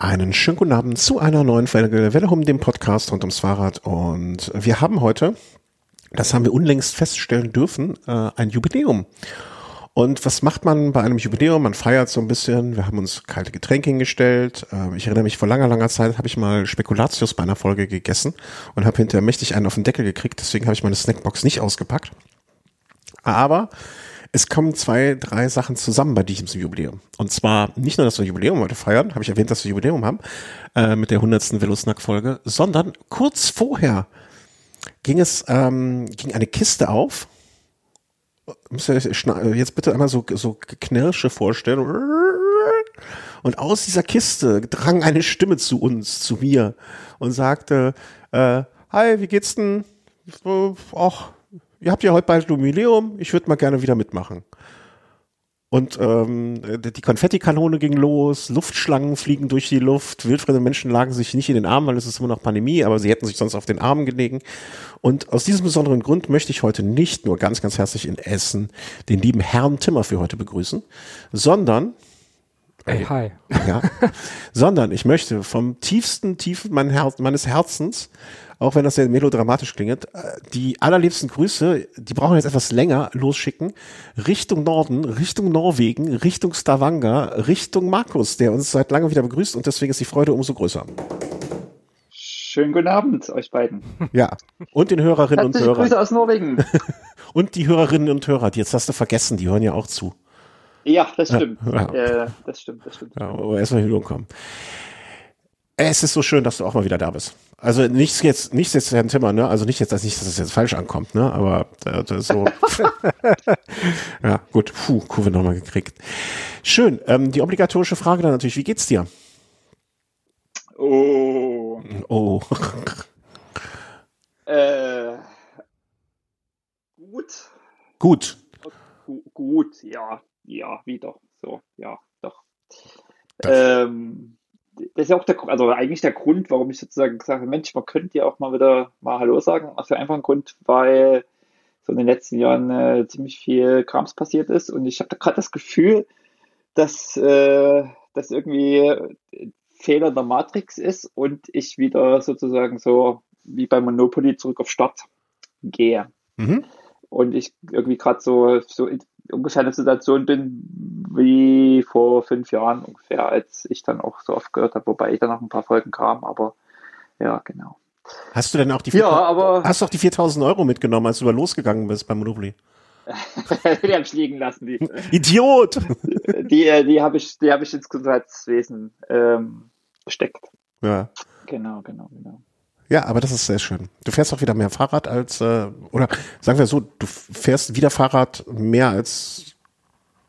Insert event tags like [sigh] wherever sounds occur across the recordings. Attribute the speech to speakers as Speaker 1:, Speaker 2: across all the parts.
Speaker 1: Einen schönen guten Abend zu einer neuen Folge Welle um dem Podcast rund ums Fahrrad. Und wir haben heute, das haben wir unlängst feststellen dürfen, äh, ein Jubiläum. Und was macht man bei einem Jubiläum? Man feiert so ein bisschen. Wir haben uns kalte Getränke hingestellt. Ähm, ich erinnere mich, vor langer, langer Zeit habe ich mal Spekulatius bei einer Folge gegessen und habe hinterher mächtig einen auf den Deckel gekriegt. Deswegen habe ich meine Snackbox nicht ausgepackt. Aber es kommen zwei, drei Sachen zusammen bei diesem Jubiläum. Und zwar nicht nur, dass wir Jubiläum heute feiern, habe ich erwähnt, dass wir Jubiläum haben, äh, mit der hundertsten Velosnack-Folge, sondern kurz vorher ging es, ähm, ging eine Kiste auf. Müsst ihr jetzt bitte einmal so, so Knirsche vorstellen. Und aus dieser Kiste drang eine Stimme zu uns, zu mir und sagte, äh, hi, wie geht's denn? Ach, ihr habt ja heute bald Jubiläum, ich würde mal gerne wieder mitmachen. Und ähm, die Konfettikanone ging los, Luftschlangen fliegen durch die Luft, wildfremde Menschen lagen sich nicht in den Armen, weil es ist immer noch Pandemie, aber sie hätten sich sonst auf den Armen gelegen. Und aus diesem besonderen Grund möchte ich heute nicht nur ganz, ganz herzlich in Essen den lieben Herrn Timmer für heute begrüßen, sondern
Speaker 2: Hey, hi.
Speaker 1: Ja, [laughs] sondern ich möchte vom tiefsten Tiefen meines Herzens auch wenn das sehr melodramatisch klingt, äh, die allerliebsten Grüße, die brauchen jetzt etwas länger losschicken, Richtung Norden, Richtung Norwegen, Richtung Stavanger, Richtung Markus, der uns seit langem wieder begrüßt und deswegen ist die Freude umso größer.
Speaker 3: Schönen guten Abend euch beiden.
Speaker 1: Ja, und den Hörerinnen und Hörern.
Speaker 3: Grüße aus Norwegen. [laughs]
Speaker 1: und die Hörerinnen und Hörer, die jetzt hast du vergessen, die hören ja auch zu.
Speaker 3: Ja, das stimmt. Ja, [laughs] ja. Äh, das stimmt, das stimmt.
Speaker 1: Ja, aber erstmal in kommen. Es ist so schön, dass du auch mal wieder da bist. Also nichts jetzt, nichts jetzt Herrn Timmer, ne? Also nicht jetzt, dass nicht, dass es jetzt falsch ankommt, ne? Aber äh, das ist so. [laughs] ja, gut. Puh, Kurve nochmal gekriegt. Schön. Ähm, die obligatorische Frage dann natürlich: Wie geht's dir?
Speaker 3: Oh.
Speaker 1: Oh. [laughs]
Speaker 3: äh, gut.
Speaker 1: Gut.
Speaker 3: Gut, ja, ja, wieder. So, ja, doch. Ähm, das ist ja auch der, also eigentlich der Grund, warum ich sozusagen gesagt habe, Mensch, man könnte ja auch mal wieder mal Hallo sagen. Also einfach ein Grund, weil so in den letzten Jahren äh, ziemlich viel Krams passiert ist und ich habe gerade das Gefühl, dass äh, das irgendwie Fehler der Matrix ist und ich wieder sozusagen so wie bei Monopoly zurück auf Start gehe. Mhm. Und ich irgendwie gerade so, so ungefähr eine Situation bin wie vor fünf Jahren ungefähr, als ich dann auch so oft gehört habe, wobei ich dann noch ein paar Folgen kam, aber ja, genau.
Speaker 1: Hast du denn auch die,
Speaker 3: ja, aber,
Speaker 1: hast du auch die 4000 Euro mitgenommen, als du da losgegangen bist beim Monopoly? [laughs]
Speaker 3: die habe ich liegen lassen. Die, [laughs]
Speaker 1: Idiot! [laughs]
Speaker 3: Die, die habe ich, die habe ich ins Gesundheitswesen ähm, gesteckt.
Speaker 1: Ja.
Speaker 3: Genau, genau, genau.
Speaker 1: Ja, aber das ist sehr schön. Du fährst auch wieder mehr Fahrrad als, äh, oder sagen wir so, du fährst wieder Fahrrad mehr als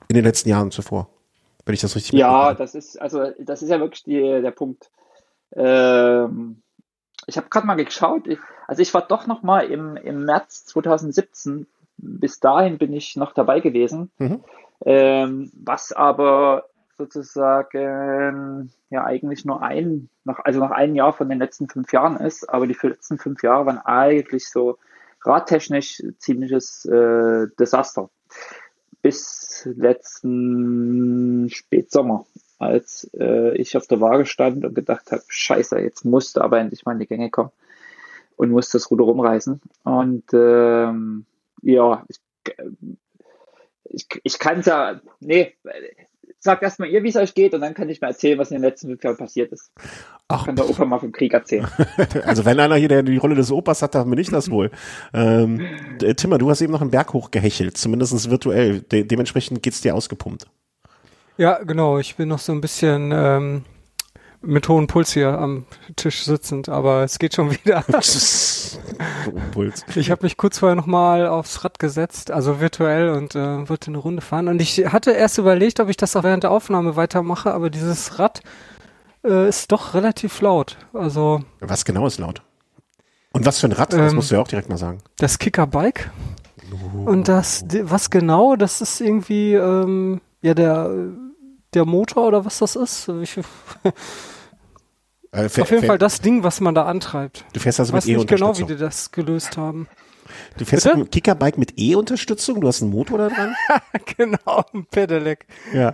Speaker 1: in den letzten Jahren zuvor. Wenn ich das richtig
Speaker 3: Ja, das ist, also das ist ja wirklich die, der Punkt. Ähm, ich habe gerade mal geschaut, ich, also ich war doch noch mal im, im März 2017, bis dahin bin ich noch dabei gewesen, mhm. ähm, was aber sozusagen ja eigentlich nur ein, noch, also noch ein Jahr von den letzten fünf Jahren ist, aber die letzten fünf Jahre waren eigentlich so radtechnisch ziemliches äh, Desaster. Bis letzten Spätsommer, als äh, ich auf der Waage stand und gedacht habe, scheiße, jetzt musste aber endlich mal in die Gänge kommen und musste das Ruder rumreißen. Und ähm, ja, ich, ich, ich kann es ja, nee, sagt erstmal ihr, wie es euch geht, und dann kann ich mal erzählen, was in den letzten fünf Jahren passiert ist. Ach. Kann der Opa mal vom Krieg erzählen. [laughs]
Speaker 1: also wenn einer hier der die Rolle des Opas hat, dann bin ich das wohl. Ähm, Timmer, du hast eben noch einen Berg hochgehechelt, zumindest virtuell. De dementsprechend geht's dir ausgepumpt.
Speaker 2: Ja, genau. Ich bin noch so ein bisschen ähm, mit hohem Puls hier am Tisch sitzend, aber es geht schon wieder. Puls. Ich habe mich kurz vorher nochmal aufs Rad gesetzt, also virtuell und äh, wollte eine Runde fahren. Und ich hatte erst überlegt, ob ich das auch während der Aufnahme weitermache, aber dieses Rad äh, ist doch relativ laut. Also
Speaker 1: Was genau ist laut? Und was für ein Rad? Das ähm, musst du ja auch direkt mal sagen.
Speaker 2: Das Kickerbike. Oh. Und das, was genau, das ist irgendwie, ähm, ja, der der Motor oder was das ist. Ich, [laughs]
Speaker 1: äh,
Speaker 2: auf jeden Fall das Ding, was man da antreibt.
Speaker 1: Du fährst also
Speaker 2: ich weiß
Speaker 1: mit
Speaker 2: nicht genau, wie die das gelöst haben.
Speaker 1: Du fährst Bitte? ein Kickerbike mit E-Unterstützung? Du hast einen Motor da dran? [laughs]
Speaker 2: genau, ein Pedelec.
Speaker 1: Ja.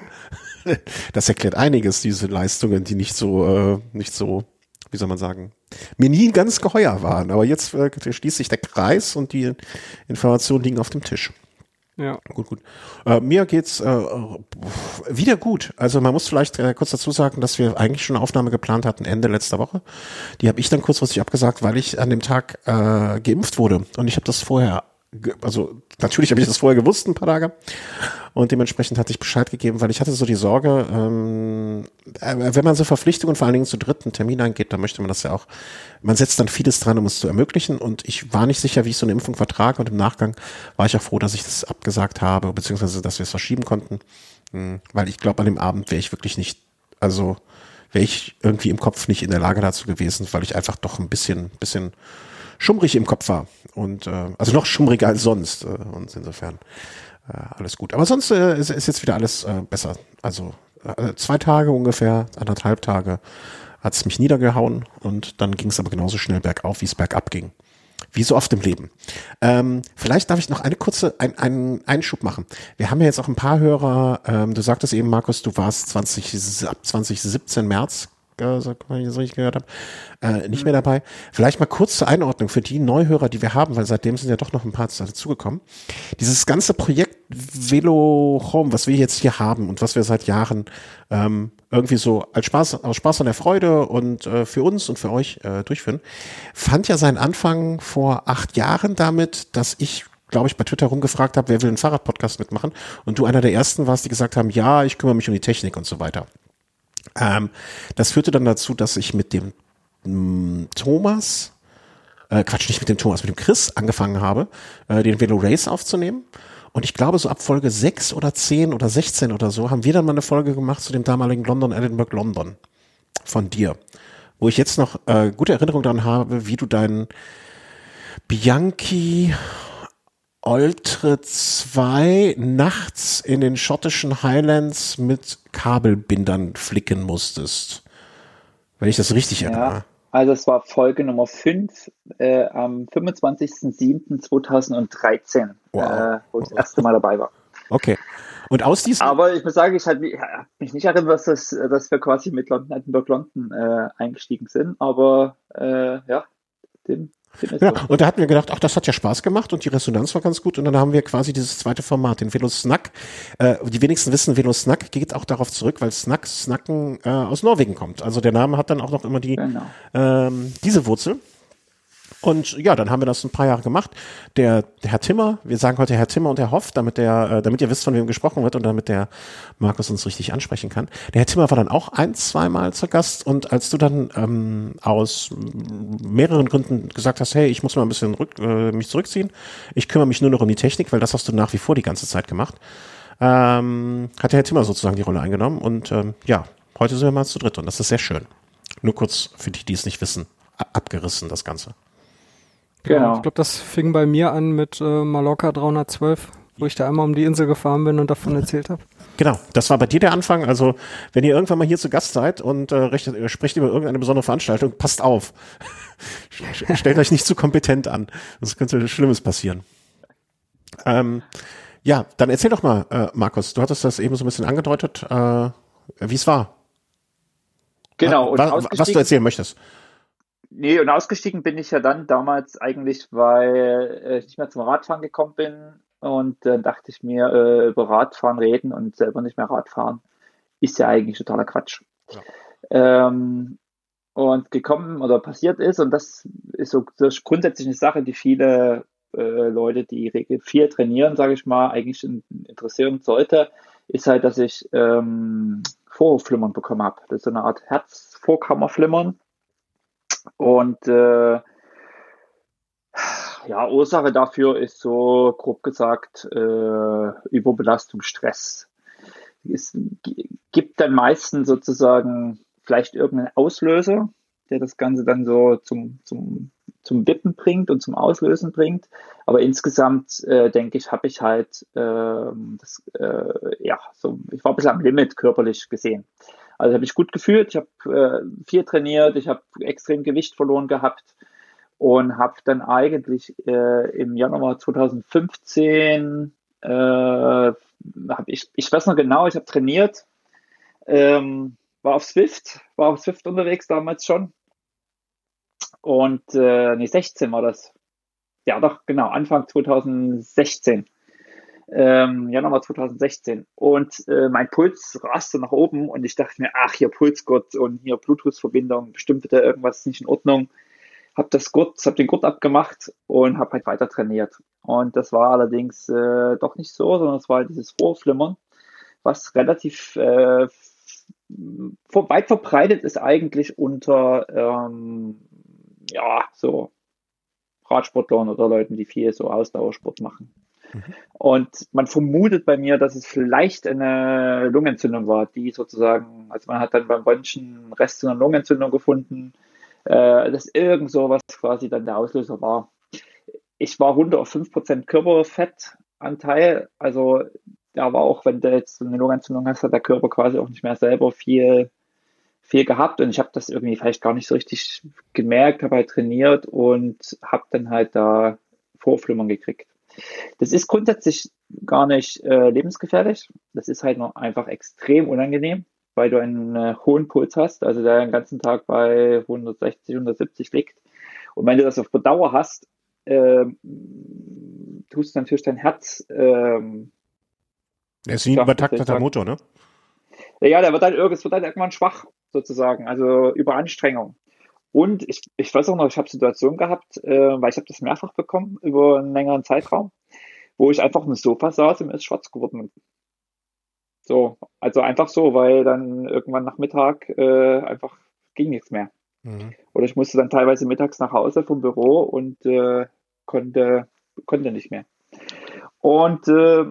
Speaker 1: Das erklärt einiges, diese Leistungen, die nicht so, äh, nicht so, wie soll man sagen, mir nie ganz geheuer waren. Aber jetzt äh, schließt sich der Kreis und die Informationen liegen auf dem Tisch.
Speaker 2: Ja.
Speaker 1: Gut, gut. Äh, mir geht's äh, wieder gut. Also man muss vielleicht äh, kurz dazu sagen, dass wir eigentlich schon eine Aufnahme geplant hatten Ende letzter Woche. Die habe ich dann kurzfristig abgesagt, weil ich an dem Tag äh, geimpft wurde. Und ich habe das vorher also natürlich habe ich das vorher gewusst, ein paar Tage. Und dementsprechend hatte ich Bescheid gegeben, weil ich hatte so die Sorge, ähm, äh, wenn man so Verpflichtungen vor allen Dingen zu dritten Termin eingeht, dann möchte man das ja auch, man setzt dann vieles dran, um es zu ermöglichen. Und ich war nicht sicher, wie ich so eine Impfung vertrage. Und im Nachgang war ich auch froh, dass ich das abgesagt habe, beziehungsweise dass wir es verschieben konnten. Hm, weil ich glaube, an dem Abend wäre ich wirklich nicht, also wäre ich irgendwie im Kopf nicht in der Lage dazu gewesen, weil ich einfach doch ein bisschen, bisschen schummrig im Kopf war. Und äh, also noch schummriger als sonst. Äh, und insofern äh, alles gut. Aber sonst äh, ist, ist jetzt wieder alles äh, besser. Also äh, zwei Tage ungefähr, anderthalb Tage hat es mich niedergehauen und dann ging es aber genauso schnell bergauf, wie es bergab ging. Wie so oft im Leben. Ähm, vielleicht darf ich noch eine kurze ein, einen Einschub machen. Wir haben ja jetzt auch ein paar Hörer. Ähm, du sagtest eben, Markus, du warst 20, ab 2017 März äh, wenn ich das richtig gehört habe, äh, nicht mehr dabei. Vielleicht mal kurz zur Einordnung für die Neuhörer, die wir haben, weil seitdem sind ja doch noch ein paar dazugekommen. Dieses ganze Projekt Velo Home, was wir jetzt hier haben und was wir seit Jahren ähm, irgendwie so als Spaß, aus Spaß an der Freude und äh, für uns und für euch äh, durchführen, fand ja seinen Anfang vor acht Jahren damit, dass ich glaube ich, bei Twitter rumgefragt habe, wer will einen Fahrradpodcast mitmachen? Und du einer der ersten warst, die gesagt haben, ja, ich kümmere mich um die Technik und so weiter. Ähm, das führte dann dazu, dass ich mit dem mm, Thomas, äh, Quatsch, nicht mit dem Thomas, mit dem Chris angefangen habe, äh, den Velo Race aufzunehmen. Und ich glaube, so ab Folge 6 oder 10 oder 16 oder so haben wir dann mal eine Folge gemacht zu dem damaligen London, Edinburgh, London von dir. Wo ich jetzt noch äh, gute Erinnerung daran habe, wie du deinen Bianchi Oltre 2 nachts in den schottischen Highlands mit Kabelbindern flicken musstest. Wenn ich das richtig ja, erinnere.
Speaker 3: Also es war Folge Nummer 5 äh, am 25.07.2013, wow. äh, wo ich das erste Mal dabei war.
Speaker 1: Okay. Und aus diesem.
Speaker 3: Aber ich muss sagen, ich habe mich nicht erinnert, dass, das, dass wir quasi mit London, Edinburgh London äh, eingestiegen sind. Aber äh, ja,
Speaker 1: den ja, und da hatten wir gedacht, ach, das hat ja Spaß gemacht und die Resonanz war ganz gut. Und dann haben wir quasi dieses zweite Format, den Velo Snack. Äh, die wenigsten wissen, Velo Snack geht auch darauf zurück, weil Snack, Snacken äh, aus Norwegen kommt. Also der Name hat dann auch noch immer die genau. ähm, diese Wurzel. Und ja, dann haben wir das ein paar Jahre gemacht. Der, der Herr Timmer, wir sagen heute Herr Timmer und Herr Hoff, damit der, äh, damit ihr wisst, von wem gesprochen wird und damit der Markus uns richtig ansprechen kann. Der Herr Timmer war dann auch ein, zweimal zu Gast und als du dann ähm, aus mehreren Gründen gesagt hast, hey, ich muss mal ein bisschen rück, äh, mich zurückziehen, ich kümmere mich nur noch um die Technik, weil das hast du nach wie vor die ganze Zeit gemacht, ähm, hat der Herr Timmer sozusagen die Rolle eingenommen und ähm, ja, heute sind wir mal zu dritt und das ist sehr schön. Nur kurz für die, die es nicht wissen, abgerissen das Ganze.
Speaker 2: Genau. Ich glaube, das fing bei mir an mit äh, Mallorca 312, wo ich da einmal um die Insel gefahren bin und davon erzählt habe.
Speaker 1: Genau, das war bei dir der Anfang. Also, wenn ihr irgendwann mal hier zu Gast seid und äh, recht, äh, sprecht über irgendeine besondere Veranstaltung, passt auf. [laughs] Stellt euch nicht zu kompetent an. Das könnte Schlimmes passieren. Ähm, ja, dann erzähl doch mal, äh, Markus, du hattest das eben so ein bisschen angedeutet, äh, wie es war.
Speaker 3: Genau.
Speaker 1: Was, was du erzählen möchtest.
Speaker 3: Nee, und ausgestiegen bin ich ja dann damals eigentlich, weil äh, ich nicht mehr zum Radfahren gekommen bin. Und dann äh, dachte ich mir, äh, über Radfahren reden und selber nicht mehr Radfahren ist ja eigentlich totaler Quatsch. Ja. Ähm, und gekommen oder passiert ist, und das ist so das ist grundsätzlich eine Sache, die viele äh, Leute, die Regel 4 trainieren, sage ich mal, eigentlich interessieren sollte, ist halt, dass ich ähm, Vorhofflimmern bekommen habe. Das ist so eine Art Herzvorkammerflimmern. Und äh, ja, Ursache dafür ist so grob gesagt äh, Überbelastung, Stress. Es gibt dann meistens sozusagen vielleicht irgendeinen Auslöser, der das Ganze dann so zum, zum, zum Wippen bringt und zum Auslösen bringt. Aber insgesamt äh, denke ich, habe ich halt äh, das, äh, ja, so, ich war ein bisschen am Limit körperlich gesehen. Also habe ich gut gefühlt, ich habe äh, viel trainiert, ich habe extrem Gewicht verloren gehabt und habe dann eigentlich äh, im Januar 2015 äh, hab ich, ich weiß noch genau, ich habe trainiert, ähm, war auf Swift, war auf Swift unterwegs damals schon. Und äh, nee, 16 war das. Ja, doch, genau, Anfang 2016 ähm, Januar 2016. Und äh, mein Puls raste nach oben und ich dachte mir, ach, hier Pulsgurt und hier Bluetooth-Verbindung, bestimmt wird da irgendwas nicht in Ordnung. Hab das Gurt, hab den Gurt abgemacht und habe halt weiter trainiert. Und das war allerdings äh, doch nicht so, sondern es war halt dieses Vorflimmern, was relativ äh, weit verbreitet ist eigentlich unter ähm, ja so Radsportlern oder Leuten, die viel so Ausdauersport machen. Und man vermutet bei mir, dass es vielleicht eine Lungenentzündung war, die sozusagen, also man hat dann beim Röntgen Rest einer Lungenentzündung gefunden, äh, dass irgend sowas quasi dann der Auslöser war. Ich war runter auf 5% Körperfettanteil, also da war auch, wenn du jetzt eine Lungenentzündung hast, hat der Körper quasi auch nicht mehr selber viel, viel gehabt und ich habe das irgendwie vielleicht gar nicht so richtig gemerkt, habe halt trainiert und habe dann halt da Vorflimmern gekriegt. Das ist grundsätzlich gar nicht äh, lebensgefährlich. Das ist halt noch einfach extrem unangenehm, weil du einen äh, hohen Puls hast, also der den ganzen Tag bei 160, 170 liegt. Und wenn du das auf Dauer hast, äh, tust du natürlich dein Herz. Ähm,
Speaker 1: er ist wie ein übertakteter Motor, ne?
Speaker 3: Ja, der wird dann, es wird dann irgendwann schwach, sozusagen, also über Anstrengung. Und ich, ich weiß auch noch, ich habe Situationen gehabt, äh, weil ich habe das mehrfach bekommen über einen längeren Zeitraum, wo ich einfach auf dem Sofa saß und mir ist schwarz geworden. So, also einfach so, weil dann irgendwann nach Mittag äh, einfach ging nichts mehr. Mhm. Oder ich musste dann teilweise mittags nach Hause vom Büro und äh, konnte, konnte nicht mehr. Und äh,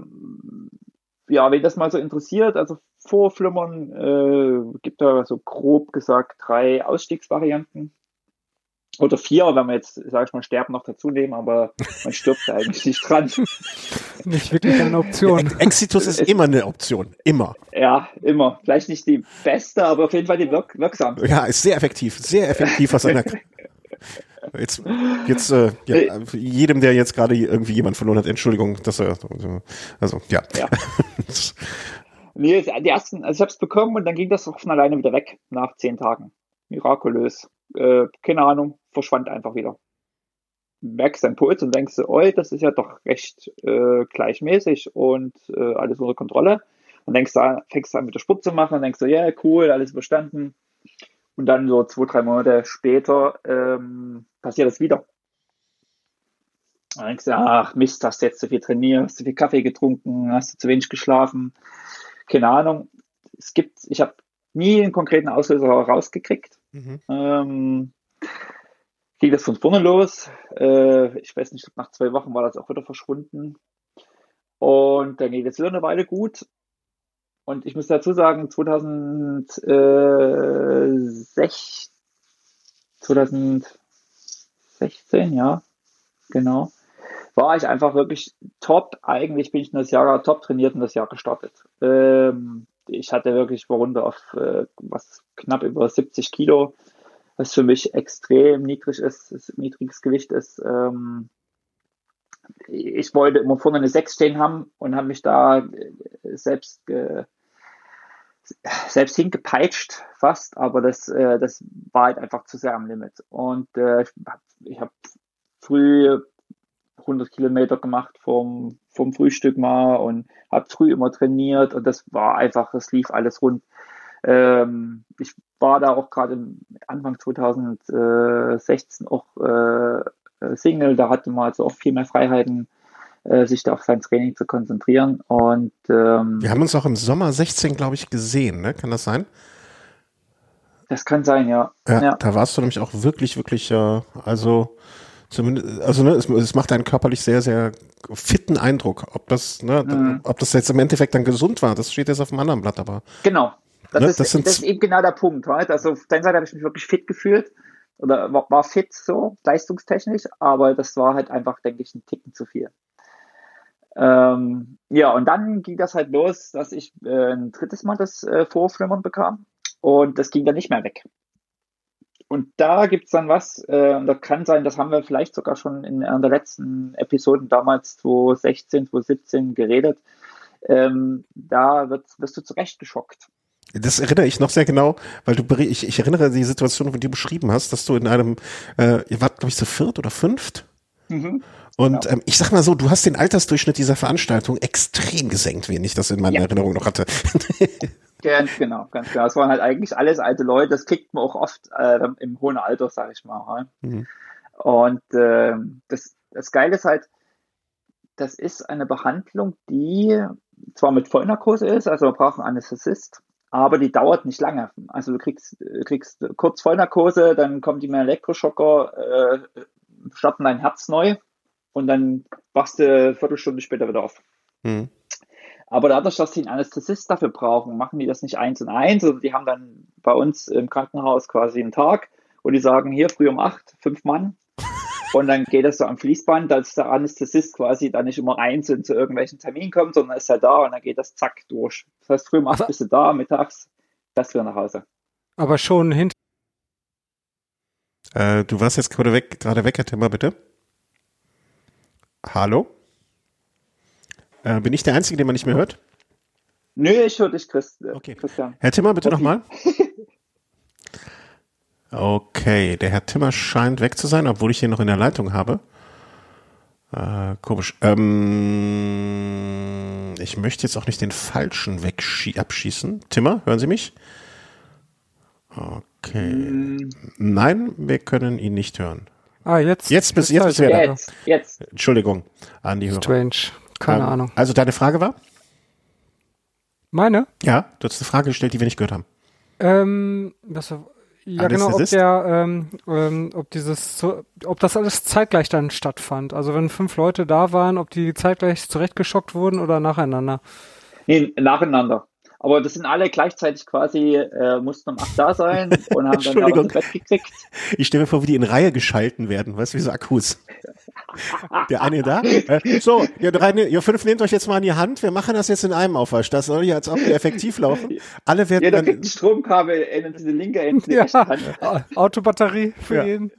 Speaker 3: ja, wenn das mal so interessiert, also Vorflimmern äh, gibt da so grob gesagt drei Ausstiegsvarianten. Oder vier, wenn wir jetzt, sag ich mal, Sterben noch dazu nehmen, aber man stirbt eigentlich nicht dran. [laughs]
Speaker 2: Nicht wirklich eine Option.
Speaker 1: Exitus ist immer eine Option. Immer.
Speaker 3: Ja, immer. Vielleicht nicht die beste, aber auf jeden Fall die wirk wirksamste.
Speaker 1: Ja, ist sehr effektiv. Sehr effektiv, was einer. Jetzt, jetzt äh, ja, jedem, der jetzt gerade irgendwie jemand verloren hat, Entschuldigung, dass er, also ja. ja. [laughs]
Speaker 3: Nee, die ersten, also ich habe es bekommen und dann ging das auch von alleine wieder weg nach zehn Tagen. Mirakulös. Äh, keine Ahnung, verschwand einfach wieder. Merkst deinen Puls und denkst, oi, das ist ja doch recht äh, gleichmäßig und äh, alles unter Kontrolle. Und denkst da, fängst an mit der Sport zu machen und denkst so, ja, yeah, cool, alles überstanden. Und dann so zwei, drei Monate später ähm, passiert das wieder. Dann denkst du, ach Mist, hast du jetzt zu viel trainiert, hast du viel Kaffee getrunken, hast du zu wenig geschlafen keine Ahnung. Es gibt, ich habe nie einen konkreten Auslöser rausgekriegt. Mhm. Ähm, ging das von vorne los. Äh, ich weiß nicht, nach zwei Wochen war das auch wieder verschwunden. Und dann geht es wieder eine Weile gut. Und ich muss dazu sagen, 2006, 2016, ja, genau, war ich einfach wirklich top. Eigentlich bin ich in das Jahr top trainiert und das Jahr gestartet. Ähm, ich hatte wirklich runter auf äh, was knapp über 70 Kilo, was für mich extrem niedrig ist, ist niedriges Gewicht ist. Ähm, ich wollte immer vorne eine 6 stehen haben und habe mich da äh, selbst äh, selbst hingepeitscht fast, aber das, äh, das war halt einfach zu sehr am Limit. Und äh, ich habe hab früh 100 Kilometer gemacht vom, vom Frühstück mal und habe früh immer trainiert und das war einfach, es lief alles rund. Ähm, ich war da auch gerade Anfang 2016 auch äh, Single, da hatte man also auch viel mehr Freiheiten, äh, sich da auf sein Training zu konzentrieren. Und ähm,
Speaker 1: wir haben uns auch im Sommer 16, glaube ich, gesehen, ne? Kann das sein?
Speaker 3: Das kann sein, ja.
Speaker 1: Ja, ja. da warst du nämlich auch wirklich, wirklich, äh, also Zumindest, also ne, es, es, macht einen körperlich sehr, sehr fitten Eindruck. Ob das, ne, mhm. ob das jetzt im Endeffekt dann gesund war, das steht jetzt auf dem anderen Blatt, aber.
Speaker 3: Genau. Das, ne, ist, das, das ist eben genau der Punkt. Right? Also auf der Seite habe ich mich wirklich fit gefühlt oder war, war fit so, leistungstechnisch, aber das war halt einfach, denke ich, ein Ticken zu viel. Ähm, ja, und dann ging das halt los, dass ich äh, ein drittes Mal das äh, Vorflimmern bekam und das ging dann nicht mehr weg. Und da gibt es dann was, äh, und das kann sein, das haben wir vielleicht sogar schon in einer der letzten Episoden damals 2016, 2017 geredet. Ähm, da wird, wirst du zurechtgeschockt.
Speaker 1: Das erinnere ich noch sehr genau, weil du ich, ich erinnere die Situation, die du beschrieben hast, dass du in einem, äh, ihr wart, glaube ich, zu viert oder fünft. Mhm. Und ähm, ich sag mal so, du hast den Altersdurchschnitt dieser Veranstaltung extrem gesenkt, wie ich das in meiner ja. Erinnerung noch hatte. [laughs]
Speaker 3: Ganz genau, ganz genau. Das waren halt eigentlich alles alte Leute. Das kriegt man auch oft äh, im hohen Alter, sag ich mal. Mhm. Und äh, das, das Geile ist halt, das ist eine Behandlung, die zwar mit Vollnarkose ist, also man braucht einen Anästhesist, aber die dauert nicht lange. Also du kriegst, kriegst kurz Vollnarkose, dann kommt die mit Elektroschocker, äh, starten dein Herz neu und dann wachst du eine Viertelstunde später wieder auf. Mhm. Aber dadurch, dass sie einen Anästhesist dafür brauchen, machen die das nicht eins und eins, sondern die haben dann bei uns im Krankenhaus quasi einen Tag und die sagen, hier früh um acht, fünf Mann. Und dann geht das so am Fließband, dass der Anästhesist quasi dann nicht immer einzeln zu irgendwelchen Terminen kommt, sondern ist er da und dann geht das zack durch. Das heißt, früh um acht bist du da, mittags fährst du wieder nach Hause.
Speaker 2: Aber schon hinter.
Speaker 1: Äh, du warst jetzt gerade weg, gerade weg, Herr Timmer, bitte. Hallo? Äh, bin ich der Einzige, den man nicht mehr hört?
Speaker 3: Nö, ich höre dich, Chris,
Speaker 1: äh, okay. Christian. Herr Timmer, bitte nochmal. [laughs] Okay, der Herr Timmer scheint weg zu sein, obwohl ich ihn noch in der Leitung habe. Äh, komisch. Ähm, ich möchte jetzt auch nicht den falschen abschießen. Timmer, hören Sie mich? Okay. Mm. Nein, wir können ihn nicht hören.
Speaker 2: Ah, jetzt.
Speaker 1: Jetzt bist, jetzt
Speaker 3: wieder jetzt, jetzt.
Speaker 1: Entschuldigung an die
Speaker 2: Hörer. Strange. Keine ähm, Ahnung.
Speaker 1: Also deine Frage war?
Speaker 2: Meine?
Speaker 1: Ja, du hast eine Frage gestellt, die wir nicht gehört haben.
Speaker 2: Ähm, das war, ja genau, ob der, ähm, ähm, ob dieses, so, ob das alles zeitgleich dann stattfand. Also wenn fünf Leute da waren, ob die zeitgleich zurechtgeschockt wurden oder nacheinander.
Speaker 3: Nee, nacheinander. Aber das sind alle gleichzeitig quasi, äh, mussten um acht da sein [laughs] und haben dann da Bett gekriegt.
Speaker 1: Ich stelle mir vor, wie die in Reihe geschalten werden, weißt du, wie so Akkus. Der eine da. Äh, so, ihr drei, ihr fünf nehmt euch jetzt mal in die Hand. Wir machen das jetzt in einem Aufwasch. Das soll ja als ob effektiv laufen. Alle werden.
Speaker 3: Ja, da kriegt ein Stromkabel in die linke Ende. [laughs] Ja,
Speaker 2: Autobatterie für ja. jeden.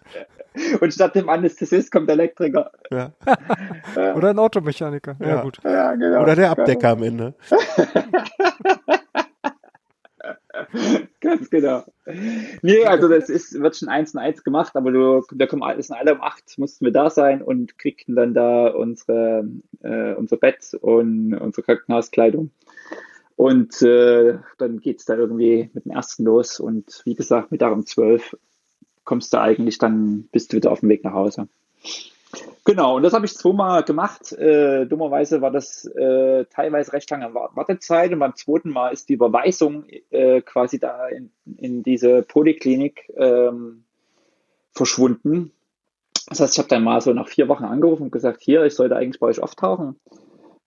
Speaker 2: [laughs]
Speaker 3: Und statt dem Anästhesist kommt der Elektriker. [laughs]
Speaker 2: Ja. Oder ein Automechaniker. Ja, ja gut.
Speaker 1: Ja, genau. Oder der Abdecker am Ende. [laughs]
Speaker 3: Ganz genau. Nee, also das ist, wird schon eins und eins gemacht, aber du, da kommen alles in alle um acht, mussten wir da sein und kriegten dann da unsere, äh, unser Bett und unsere Krankenhauskleidung. Und äh, dann geht es da irgendwie mit dem ersten los und wie gesagt, Mittag um zwölf kommst du eigentlich dann, bist du wieder auf dem Weg nach Hause. Genau, und das habe ich zweimal gemacht. Äh, dummerweise war das äh, teilweise recht lange Wartezeit und beim zweiten Mal ist die Überweisung äh, quasi da in, in diese Poliklinik ähm, verschwunden. Das heißt, ich habe dann mal so nach vier Wochen angerufen und gesagt, hier, ich sollte eigentlich bei euch auftauchen.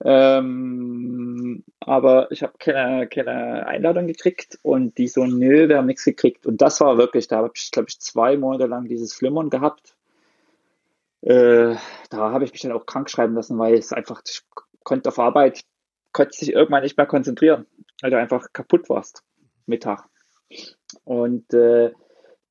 Speaker 3: Ähm, aber ich habe keine, keine Einladung gekriegt und die so, nö, wir haben nichts gekriegt. Und das war wirklich, da habe ich, glaube ich, zwei Monate lang dieses Flimmern gehabt äh, da habe ich mich dann auch krank schreiben lassen, weil es einfach, ich konnte auf Arbeit, konnte sich irgendwann nicht mehr konzentrieren, weil du einfach kaputt warst, Mittag. Und äh,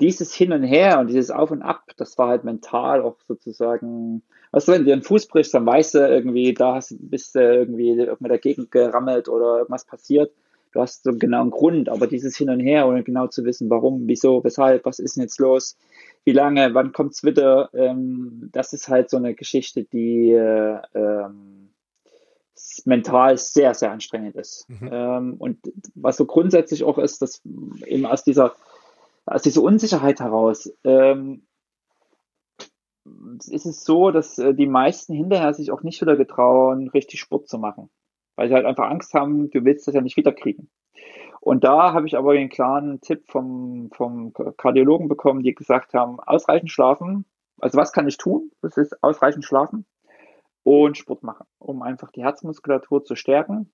Speaker 3: dieses Hin und Her und dieses Auf und Ab, das war halt mental auch sozusagen, weißt du, wenn du einen Fuß brichst, dann weißt du irgendwie, da hast, bist du irgendwie irgendwann dagegen gerammelt oder irgendwas passiert. Du hast so einen genauen Grund, aber dieses Hin und Her, ohne genau zu wissen, warum, wieso, weshalb, was ist denn jetzt los, wie lange, wann kommt's wieder, ähm, das ist halt so eine Geschichte, die äh, ähm, mental sehr, sehr anstrengend ist. Mhm. Ähm, und was so grundsätzlich auch ist, dass eben aus dieser, aus dieser Unsicherheit heraus ähm, ist es so, dass äh, die meisten hinterher sich auch nicht wieder getrauen, richtig Sport zu machen. Weil sie halt einfach Angst haben, du willst das ja nicht wiederkriegen. Und da habe ich aber den klaren Tipp vom, vom Kardiologen bekommen, die gesagt haben, ausreichend schlafen. Also was kann ich tun? Das ist ausreichend schlafen und Sport machen, um einfach die Herzmuskulatur zu stärken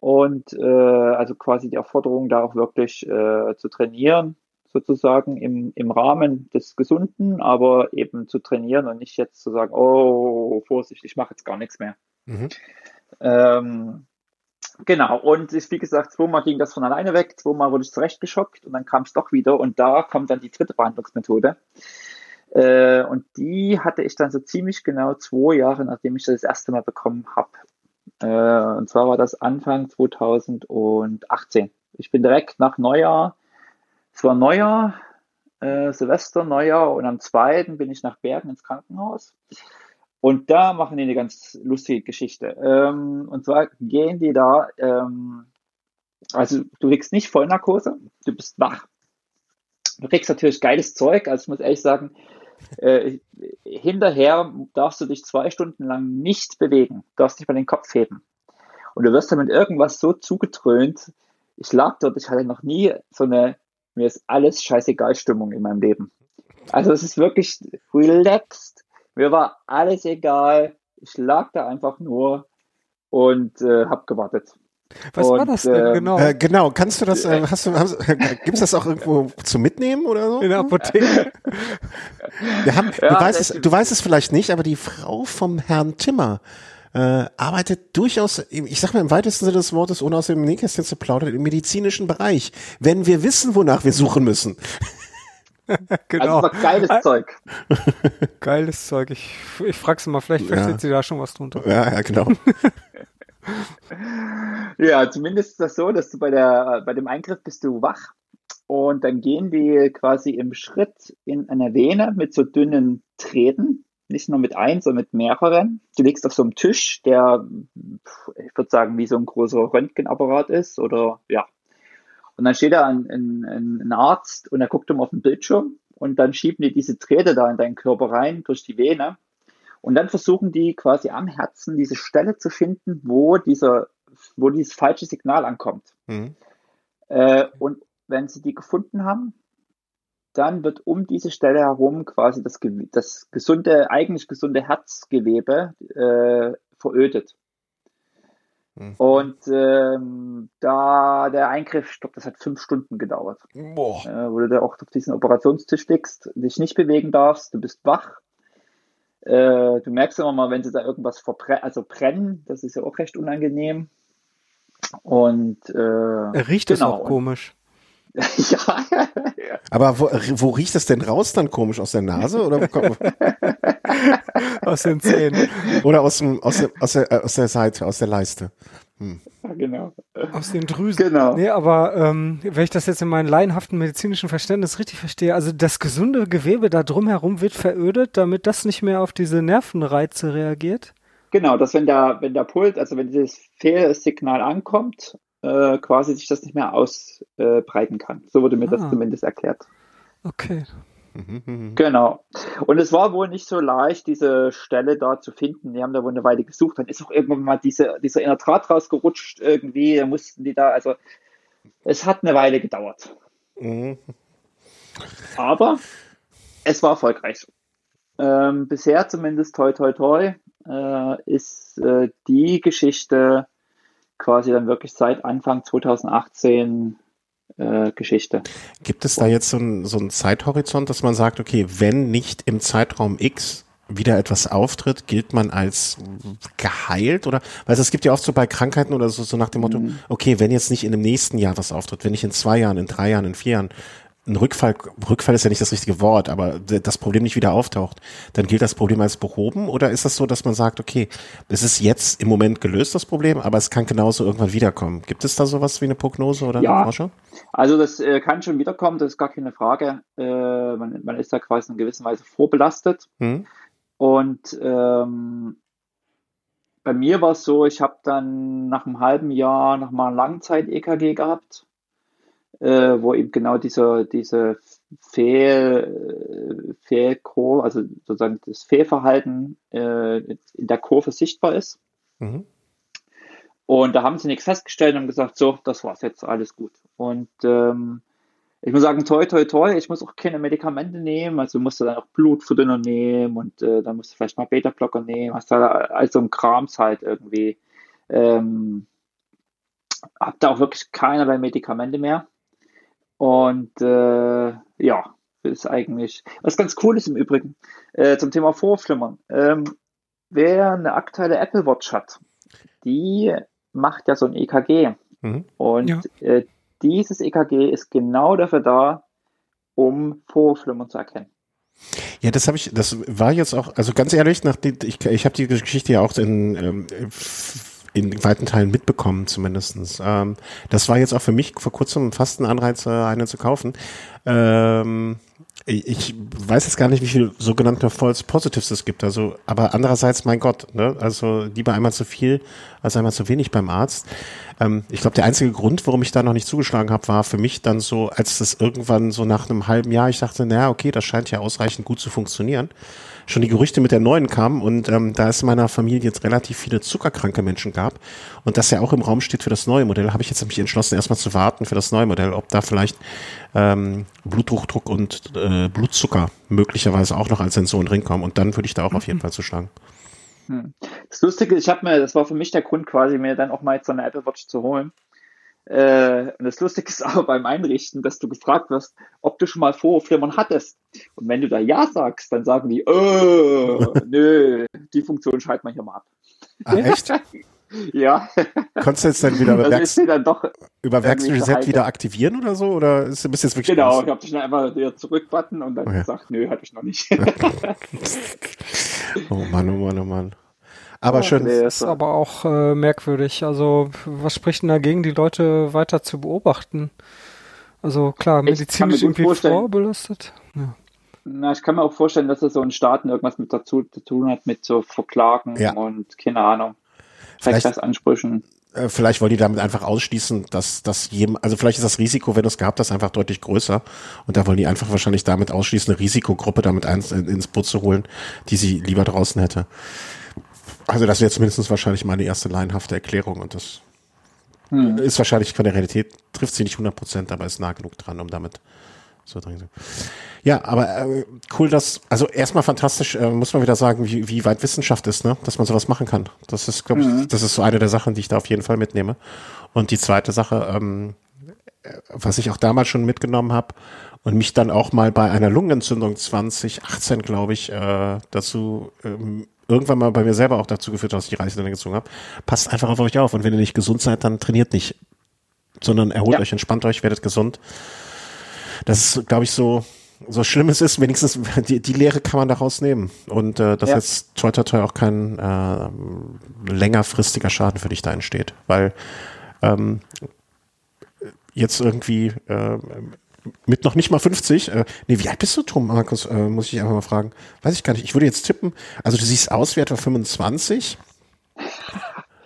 Speaker 3: und äh, also quasi die Aufforderung da auch wirklich äh, zu trainieren, sozusagen im, im Rahmen des Gesunden, aber eben zu trainieren und nicht jetzt zu sagen, oh, Vorsicht, ich mache jetzt gar nichts mehr. Mhm. Ähm, Genau, und ist, wie gesagt, zweimal ging das von alleine weg, zweimal wurde ich zurechtgeschockt und dann kam es doch wieder und da kommt dann die dritte Behandlungsmethode. Äh, und die hatte ich dann so ziemlich genau zwei Jahre, nachdem ich das, das erste Mal bekommen habe. Äh, und zwar war das Anfang 2018. Ich bin direkt nach Neujahr, es war Neujahr, äh, Silvester, Neujahr und am zweiten bin ich nach Bergen ins Krankenhaus. Und da machen die eine ganz lustige Geschichte. Ähm, und zwar gehen die da, ähm, also du kriegst nicht Vollnarkose, du bist wach. Du kriegst natürlich geiles Zeug, also ich muss ehrlich sagen, äh, hinterher darfst du dich zwei Stunden lang nicht bewegen, darfst nicht mal den Kopf heben. Und du wirst dann mit irgendwas so zugetrönt. Ich lag dort, ich hatte noch nie so eine, mir ist alles scheißegal Stimmung in meinem Leben. Also es ist wirklich relaxed mir war alles egal. Ich lag da einfach nur und äh, habe gewartet.
Speaker 2: Was und, war das denn
Speaker 1: ähm,
Speaker 2: genau?
Speaker 1: Äh, genau, kannst du das, äh, hast du, hast, gibt's das auch irgendwo zu mitnehmen oder so?
Speaker 2: In der Apotheke.
Speaker 1: Wir haben, ja, du, weißt es, du weißt es vielleicht nicht, aber die Frau vom Herrn Timmer äh, arbeitet durchaus, ich sag mal im weitesten Sinne des Wortes, ohne aus dem Nähkästchen zu plaudern, im medizinischen Bereich. Wenn wir wissen, wonach wir suchen müssen. [laughs]
Speaker 3: genau. Also geiles Zeug. [laughs]
Speaker 2: geiles Zeug. Ich, ich frage sie mal, vielleicht versteht ja. sie da schon was drunter.
Speaker 1: Ja, ja, genau. [laughs]
Speaker 3: ja, zumindest ist das so, dass du bei der, bei dem Eingriff bist du wach und dann gehen die quasi im Schritt in einer Vene mit so dünnen Drähten, nicht nur mit ein, sondern mit mehreren. Du liegst auf so einem Tisch, der, ich würde sagen, wie so ein großer Röntgenapparat ist oder ja, und dann steht da ein, ein, ein Arzt und er guckt immer auf den Bildschirm und dann schieben die diese Drähte da in deinen Körper rein durch die Vene. Und dann versuchen die quasi am Herzen diese Stelle zu finden, wo dieser, wo dieses falsche Signal ankommt. Mhm. Äh, und wenn sie die gefunden haben, dann wird um diese Stelle herum quasi das, das gesunde, eigentlich gesunde Herzgewebe äh, verödet. Mhm. Und ähm, da der Eingriff, ich glaube, das hat fünf Stunden gedauert. Boah. Äh, wo du da auch auf diesen Operationstisch liegst, dich nicht bewegen darfst, du bist wach. Äh, du merkst immer mal, wenn sie da irgendwas verbrennen, also brennen, das ist ja auch recht unangenehm. Und äh,
Speaker 2: riecht genau. das auch komisch. [laughs]
Speaker 1: ja. Aber wo, wo riecht es denn raus dann komisch? Aus der Nase oder [laughs]
Speaker 2: aus den Zähnen?
Speaker 1: Oder aus, dem, aus, der, aus, der, aus der Seite, aus der Leiste?
Speaker 3: Hm. Genau.
Speaker 2: Aus den Drüsen. Genau. Nee, aber ähm, wenn ich das jetzt in meinem laienhaften medizinischen Verständnis richtig verstehe, also das gesunde Gewebe da drumherum wird verödet, damit das nicht mehr auf diese Nervenreize reagiert?
Speaker 3: Genau, dass wenn der, wenn der Pult, also wenn dieses Fehlsignal ankommt, äh, quasi sich das nicht mehr ausbreiten äh, kann. So wurde mir ah. das zumindest erklärt.
Speaker 2: Okay.
Speaker 3: Genau. Und es war wohl nicht so leicht, diese Stelle da zu finden. Die haben da wohl eine Weile gesucht. Dann ist auch irgendwann mal diese, dieser inner Draht rausgerutscht irgendwie. Da mussten die da, also es hat eine Weile gedauert. Mhm. Aber es war erfolgreich. Ähm, bisher zumindest toi toi toi äh, ist äh, die Geschichte quasi dann wirklich seit Anfang 2018 äh, Geschichte.
Speaker 1: Gibt es da jetzt so einen so Zeithorizont, dass man sagt, okay, wenn nicht im Zeitraum X wieder etwas auftritt, gilt man als geheilt oder, weil es gibt ja oft so bei Krankheiten oder so, so nach dem Motto, mhm. okay, wenn jetzt nicht in dem nächsten Jahr was auftritt, wenn nicht in zwei Jahren, in drei Jahren, in vier Jahren, ein Rückfall, Rückfall ist ja nicht das richtige Wort, aber das Problem nicht wieder auftaucht, dann gilt das Problem als behoben oder ist das so, dass man sagt, okay, es ist jetzt im Moment gelöst, das Problem, aber es kann genauso irgendwann wiederkommen. Gibt es da sowas wie eine Prognose oder
Speaker 3: ja, eine Forschung? Also das äh, kann schon wiederkommen, das ist gar keine Frage. Äh, man, man, ist da quasi in gewisser Weise vorbelastet. Hm. Und ähm, bei mir war es so, ich habe dann nach einem halben Jahr nochmal ein Langzeit-EKG gehabt äh, wo eben genau dieser, diese Fehl, Fehlkurve, also sozusagen das Fehlverhalten äh, in der Kurve sichtbar ist. Mhm. Und da haben sie nichts festgestellt und gesagt, so, das war's jetzt, alles gut. Und ähm, ich muss sagen, toi, toi, toi, ich muss auch keine Medikamente nehmen, also musst du dann auch Blutverdünner nehmen und äh, dann musst du vielleicht mal Beta-Blocker nehmen, hast da also ein Krams halt irgendwie. Ähm, hab da auch wirklich keinerlei Medikamente mehr. Und äh, ja, ist eigentlich, was ganz cool ist im Übrigen, äh, zum Thema Vorflimmern. Ähm, wer eine aktuelle Apple Watch hat, die macht ja so ein EKG. Mhm. Und ja. äh, dieses EKG ist genau dafür da, um Vorflimmern zu erkennen.
Speaker 1: Ja, das habe ich, das war jetzt auch, also ganz ehrlich, nach die, ich, ich habe die Geschichte ja auch in, ähm, in weiten Teilen mitbekommen, zumindestens. Ähm, das war jetzt auch für mich vor kurzem fast ein Anreiz, äh, eine zu kaufen. Ähm, ich weiß jetzt gar nicht, wie viele sogenannte False Positives es gibt. Also, aber andererseits, mein Gott, ne? Also lieber einmal zu viel als einmal zu wenig beim Arzt. Ähm, ich glaube, der einzige Grund, warum ich da noch nicht zugeschlagen habe, war für mich dann so, als das irgendwann so nach einem halben Jahr, ich dachte, naja, okay, das scheint ja ausreichend gut zu funktionieren schon die Gerüchte mit der neuen kamen und ähm, da es in meiner Familie jetzt relativ viele zuckerkranke Menschen gab und das ja auch im Raum steht für das neue Modell, habe ich jetzt mich entschlossen, erstmal zu warten für das neue Modell, ob da vielleicht ähm, Bluthochdruck und äh, Blutzucker möglicherweise auch noch als Sensoren drin kommen und dann würde ich da auch mhm. auf jeden Fall zuschlagen.
Speaker 3: Hm. Das Lustige, ich habe mir, das war für mich der Grund quasi, mir dann auch mal jetzt so eine Apple Watch zu holen. Äh, und das Lustige ist [laughs] aber beim Einrichten, dass du gefragt wirst, ob du schon mal Vorflimmern hattest. Und wenn du da Ja sagst, dann sagen die, äh, [laughs] nö, die Funktion schaltet man hier mal ab.
Speaker 1: Ah, echt? [laughs]
Speaker 3: ja.
Speaker 1: Konntest du jetzt dann wieder über, Werks dann doch über Werksreset wieder aktivieren oder so? Oder ist, bist jetzt wirklich
Speaker 3: Genau, raus? ich habe dich dann einfach wieder zurückbutton und dann oh, ja. gesagt, nö, hatte ich noch nicht.
Speaker 1: oh Mann, oh Mann, oh Mann. Aber schön.
Speaker 2: Das ist aber auch äh, merkwürdig. Also, was spricht denn dagegen, die Leute weiter zu beobachten? Also klar, medizinisch irgendwie vorbelastet. Ja.
Speaker 3: Na, ich kann mir auch vorstellen, dass es so in Staaten irgendwas mit dazu zu tun hat, mit so Verklagen ja. und keine Ahnung, Rechtsansprüchen.
Speaker 1: Äh, vielleicht wollen die damit einfach ausschließen, dass das jedem, also vielleicht ist das Risiko, wenn du es gehabt hast, einfach deutlich größer. Und da wollen die einfach wahrscheinlich damit ausschließen, eine Risikogruppe damit ins, ins Boot zu holen, die sie lieber draußen hätte. Also das wäre zumindest wahrscheinlich meine erste laienhafte Erklärung und das hm. ist wahrscheinlich von der Realität, trifft sie nicht 100 Prozent, aber ist nah genug dran, um damit so dran zu Ja, aber äh, cool, dass, also erstmal fantastisch, äh, muss man wieder sagen, wie, wie weit Wissenschaft ist, ne, dass man sowas machen kann. Das ist, glaube ich, mhm. das ist so eine der Sachen, die ich da auf jeden Fall mitnehme. Und die zweite Sache, ähm, was ich auch damals schon mitgenommen habe und mich dann auch mal bei einer Lungenentzündung 2018, glaube ich, äh, dazu ähm, irgendwann mal bei mir selber auch dazu geführt, dass ich die Reißleine gezogen habe. Passt einfach auf euch auf. Und wenn ihr nicht gesund seid, dann trainiert nicht. Sondern erholt ja. euch, entspannt euch, werdet gesund. Das ist, glaube ich, so, so schlimm es ist, wenigstens [laughs] die, die Lehre kann man daraus nehmen. Und äh, dass ja. jetzt toi toi toi auch kein äh, längerfristiger Schaden für dich da entsteht. Weil ähm, jetzt irgendwie äh, mit noch nicht mal 50. Äh, nee, wie alt bist du, Tom, Markus? Äh, muss ich einfach mal fragen. Weiß ich gar nicht. Ich würde jetzt tippen. Also du siehst aus wie etwa 25.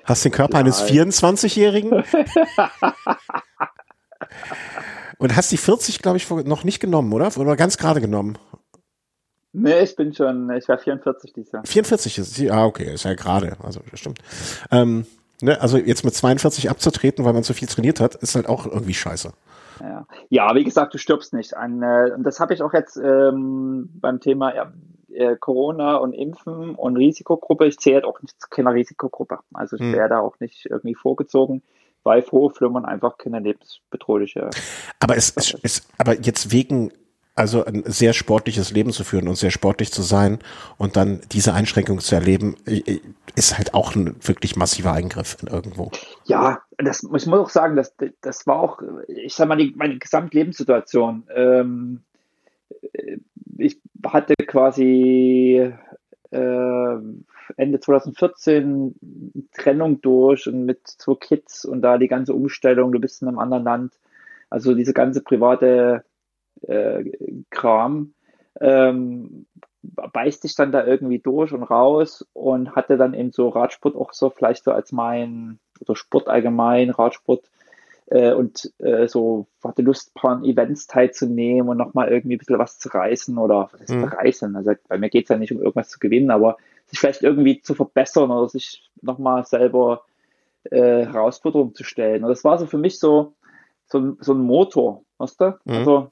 Speaker 1: Hast den Körper eines 24-Jährigen. [laughs] Und hast die 40, glaube ich, noch nicht genommen, oder? Oder ganz gerade genommen?
Speaker 3: Nee, ich bin schon, ich war 44 dieses Jahr.
Speaker 1: 44 ist sie, ah, okay, ist ja gerade, also das stimmt. Ähm, ne, also jetzt mit 42 abzutreten, weil man zu viel trainiert hat, ist halt auch irgendwie scheiße.
Speaker 3: Ja, ja wie gesagt, du stirbst nicht. An, äh, und das habe ich auch jetzt ähm, beim Thema ja, äh, Corona und Impfen und Risikogruppe. Ich zähle auch nicht zu keiner Risikogruppe. Also ich hm. wäre da auch nicht irgendwie vorgezogen weil Vorflimmern einfach keine lebensbedrohliche.
Speaker 1: Aber es ist, ist, aber jetzt wegen also ein sehr sportliches Leben zu führen und sehr sportlich zu sein und dann diese Einschränkung zu erleben, ist halt auch ein wirklich massiver Eingriff in irgendwo.
Speaker 3: Ja, das, ich muss auch sagen, das, das war auch, ich sag mal, die, meine Gesamtlebenssituation. Ähm, ich hatte quasi äh, Ende 2014 Trennung durch und mit zwei Kids und da die ganze Umstellung, du bist in einem anderen Land. Also diese ganze private äh, Kram, ähm, beißt sich dann da irgendwie durch und raus und hatte dann eben so Radsport auch so vielleicht so als mein, oder Sport allgemein, Radsport äh, und äh, so hatte Lust, ein paar Events teilzunehmen und nochmal irgendwie ein bisschen was zu reißen oder was mhm. reißen? Also bei mir geht es ja nicht um irgendwas zu gewinnen, aber sich vielleicht irgendwie zu verbessern oder sich nochmal selber äh, Herausforderungen zu stellen. Und das war so für mich so, so, so ein Motor, weißt du? Mhm. Also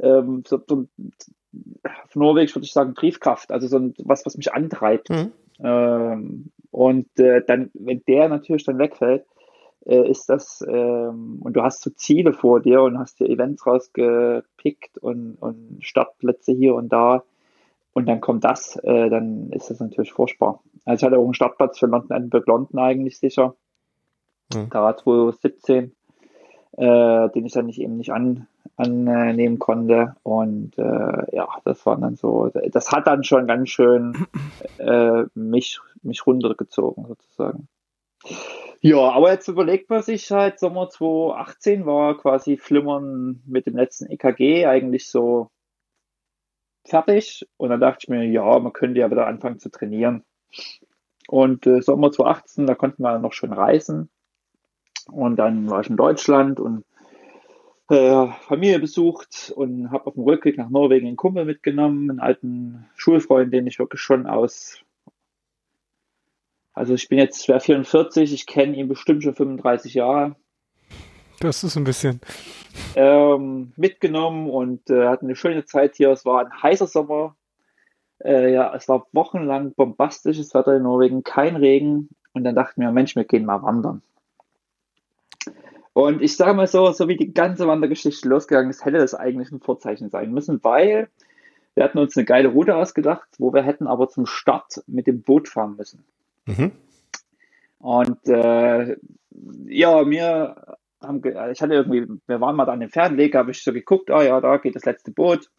Speaker 3: ähm, so, so, auf Norwegisch würde ich sagen Triebkraft, also so ein, was, was mich antreibt. Mhm. Ähm, und äh, dann, wenn der natürlich dann wegfällt, äh, ist das, ähm, und du hast so Ziele vor dir und hast dir Events rausgepickt und, und Startplätze hier und da, und dann kommt das, äh, dann ist das natürlich furchtbar. Also ich hatte auch einen Startplatz für London Edinburgh London eigentlich sicher. mhm. da 2017, äh, den ich dann nicht eben nicht an, annehmen konnte. Und äh, ja, das war dann so, das hat dann schon ganz schön äh, mich, mich runtergezogen sozusagen. Ja, aber jetzt überlegt man sich halt, Sommer 2018 war quasi Flimmern mit dem letzten EKG eigentlich so fertig. Und dann dachte ich mir, ja, man könnte ja wieder anfangen zu trainieren. Und äh, Sommer 2018, da konnten wir noch schön reisen. Und dann war ich in Deutschland und äh, Familie besucht und habe auf dem Rückweg nach Norwegen einen Kumpel mitgenommen, einen alten Schulfreund, den ich wirklich schon aus also ich bin jetzt schwer 44, ich kenne ihn bestimmt schon 35 Jahre.
Speaker 2: Das ist ein bisschen.
Speaker 3: Ähm, mitgenommen und äh, hatten eine schöne Zeit hier. Es war ein heißer Sommer. Äh, ja, es war wochenlang bombastisches Wetter in Norwegen, kein Regen. Und dann dachten wir, Mensch, wir gehen mal wandern. Und ich sage mal so, so wie die ganze Wandergeschichte losgegangen ist, hätte das eigentlich ein Vorzeichen sein müssen, weil wir hatten uns eine geile Route ausgedacht, wo wir hätten aber zum Start mit dem Boot fahren müssen. Mhm. Und äh, ja, wir haben, ich hatte irgendwie, wir waren mal da an dem Fernweg, habe ich so geguckt, ah ja, da geht das letzte Boot.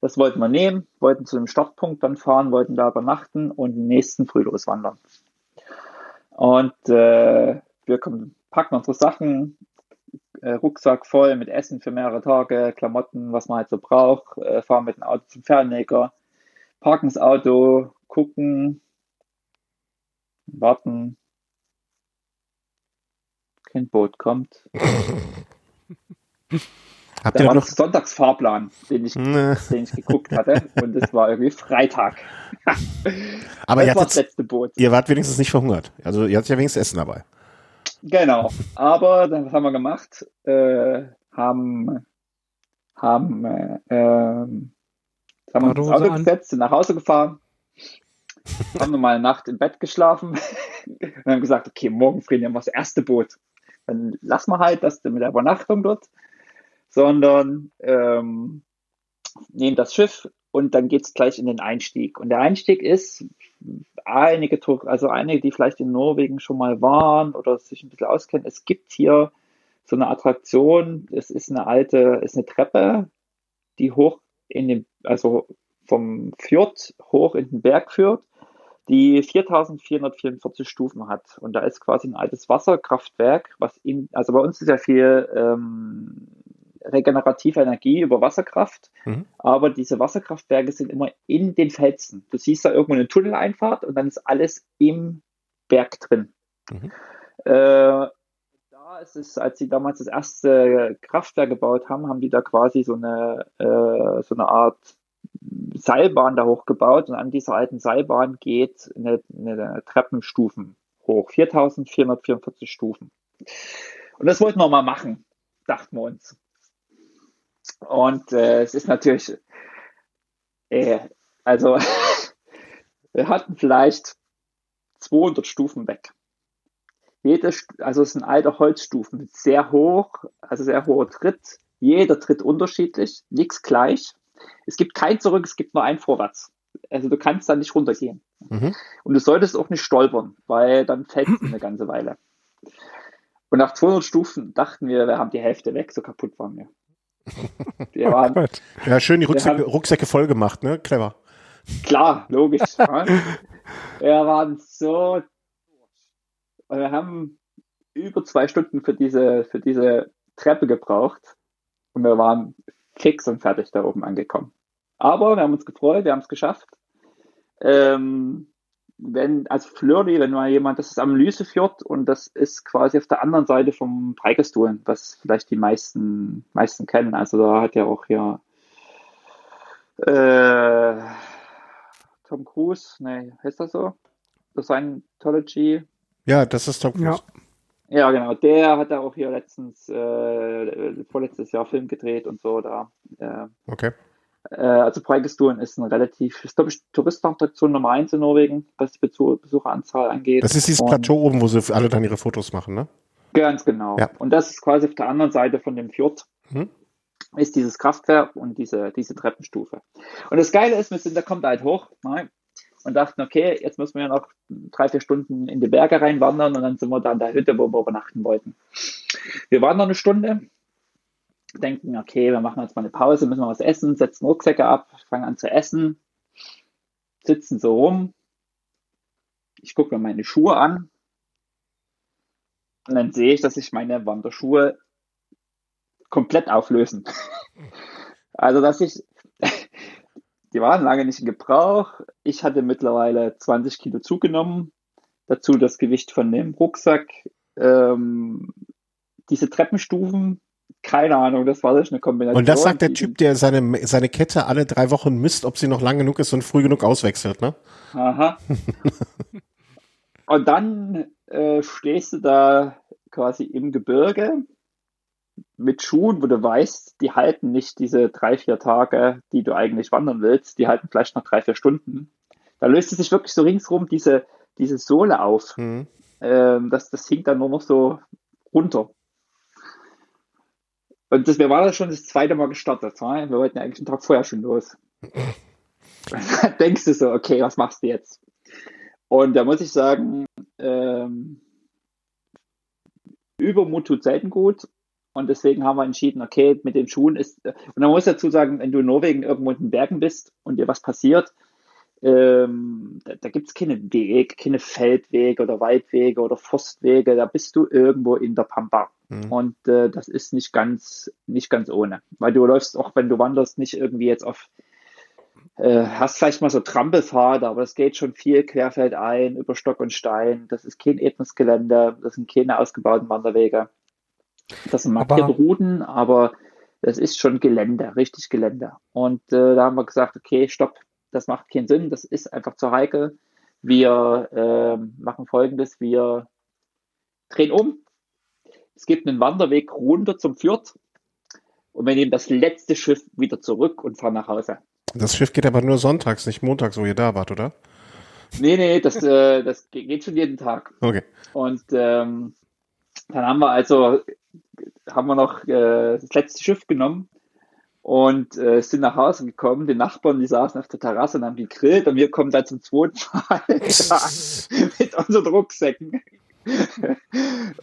Speaker 3: Das wollten wir nehmen, wollten zu dem Startpunkt dann fahren, wollten da übernachten und den nächsten früh loswandern. Und äh, wir kommen, packen unsere Sachen, äh, Rucksack voll mit Essen für mehrere Tage, Klamotten, was man halt so braucht, äh, fahren mit dem Auto zum Fernleger, parken das Auto, gucken, warten. Kein Boot kommt. [laughs]
Speaker 1: Habt ihr noch
Speaker 3: Sonntagsfahrplan, den ich, den ich geguckt hatte, und es war irgendwie Freitag.
Speaker 1: Aber ihr, das letzte Boot. ihr wart wenigstens nicht verhungert. Also ihr hattet ja wenigstens Essen dabei.
Speaker 3: Genau. Aber was haben wir gemacht? Äh, haben haben, äh, ähm, haben uns ins Auto gesetzt, sind nach Hause gefahren, haben nochmal eine Nacht im Bett geschlafen [laughs] und haben gesagt, okay, morgen früh nehmen wir das erste Boot. Dann lassen wir halt das mit der Übernachtung dort, sondern ähm, nehmen das Schiff und dann geht es gleich in den Einstieg. Und der Einstieg ist, einige, also einige, die vielleicht in Norwegen schon mal waren oder sich ein bisschen auskennen, es gibt hier so eine Attraktion, es ist eine alte, ist eine Treppe, die hoch in den, also vom Fjord hoch in den Berg führt die 4444 Stufen hat. Und da ist quasi ein altes Wasserkraftwerk, was in, also bei uns ist ja viel ähm, regenerative Energie über Wasserkraft, mhm. aber diese Wasserkraftwerke sind immer in den Felsen. Du siehst da irgendwo eine Tunneleinfahrt und dann ist alles im Berg drin. Mhm. Äh, da ist es, als sie damals das erste Kraftwerk gebaut haben, haben die da quasi so eine, äh, so eine Art Seilbahn da hochgebaut und an dieser alten Seilbahn geht eine, eine Treppenstufen hoch. 4444 Stufen. Und das wollten wir mal machen, dachten wir uns. Und äh, es ist natürlich, äh, also [laughs] wir hatten vielleicht 200 Stufen weg. Jede, also es sind alte Holzstufen, sehr hoch, also sehr hoher Tritt. Jeder Tritt unterschiedlich, nichts gleich. Es gibt kein Zurück, es gibt nur ein Vorwärts. Also du kannst da nicht runtergehen. Mhm. Und du solltest auch nicht stolpern, weil dann fällt es [clears throat] eine ganze Weile. Und nach 200 Stufen dachten wir, wir haben die Hälfte weg, so kaputt waren wir.
Speaker 1: Wir oh waren, ja, schön die Rucksäcke, haben, Rucksäcke voll gemacht, ne? Clever.
Speaker 3: Klar, logisch. [laughs] Wir waren so. Wir haben über zwei Stunden für diese, für diese Treppe gebraucht. Und wir waren fix und fertig da oben angekommen. Aber wir haben uns gefreut, wir haben es geschafft. Ähm, wenn, also Flirty, wenn mal jemand, das ist am Lysefjord und das ist quasi auf der anderen Seite vom Preikestuhlen, was vielleicht die meisten, meisten kennen. Also da hat ja auch hier äh, Tom Cruise, nee, heißt das so? Das Scientology.
Speaker 1: Ja, das ist Tom Cruise. Ja.
Speaker 3: Ja, genau. Der hat da auch hier letztens, äh, vorletztes Jahr Film gedreht und so. Da,
Speaker 1: äh, okay.
Speaker 3: Äh, also Preikestuhlen ist ein relativ, ist glaube ich Touristenattraktion Nummer eins in Norwegen, was die Besucheranzahl angeht.
Speaker 1: Das ist dieses und, Plateau oben, wo sie alle dann ihre Fotos machen, ne?
Speaker 3: Ganz genau. Ja. Und das ist quasi auf der anderen Seite von dem Fjord. Hm? Ist dieses Kraftwerk und diese, diese Treppenstufe. Und das Geile ist, wir sind, da kommt halt hoch, nein, und dachten, okay, jetzt müssen wir noch drei, vier Stunden in die Berge reinwandern und dann sind wir da an der Hütte, wo wir übernachten wollten. Wir waren noch eine Stunde, denken, okay, wir machen jetzt mal eine Pause, müssen wir was essen, setzen Rucksäcke ab, fangen an zu essen, sitzen so rum. Ich gucke mir meine Schuhe an und dann sehe ich, dass sich meine Wanderschuhe komplett auflösen. [laughs] Also, dass ich, [laughs] die waren lange nicht in Gebrauch. Ich hatte mittlerweile 20 Kilo zugenommen. Dazu das Gewicht von dem Rucksack. Ähm, diese Treppenstufen, keine Ahnung, das war das eine Kombination.
Speaker 1: Und das sagt der Typ, der seine, seine Kette alle drei Wochen misst, ob sie noch lang genug ist und früh genug auswechselt, ne?
Speaker 3: Aha. [laughs] und dann äh, stehst du da quasi im Gebirge mit Schuhen, wo du weißt, die halten nicht diese drei, vier Tage, die du eigentlich wandern willst, die halten vielleicht noch drei, vier Stunden. Da löst es sich wirklich so ringsrum diese, diese Sohle auf. Mhm. Ähm, das, das hing dann nur noch so runter. Und das, wir waren ja schon das zweite Mal gestartet. Wir wollten ja eigentlich einen Tag vorher schon los. da [laughs] denkst du so, okay, was machst du jetzt? Und da muss ich sagen, ähm, Übermut tut selten gut. Und deswegen haben wir entschieden, okay, mit den Schuhen ist, und man muss dazu sagen, wenn du in Norwegen irgendwo in den Bergen bist und dir was passiert, ähm, da, da gibt es keine Wege, keine Feldwege oder Waldwege oder Forstwege, da bist du irgendwo in der Pampa. Mhm. Und äh, das ist nicht ganz, nicht ganz ohne. Weil du läufst auch, wenn du wanderst, nicht irgendwie jetzt auf, äh, hast vielleicht mal so Trampelpfade, aber es geht schon viel querfeldein, über Stock und Stein. Das ist kein ebnes Gelände, das sind keine ausgebauten Wanderwege. Das sind markierte aber, Routen, aber das ist schon Gelände, richtig Gelände. Und äh, da haben wir gesagt, okay, stopp, das macht keinen Sinn, das ist einfach zu heikel. Wir äh, machen folgendes, wir drehen um. Es gibt einen Wanderweg runter zum Fjord und wir nehmen das letzte Schiff wieder zurück und fahren nach Hause.
Speaker 1: Das Schiff geht aber nur sonntags, nicht montags, wo ihr da wart, oder?
Speaker 3: Nee, nee, das, äh, das geht schon jeden Tag.
Speaker 1: Okay.
Speaker 3: Und ähm, dann haben wir also haben wir noch äh, das letzte Schiff genommen und äh, sind nach Hause gekommen. Die Nachbarn, die saßen auf der Terrasse und haben gegrillt und wir kommen da zum zweiten Mal [laughs] [laughs] mit unseren Rucksäcken.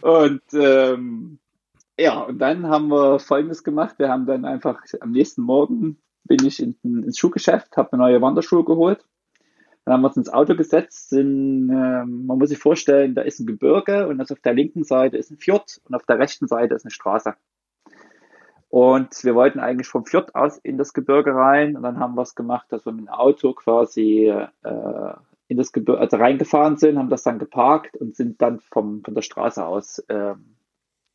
Speaker 3: und ähm, ja, und dann haben wir Folgendes gemacht. Wir haben dann einfach am nächsten Morgen bin ich in, ins Schuhgeschäft, habe mir neue Wanderschuhe geholt dann haben wir uns ins Auto gesetzt, sind, äh, man muss sich vorstellen, da ist ein Gebirge und also auf der linken Seite ist ein Fjord und auf der rechten Seite ist eine Straße. Und wir wollten eigentlich vom Fjord aus in das Gebirge rein und dann haben wir es gemacht, dass wir mit dem Auto quasi äh, in das Gebirge, also reingefahren sind, haben das dann geparkt und sind dann vom, von der Straße aus äh,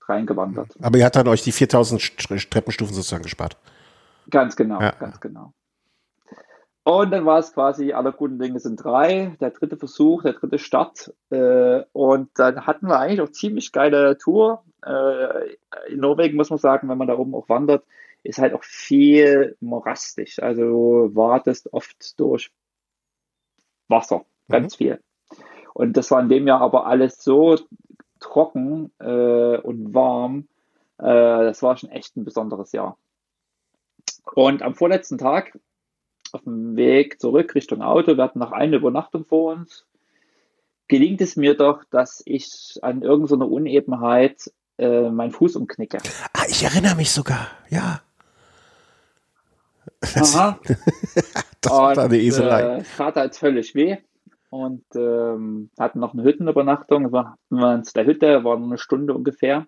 Speaker 3: reingewandert.
Speaker 1: Aber ihr habt dann euch die 4000 Treppenstufen sozusagen gespart.
Speaker 3: Ganz genau, ja. ganz genau. Und dann war es quasi, aller guten Dinge sind drei, der dritte Versuch, der dritte Start. Äh, und dann hatten wir eigentlich auch ziemlich geile Tour. Äh, in Norwegen muss man sagen, wenn man da oben auch wandert, ist halt auch viel morastig. Also du wartest oft durch Wasser, ganz mhm. viel. Und das war in dem Jahr aber alles so trocken äh, und warm. Äh, das war schon echt ein besonderes Jahr. Und am vorletzten Tag auf dem Weg zurück Richtung Auto, wir hatten noch eine Übernachtung vor uns, gelingt es mir doch, dass ich an irgendeiner Unebenheit äh, meinen Fuß umknicke.
Speaker 1: Ah, ich erinnere mich sogar, ja.
Speaker 3: Das, Aha. [laughs] das war eine Eselei. Äh, tat halt völlig weh und ähm, hatten noch eine Hüttenübernachtung. Wir waren zu der Hütte, war nur eine Stunde ungefähr.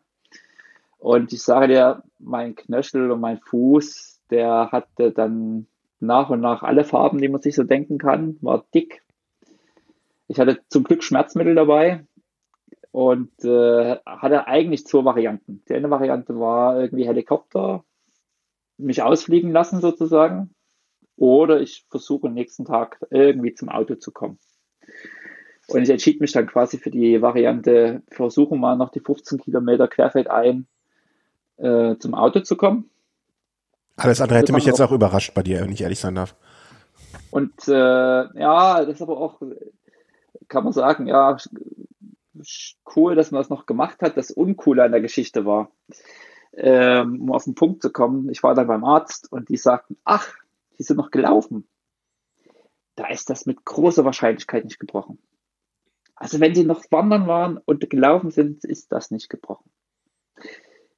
Speaker 3: Und ich sage dir, mein Knöchel und mein Fuß, der hatte dann nach und nach alle Farben, die man sich so denken kann, war dick. Ich hatte zum Glück Schmerzmittel dabei und äh, hatte eigentlich zwei Varianten. Die eine Variante war irgendwie Helikopter, mich ausfliegen lassen sozusagen, oder ich versuche nächsten Tag irgendwie zum Auto zu kommen. Und ich entschied mich dann quasi für die Variante, versuchen mal noch die 15 Kilometer querfeldein äh, zum Auto zu kommen.
Speaker 1: Alles andere hätte mich jetzt auch überrascht bei dir, wenn ich ehrlich sein darf.
Speaker 3: Und äh, ja, das ist aber auch, kann man sagen, ja, cool, dass man das noch gemacht hat. Das Uncoole an der Geschichte war, ähm, um auf den Punkt zu kommen, ich war dann beim Arzt und die sagten, ach, die sind noch gelaufen. da ist das mit großer Wahrscheinlichkeit nicht gebrochen. Also wenn sie noch wandern waren und gelaufen sind, ist das nicht gebrochen.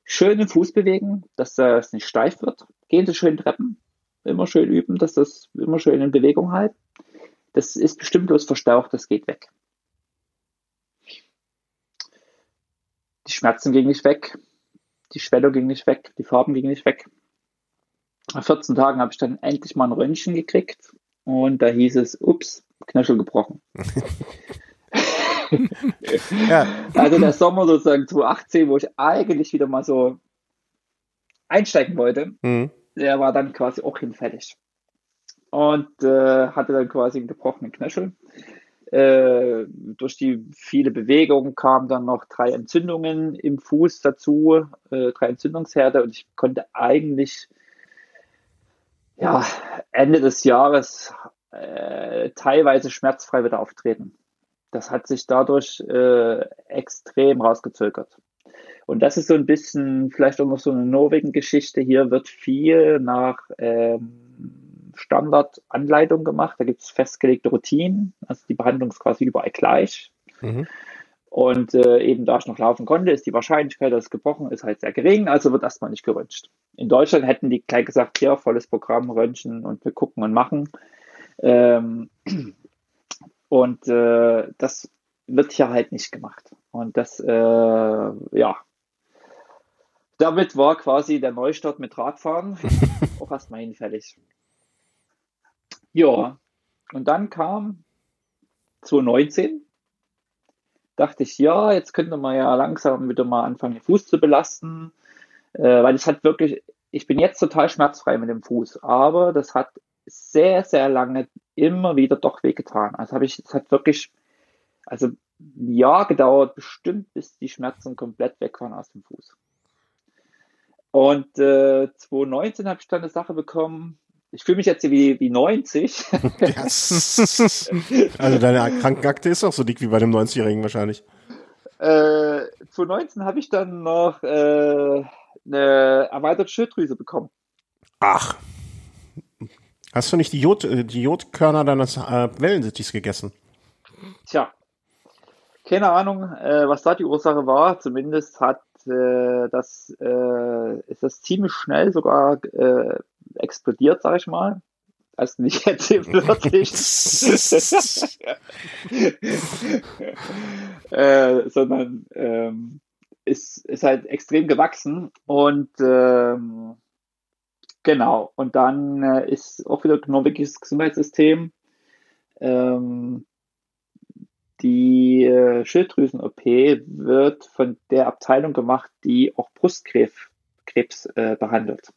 Speaker 3: Schön den Fuß bewegen, dass das nicht steif wird. Gehen Sie schön Treppen. Immer schön üben, dass das immer schön in Bewegung halten. Das ist bestimmt bloß verstaucht, das geht weg. Die Schmerzen gingen nicht weg. Die Schwellung ging nicht weg. Die Farben gingen nicht weg. Nach 14 Tagen habe ich dann endlich mal ein Röntgen gekriegt und da hieß es, ups, Knöchel gebrochen. [laughs] [laughs] ja. Also der Sommer sozusagen 2018, wo ich eigentlich wieder mal so einsteigen wollte, mhm. Der war dann quasi auch hinfällig. Und äh, hatte dann quasi einen gebrochenen Knöchel. Äh, durch die viele Bewegungen kamen dann noch drei Entzündungen im Fuß dazu, äh, drei Entzündungsherde und ich konnte eigentlich ja, Ende des Jahres äh, teilweise schmerzfrei wieder auftreten. Das hat sich dadurch äh, extrem rausgezögert. Und das ist so ein bisschen vielleicht auch noch so eine Norwegen-Geschichte. Hier wird viel nach ähm, Standardanleitung gemacht. Da gibt es festgelegte Routinen. Also die Behandlung ist quasi überall gleich. Mhm. Und äh, eben da ich noch laufen konnte, ist die Wahrscheinlichkeit, dass es gebrochen ist, halt sehr gering. Also wird erstmal nicht geröntgt. In Deutschland hätten die gleich gesagt, ja, volles Programm, röntgen und wir gucken und machen. Ähm, und äh, das wird hier halt nicht gemacht. Und das, äh, ja, damit war quasi der Neustart mit Radfahren [laughs] auch erstmal hinfällig. Ja, und dann kam 2019 dachte ich, ja, jetzt könnte man ja langsam wieder mal anfangen, den Fuß zu belasten, äh, weil es hat wirklich, ich bin jetzt total schmerzfrei mit dem Fuß, aber das hat sehr, sehr lange immer wieder doch wehgetan. Also habe ich, es hat wirklich, also ein Jahr gedauert, bestimmt, bis die Schmerzen komplett weg waren aus dem Fuß. Und äh, 2019 habe ich dann eine Sache bekommen, ich fühle mich jetzt wie, wie 90.
Speaker 1: Yes. Also deine Krankenakte ist auch so dick wie bei dem 90-Jährigen wahrscheinlich.
Speaker 3: Äh, 2019 habe ich dann noch äh, eine erweiterte Schilddrüse bekommen.
Speaker 1: Ach. Hast du nicht die, Jod, äh, die Jodkörner deines äh, Wellensittichs gegessen?
Speaker 3: Tja. Keine Ahnung, äh, was da die Ursache war. Zumindest hat äh, das, äh, ist das ziemlich schnell sogar äh, explodiert, sag ich mal. Also nicht [laughs] jetzt eben wirklich, [laughs] äh, sondern ähm, ist, ist halt extrem gewachsen und ähm, genau. Und dann äh, ist auch wieder ein norwegisches Gesundheitssystem. Ähm, die äh, Schilddrüsen-OP wird von der Abteilung gemacht, die auch Brustkrebs Krebs, äh, behandelt.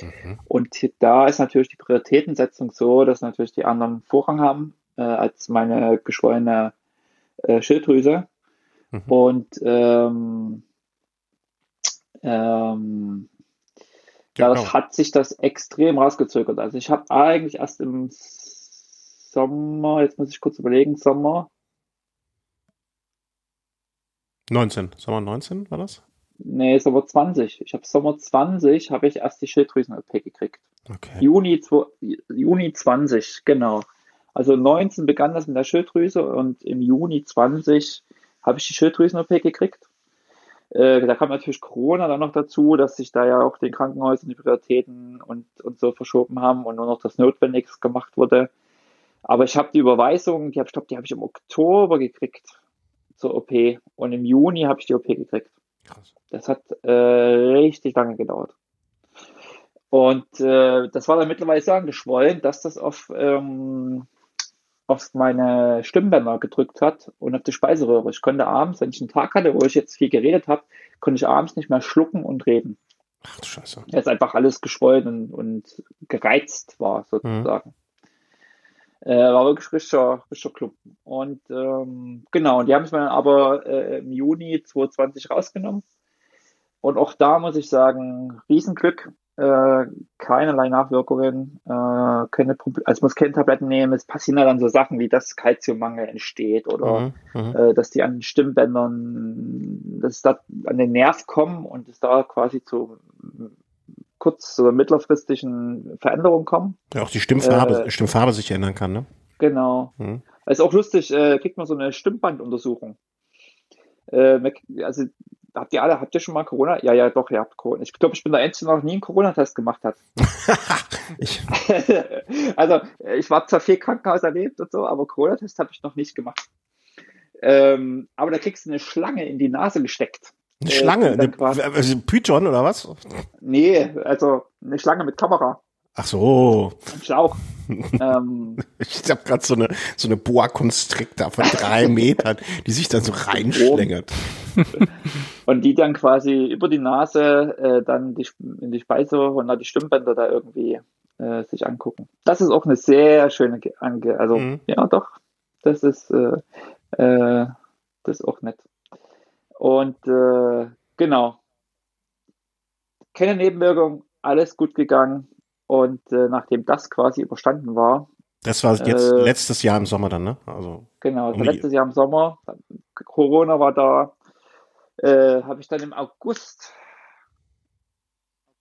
Speaker 3: Mhm. Und da ist natürlich die Prioritätensetzung so, dass natürlich die anderen Vorrang haben äh, als meine geschwollene äh, Schilddrüse. Mhm. Und ähm, ähm, ja, genau. hat sich das extrem rausgezögert. Also ich habe eigentlich erst im Sommer, jetzt muss ich kurz überlegen, Sommer
Speaker 1: 19, Sommer 19 war das?
Speaker 3: Nee, Sommer 20. Ich habe Sommer 20 habe ich erst die Schilddrüsen-OP gekriegt. Okay. Juni, Juni 20, genau. Also 19 begann das mit der Schilddrüse und im Juni 20 habe ich die Schilddrüsen-OP gekriegt. Äh, da kam natürlich Corona dann noch dazu, dass sich da ja auch den Krankenhäusern die Prioritäten und, und so verschoben haben und nur noch das Notwendigste gemacht wurde. Aber ich habe die Überweisung, die habe ich glaube, die habe ich im Oktober gekriegt zur OP und im Juni habe ich die OP gekriegt. Krass. Das hat äh, richtig lange gedauert. Und äh, das war dann mittlerweile so angeschwollen, dass das auf, ähm, auf meine Stimmbänder gedrückt hat und auf die Speiseröhre. Ich konnte abends, wenn ich einen Tag hatte, wo ich jetzt viel geredet habe, konnte ich abends nicht mehr schlucken und reden. Ach du Scheiße. Jetzt einfach alles geschwollen und, und gereizt war, sozusagen. Mhm. Äh, war wirklich richtiger, richtiger Klumpen. Und ähm, genau, und die haben es mir aber äh, im Juni 2020 rausgenommen. Und auch da muss ich sagen, Riesenglück. Äh, keinerlei Nachwirkungen, äh, keine Probleme, also muss keine Tabletten nehmen. Es passieren ja dann so Sachen wie, dass Kalziummangel entsteht oder mhm, mhm, äh, dass die an den Stimmbändern, dass es da an den Nerv kommen und es da quasi zu kurz- oder mittelfristigen Veränderungen kommen.
Speaker 1: Ja, auch die Stimmfarbe, äh, Stimmfarbe sich ändern kann, ne?
Speaker 3: Genau. Mhm. ist auch lustig, äh, kriegt man so eine Stimmbanduntersuchung. Äh, also habt ihr alle, habt ihr schon mal Corona? Ja, ja, doch, ihr habt Corona. Ich glaube, ich bin der Einzige, der noch nie einen Corona-Test gemacht hat. [laughs] ich. [laughs] also, ich war zwar viel Krankenhaus erlebt und so, aber Corona-Test habe ich noch nicht gemacht. Ähm, aber da kriegst du eine Schlange in die Nase gesteckt.
Speaker 1: Eine äh, Schlange? Eine, also Python oder was?
Speaker 3: Nee, also eine Schlange mit Kamera.
Speaker 1: Ach so.
Speaker 3: Ein Schlauch. [laughs] ähm,
Speaker 1: ich habe gerade so eine, so eine Boa Constrictor von drei [laughs] Metern, die sich dann so reinschlängert. [laughs]
Speaker 3: und die dann quasi über die Nase äh, dann die, in die Speise und dann die Stimmbänder da irgendwie äh, sich angucken. Das ist auch eine sehr schöne Ange also mhm. ja doch, das ist äh, äh, das ist auch nett. Und äh, genau. Keine Nebenwirkung, alles gut gegangen. Und äh, nachdem das quasi überstanden war.
Speaker 1: Das war jetzt äh, letztes Jahr im Sommer dann, ne? Also,
Speaker 3: genau, also letztes Jahr im Sommer. Corona war da. Äh, Habe ich dann im August.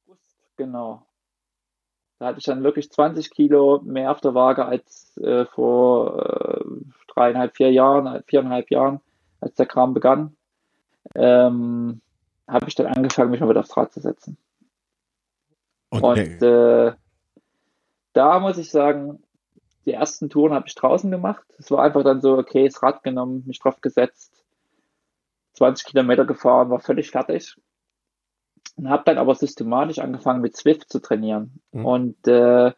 Speaker 3: August, genau. Da hatte ich dann wirklich 20 Kilo mehr auf der Waage als äh, vor äh, dreieinhalb, vier Jahren, viereinhalb Jahren, als der Kram begann. Ähm, habe ich dann angefangen, mich mal wieder aufs Rad zu setzen. Und, Und äh, da muss ich sagen, die ersten Touren habe ich draußen gemacht. Es war einfach dann so, okay, das Rad genommen, mich drauf gesetzt, 20 Kilometer gefahren, war völlig fertig. Und habe dann aber systematisch angefangen mit Swift zu trainieren. Mhm. Und äh,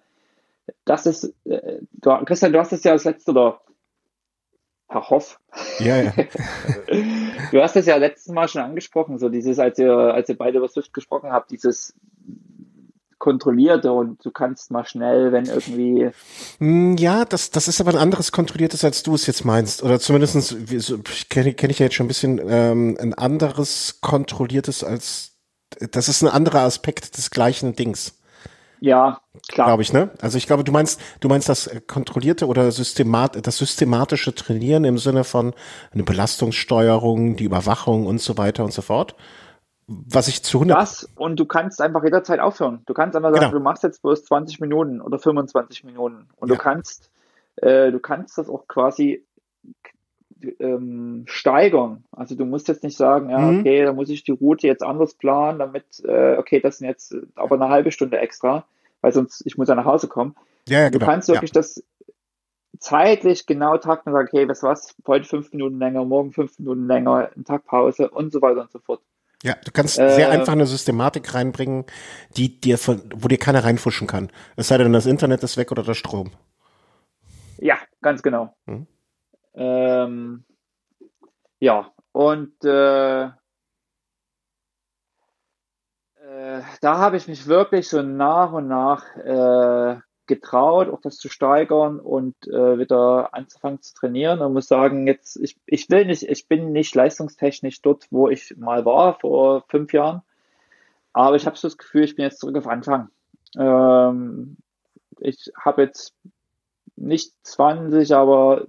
Speaker 3: das ist, äh, du, Christian, du hast es ja als letzter, oder Herr Hoff.
Speaker 1: Ja, ja. [laughs]
Speaker 3: du hast es ja letztes Mal schon angesprochen, so dieses, als ihr, als ihr beide über Swift gesprochen habt, dieses kontrollierte und du kannst mal schnell, wenn irgendwie.
Speaker 1: Hm, ja, das, das ist aber ein anderes kontrolliertes, als du es jetzt meinst. Oder zumindestens kenne kenn ich ja jetzt schon ein bisschen ähm, ein anderes kontrolliertes als das ist ein anderer Aspekt des gleichen Dings.
Speaker 3: Ja, klar.
Speaker 1: Glaube ich, ne? Also ich glaube, du meinst, du meinst das kontrollierte oder systemat, das systematische Trainieren im Sinne von eine Belastungssteuerung, die Überwachung und so weiter und so fort was ich zu 100
Speaker 3: Das und du kannst einfach jederzeit aufhören. Du kannst einfach sagen, genau. du machst jetzt bloß 20 Minuten oder 25 Minuten und ja. du kannst äh, du kannst das auch quasi ähm, steigern. Also du musst jetzt nicht sagen, ja, mhm. okay, da muss ich die Route jetzt anders planen, damit, äh, okay, das sind jetzt aber eine halbe Stunde extra, weil sonst ich muss ja nach Hause kommen.
Speaker 1: Ja, ja,
Speaker 3: du
Speaker 1: genau.
Speaker 3: kannst wirklich ja. das zeitlich genau takten und sagen, okay, was was, heute fünf Minuten länger, morgen fünf Minuten länger, ein Tag Pause und so weiter und so fort.
Speaker 1: Ja, du kannst äh, sehr einfach eine Systematik reinbringen, die dir von, wo dir keiner reinfuschen kann. Es sei denn, das Internet ist weg oder der Strom.
Speaker 3: Ja, ganz genau. Hm. Ähm, ja, und äh, äh, da habe ich mich wirklich so nach und nach äh, getraut, auch das zu steigern und äh, wieder anzufangen zu trainieren und muss sagen, jetzt, ich, ich will nicht, ich bin nicht leistungstechnisch dort, wo ich mal war vor fünf Jahren, aber ich habe so das Gefühl, ich bin jetzt zurück auf Anfang. Ähm, ich habe jetzt nicht 20, aber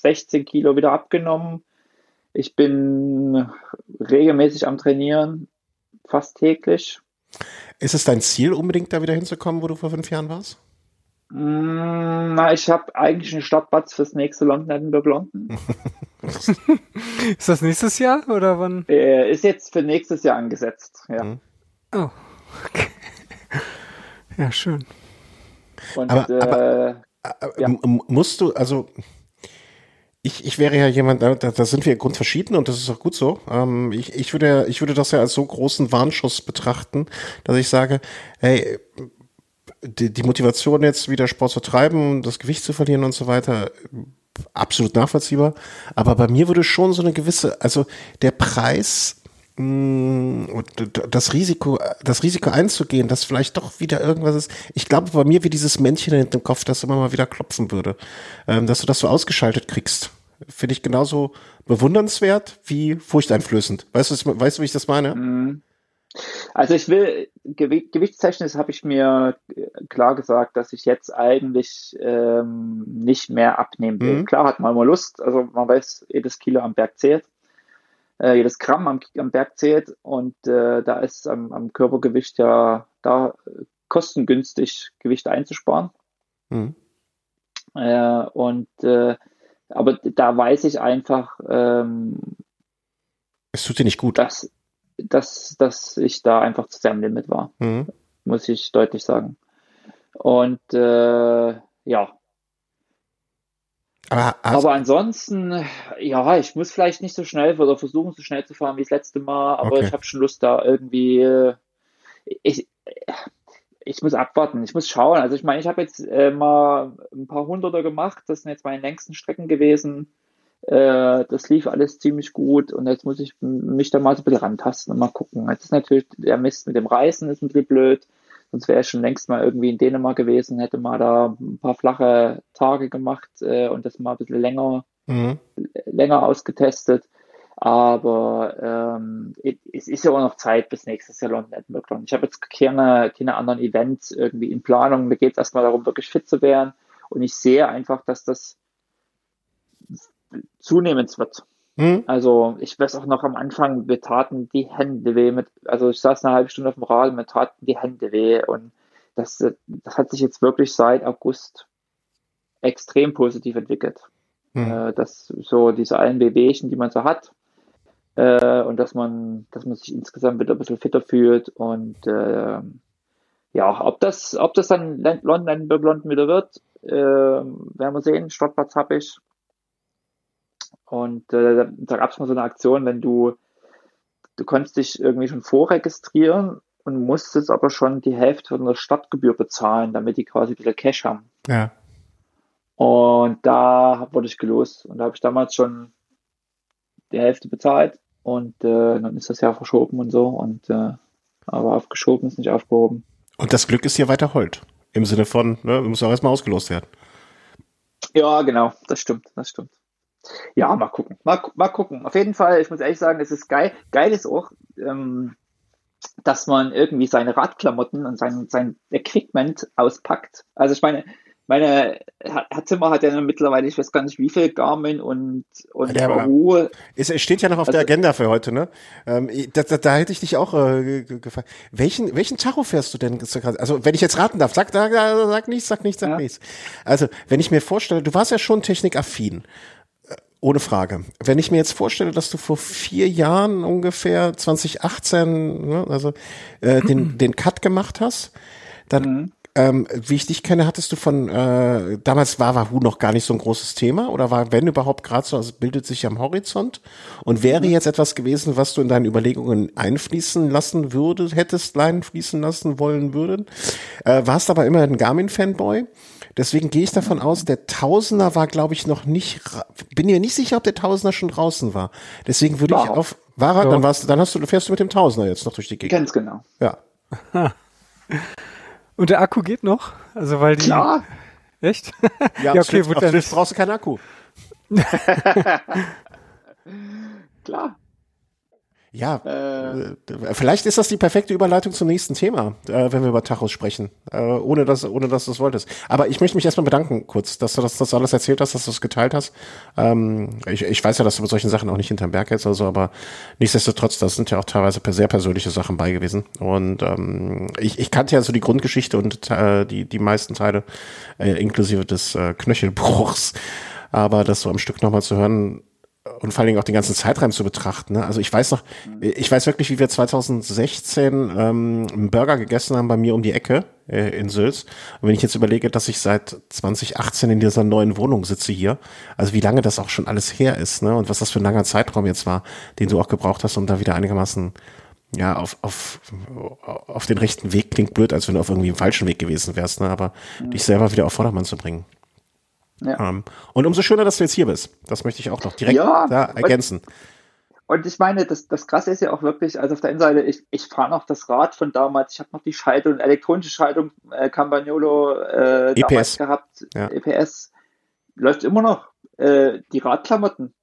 Speaker 3: 16 Kilo wieder abgenommen. Ich bin regelmäßig am Trainieren, fast täglich.
Speaker 1: Ist es dein Ziel, unbedingt da wieder hinzukommen, wo du vor fünf Jahren warst?
Speaker 3: Mm, na, ich habe eigentlich einen Stadtplatz fürs nächste London Edinburgh [laughs] London.
Speaker 2: ist das nächstes Jahr oder wann?
Speaker 3: Äh, ist jetzt für nächstes Jahr angesetzt, ja. Mhm.
Speaker 2: Oh, okay. Ja, schön.
Speaker 1: Und, aber, äh, aber, aber ja. musst du, also ich, ich wäre ja jemand, da, da sind wir grundverschieden und das ist auch gut so. Ähm, ich, ich, würde, ich würde das ja als so großen Warnschuss betrachten, dass ich sage, hey, die, die Motivation jetzt wieder Sport zu treiben, das Gewicht zu verlieren und so weiter, absolut nachvollziehbar. Aber bei mir würde schon so eine gewisse, also der Preis, das Risiko, das Risiko einzugehen, dass vielleicht doch wieder irgendwas ist. Ich glaube bei mir wie dieses Männchen in dem Kopf, das immer mal wieder klopfen würde, ähm, dass du das so ausgeschaltet kriegst finde ich genauso bewundernswert wie furchteinflößend. Weißt du, weißt du, wie ich das meine? Mhm.
Speaker 3: Also ich will, gewichtstechnisch habe ich mir klar gesagt, dass ich jetzt eigentlich ähm, nicht mehr abnehmen will. Mhm. Klar hat man mal Lust, also man weiß, jedes Kilo am Berg zählt, äh, jedes Gramm am, am Berg zählt und äh, da ist am, am, Körpergewicht ja da kostengünstig Gewicht einzusparen. Mhm. Äh, und äh, aber da weiß ich einfach, ähm,
Speaker 1: es tut dir nicht gut.
Speaker 3: Dass, dass, dass ich da einfach zu seinem Limit war, mhm. muss ich deutlich sagen. Und äh, ja. Aber, aber, ansonsten, ja, ich muss vielleicht nicht so schnell oder versuchen, so schnell zu fahren wie das letzte Mal, aber okay. ich habe schon Lust da irgendwie. Äh, ich, ich muss abwarten, ich muss schauen. Also ich meine, ich habe jetzt äh, mal ein paar Hunderter gemacht, das sind jetzt meine längsten Strecken gewesen. Äh, das lief alles ziemlich gut und jetzt muss ich mich da mal so ein bisschen rantasten und mal gucken. Jetzt ist natürlich der Mist mit dem Reisen ist ein bisschen blöd. Sonst wäre ich schon längst mal irgendwie in Dänemark gewesen, hätte mal da ein paar flache Tage gemacht äh, und das mal ein bisschen länger, mhm. länger ausgetestet. Aber ähm, es ist ja auch noch Zeit bis nächstes Jahr London Edinburgh. Ich habe jetzt keine, keine anderen Events irgendwie in Planung. Mir geht es erstmal darum, wirklich fit zu werden. Und ich sehe einfach, dass das zunehmend wird. Hm? Also ich weiß auch noch am Anfang, wir taten die Hände weh. Mit, also ich saß eine halbe Stunde auf dem Rad, mir taten die Hände weh. Und das, das hat sich jetzt wirklich seit August extrem positiv entwickelt. Hm. Äh, dass so diese allen Wehwehchen, die man so hat, äh, und dass man, dass man sich insgesamt wieder ein bisschen fitter fühlt und äh, ja, ob das, ob das dann London, Edinburgh London wieder wird, äh, werden wir sehen. Startplatz habe ich. Und äh, da gab es mal so eine Aktion, wenn du, du konntest dich irgendwie schon vorregistrieren und musstest aber schon die Hälfte von der Stadtgebühr bezahlen, damit die quasi wieder Cash haben.
Speaker 1: Ja.
Speaker 3: Und da wurde ich gelost und da habe ich damals schon die Hälfte bezahlt und äh, dann ist das ja verschoben und so und äh, aber aufgeschoben ist nicht aufgehoben.
Speaker 1: Und das Glück ist hier weiter Holt. Im Sinne von, ne, muss auch erstmal ausgelost werden.
Speaker 3: Ja, genau, das stimmt, das stimmt. Ja, mal gucken. Mal, mal gucken. Auf jeden Fall, ich muss ehrlich sagen, es ist geil. Geil ist auch, ähm, dass man irgendwie seine Radklamotten und sein, sein Equipment auspackt. Also ich meine, meine, Herr Zimmer hat ja mittlerweile, ich weiß gar nicht wie viel, Garmin und, und
Speaker 1: ja, Wahoo. Es steht ja noch auf also, der Agenda für heute, ne? Ähm, da, da, da hätte ich dich auch äh, gefragt. Welchen, welchen Tacho fährst du denn? Also, wenn ich jetzt raten darf, sag, sag, sag nichts, sag nichts, sag ja. nichts. Also, wenn ich mir vorstelle, du warst ja schon technikaffin. Ohne Frage. Wenn ich mir jetzt vorstelle, dass du vor vier Jahren ungefähr 2018, ne, also äh, den, [clears throat] den Cut gemacht hast, dann mhm ähm, wie ich dich kenne, hattest du von, äh, damals war Wahoo noch gar nicht so ein großes Thema oder war, wenn überhaupt, gerade so, also bildet sich am Horizont und wäre mhm. jetzt etwas gewesen, was du in deinen Überlegungen einfließen lassen würdest, hättest einfließen lassen wollen würden. Äh, warst aber immer ein Garmin-Fanboy. Deswegen gehe ich davon aus, der Tausender war, glaube ich, noch nicht, bin mir nicht sicher, ob der Tausender schon draußen war. Deswegen würde wow. ich auf, war er, dann warst, dann hast du, fährst du mit dem Tausender jetzt noch durch die Gegend.
Speaker 3: Ganz genau.
Speaker 1: Ja.
Speaker 2: Und der Akku geht noch? Also weil die.
Speaker 3: Klar.
Speaker 2: Echt? [laughs]
Speaker 1: Ja, ja okay, gut, dann brauchst du keinen Akku. [laughs]
Speaker 3: Klar.
Speaker 1: Ja, äh, vielleicht ist das die perfekte Überleitung zum nächsten Thema, äh, wenn wir über Tachos sprechen, äh, ohne dass, ohne dass du es wolltest. Aber ich möchte mich erstmal bedanken, kurz, dass du das, das alles erzählt hast, dass du es geteilt hast. Ähm, ich, ich weiß ja, dass du mit solchen Sachen auch nicht hinterm Berg hältst oder so, aber nichtsdestotrotz, das sind ja auch teilweise sehr persönliche Sachen bei gewesen. Und ähm, ich, ich kannte ja so die Grundgeschichte und äh, die, die meisten Teile, äh, inklusive des äh, Knöchelbruchs. Aber das so am Stück nochmal zu hören, und vor allen Dingen auch den ganzen Zeitraum zu betrachten. Ne? Also ich weiß noch, ich weiß wirklich, wie wir 2016 ähm, einen Burger gegessen haben bei mir um die Ecke äh, in Sülz. Und wenn ich jetzt überlege, dass ich seit 2018 in dieser neuen Wohnung sitze hier, also wie lange das auch schon alles her ist, ne? Und was das für ein langer Zeitraum jetzt war, den du auch gebraucht hast, um da wieder einigermaßen ja, auf, auf, auf den rechten Weg klingt blöd, als wenn du auf irgendwie im falschen Weg gewesen wärst, ne? aber dich selber wieder auf Vordermann zu bringen. Ja. Ähm, und umso schöner, dass du jetzt hier bist. Das möchte ich auch noch direkt ja, da ergänzen.
Speaker 3: Und, und ich meine, das, das Krasse ist ja auch wirklich, also auf der einen Seite, ich, ich fahre noch das Rad von damals, ich habe noch die Schaltung, elektronische Schaltung, äh, Campagnolo äh,
Speaker 1: EPS.
Speaker 3: gehabt, ja. EPS, läuft immer noch. Äh, die Radklamotten,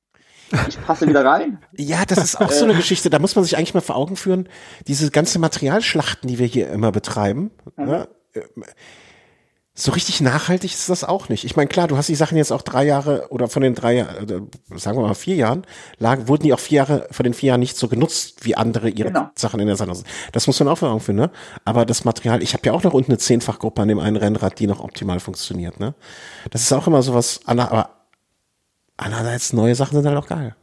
Speaker 3: ich passe wieder rein. [laughs]
Speaker 1: Ja, das ist auch so eine. Geschichte. Da muss man sich eigentlich mal vor Augen führen, diese ganze Materialschlachten, die wir hier immer betreiben. Mhm. Ne? So richtig nachhaltig ist das auch nicht. Ich meine, klar, du hast die Sachen jetzt auch drei Jahre oder von den drei, sagen wir mal vier Jahren, lagen, wurden die auch vier Jahre, von den vier Jahren nicht so genutzt, wie andere ihre genau. Sachen in der Sache. Das muss man auch finden, ne? Aber das Material, ich habe ja auch noch unten eine Zehnfachgruppe an dem einen Rennrad, die noch optimal funktioniert, ne? Das ist auch immer sowas, aber andererseits neue Sachen sind halt auch geil.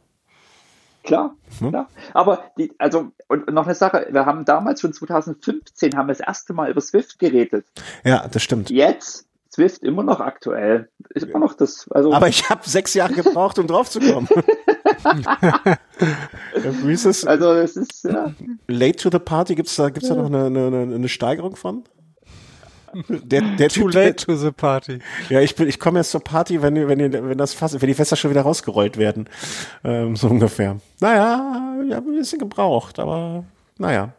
Speaker 3: Klar, hm? klar. Aber die, also, und noch eine Sache, wir haben damals schon 2015 haben wir das erste Mal über Swift geredet.
Speaker 1: Ja, das stimmt.
Speaker 3: Jetzt Swift immer noch aktuell. Ist immer noch das. Also
Speaker 1: Aber ich habe sechs Jahre gebraucht, um drauf zu kommen. [laughs]
Speaker 3: Wie ist es? Also es ist ja.
Speaker 1: Late to the Party, gibt's da gibt's da noch eine, eine, eine Steigerung von?
Speaker 2: Der, der Too typ, late to the party.
Speaker 1: Ja, ich bin, ich komme jetzt zur Party, wenn, wenn, wenn das Fass, wenn die Fässer schon wieder rausgerollt werden. Ähm, so ungefähr. Naja, ich habe ein bisschen gebraucht, aber naja.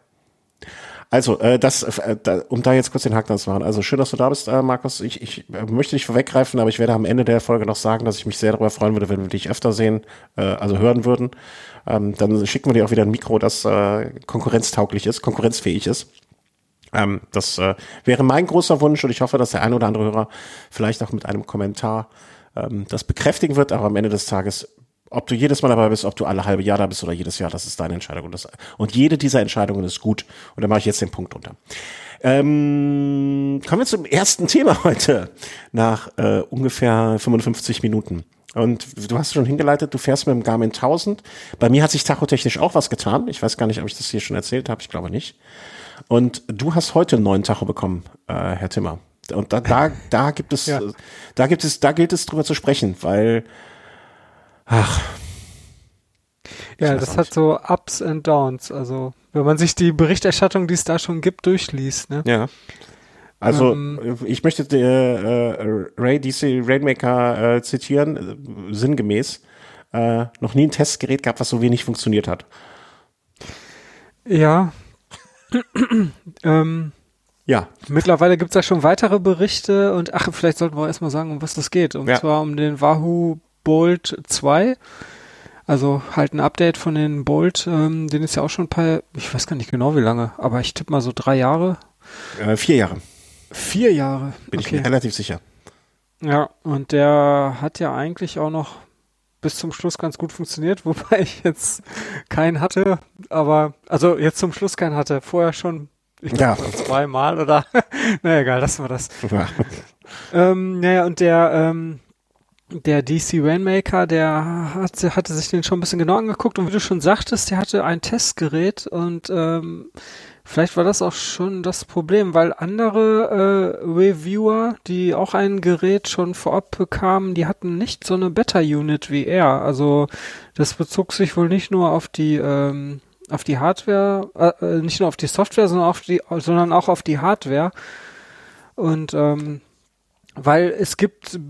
Speaker 1: Also, äh, das, äh, da, um da jetzt kurz den Haken zu machen. Also schön, dass du da bist, äh, Markus. Ich, ich äh, möchte nicht vorweggreifen, aber ich werde am Ende der Folge noch sagen, dass ich mich sehr darüber freuen würde, wenn wir dich öfter sehen, äh, also hören würden. Ähm, dann schicken wir dir auch wieder ein Mikro, das äh, konkurrenztauglich ist, konkurrenzfähig ist. Ähm, das äh, wäre mein großer Wunsch und ich hoffe, dass der ein oder andere Hörer vielleicht auch mit einem Kommentar ähm, das bekräftigen wird, aber am Ende des Tages, ob du jedes Mal dabei bist, ob du alle halbe Jahr da bist oder jedes Jahr, das ist deine Entscheidung. Und, das, und jede dieser Entscheidungen ist gut. Und da mache ich jetzt den Punkt unter. Ähm, kommen wir zum ersten Thema [laughs] heute nach äh, ungefähr 55 Minuten. Und du hast schon hingeleitet, du fährst mit dem Garmin 1000. Bei mir hat sich tachotechnisch auch was getan. Ich weiß gar nicht, ob ich das hier schon erzählt habe. Ich glaube nicht. Und du hast heute einen neuen Tacho bekommen, äh, Herr Timmer. Und da, da, da gibt es, [laughs] ja. da gibt es, da gilt es drüber zu sprechen, weil, ach.
Speaker 2: Ja, das hat so Ups and Downs. Also, wenn man sich die Berichterstattung, die es da schon gibt, durchliest, ne?
Speaker 1: Ja. Also, ähm, ich möchte äh, äh, Ray DC Rainmaker äh, zitieren, äh, sinngemäß. Äh, noch nie ein Testgerät gab, was so wenig funktioniert hat.
Speaker 2: Ja, ähm, ja. Mittlerweile gibt es ja schon weitere Berichte und ach, vielleicht sollten wir erstmal sagen, um was das geht. Und ja. zwar um den Wahoo Bolt 2. Also halt ein Update von den Bolt, ähm, den ist ja auch schon ein paar, ich weiß gar nicht genau wie lange, aber ich tippe mal so drei Jahre.
Speaker 1: Äh, vier Jahre.
Speaker 2: Vier Jahre.
Speaker 1: Bin okay. ich mir relativ sicher.
Speaker 2: Ja, und der hat ja eigentlich auch noch bis zum Schluss ganz gut funktioniert, [laughs] wobei ich jetzt keinen hatte, aber also jetzt zum Schluss keinen hatte, vorher schon ich ja. zweimal oder [laughs] naja, egal, lassen wir das. Ja. Ähm, naja, und der ähm, der DC Rainmaker, der hat, hatte sich den schon ein bisschen genau angeguckt und wie du schon sagtest, der hatte ein Testgerät und ähm, Vielleicht war das auch schon das Problem, weil andere äh, Reviewer, die auch ein Gerät schon vorab bekamen, die hatten nicht so eine Beta-Unit wie er. Also das bezog sich wohl nicht nur auf die ähm, auf die Hardware, äh, äh nicht nur auf die Software, sondern auf die, sondern auch auf die Hardware. Und ähm, weil es gibt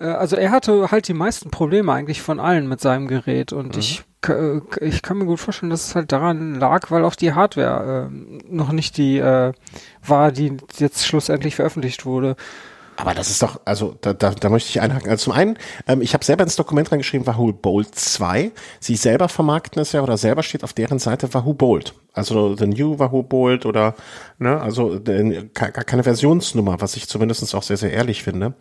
Speaker 2: äh, also er hatte halt die meisten Probleme eigentlich von allen mit seinem Gerät und mhm. ich ich kann mir gut vorstellen, dass es halt daran lag, weil auch die Hardware äh, noch nicht die äh, war, die jetzt schlussendlich veröffentlicht wurde.
Speaker 1: Aber das ist doch, also da, da, da möchte ich einhaken. Also zum einen, ähm, ich habe selber ins Dokument reingeschrieben, Wahoo Bolt 2. Sie selber vermarkten es ja oder selber steht auf deren Seite Wahoo Bolt. Also the New Wahoo Bolt oder, ne, also gar keine Versionsnummer, was ich zumindest auch sehr, sehr ehrlich finde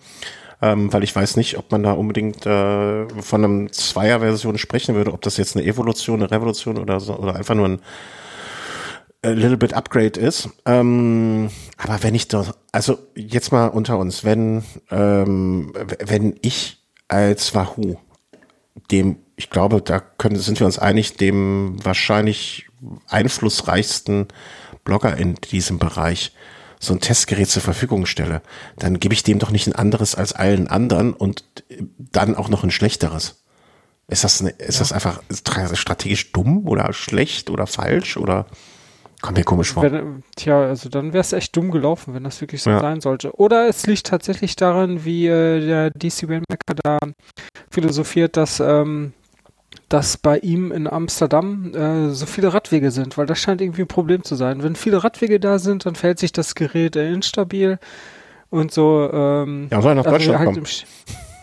Speaker 1: ähm, weil ich weiß nicht, ob man da unbedingt äh, von einem Zweier-Version sprechen würde, ob das jetzt eine Evolution, eine Revolution oder so, oder einfach nur ein a little bit Upgrade ist. Ähm, aber wenn ich doch, also jetzt mal unter uns, wenn, ähm, wenn ich als Wahoo dem, ich glaube, da können, sind wir uns einig, dem wahrscheinlich einflussreichsten Blogger in diesem Bereich so ein Testgerät zur Verfügung stelle, dann gebe ich dem doch nicht ein anderes als allen anderen und dann auch noch ein schlechteres. Ist das, eine, ist ja. das einfach strategisch dumm oder schlecht oder falsch oder kommt mir komisch vor?
Speaker 2: Wenn, tja, also dann wäre es echt dumm gelaufen, wenn das wirklich so ja. sein sollte. Oder es liegt tatsächlich daran, wie äh, der DC Rainmaker da philosophiert, dass ähm, dass bei ihm in Amsterdam äh, so viele Radwege sind, weil das scheint irgendwie ein Problem zu sein. Wenn viele Radwege da sind, dann fällt sich das Gerät äh, instabil und so. Ähm,
Speaker 1: ja, soll nach also Deutschland halt kommen.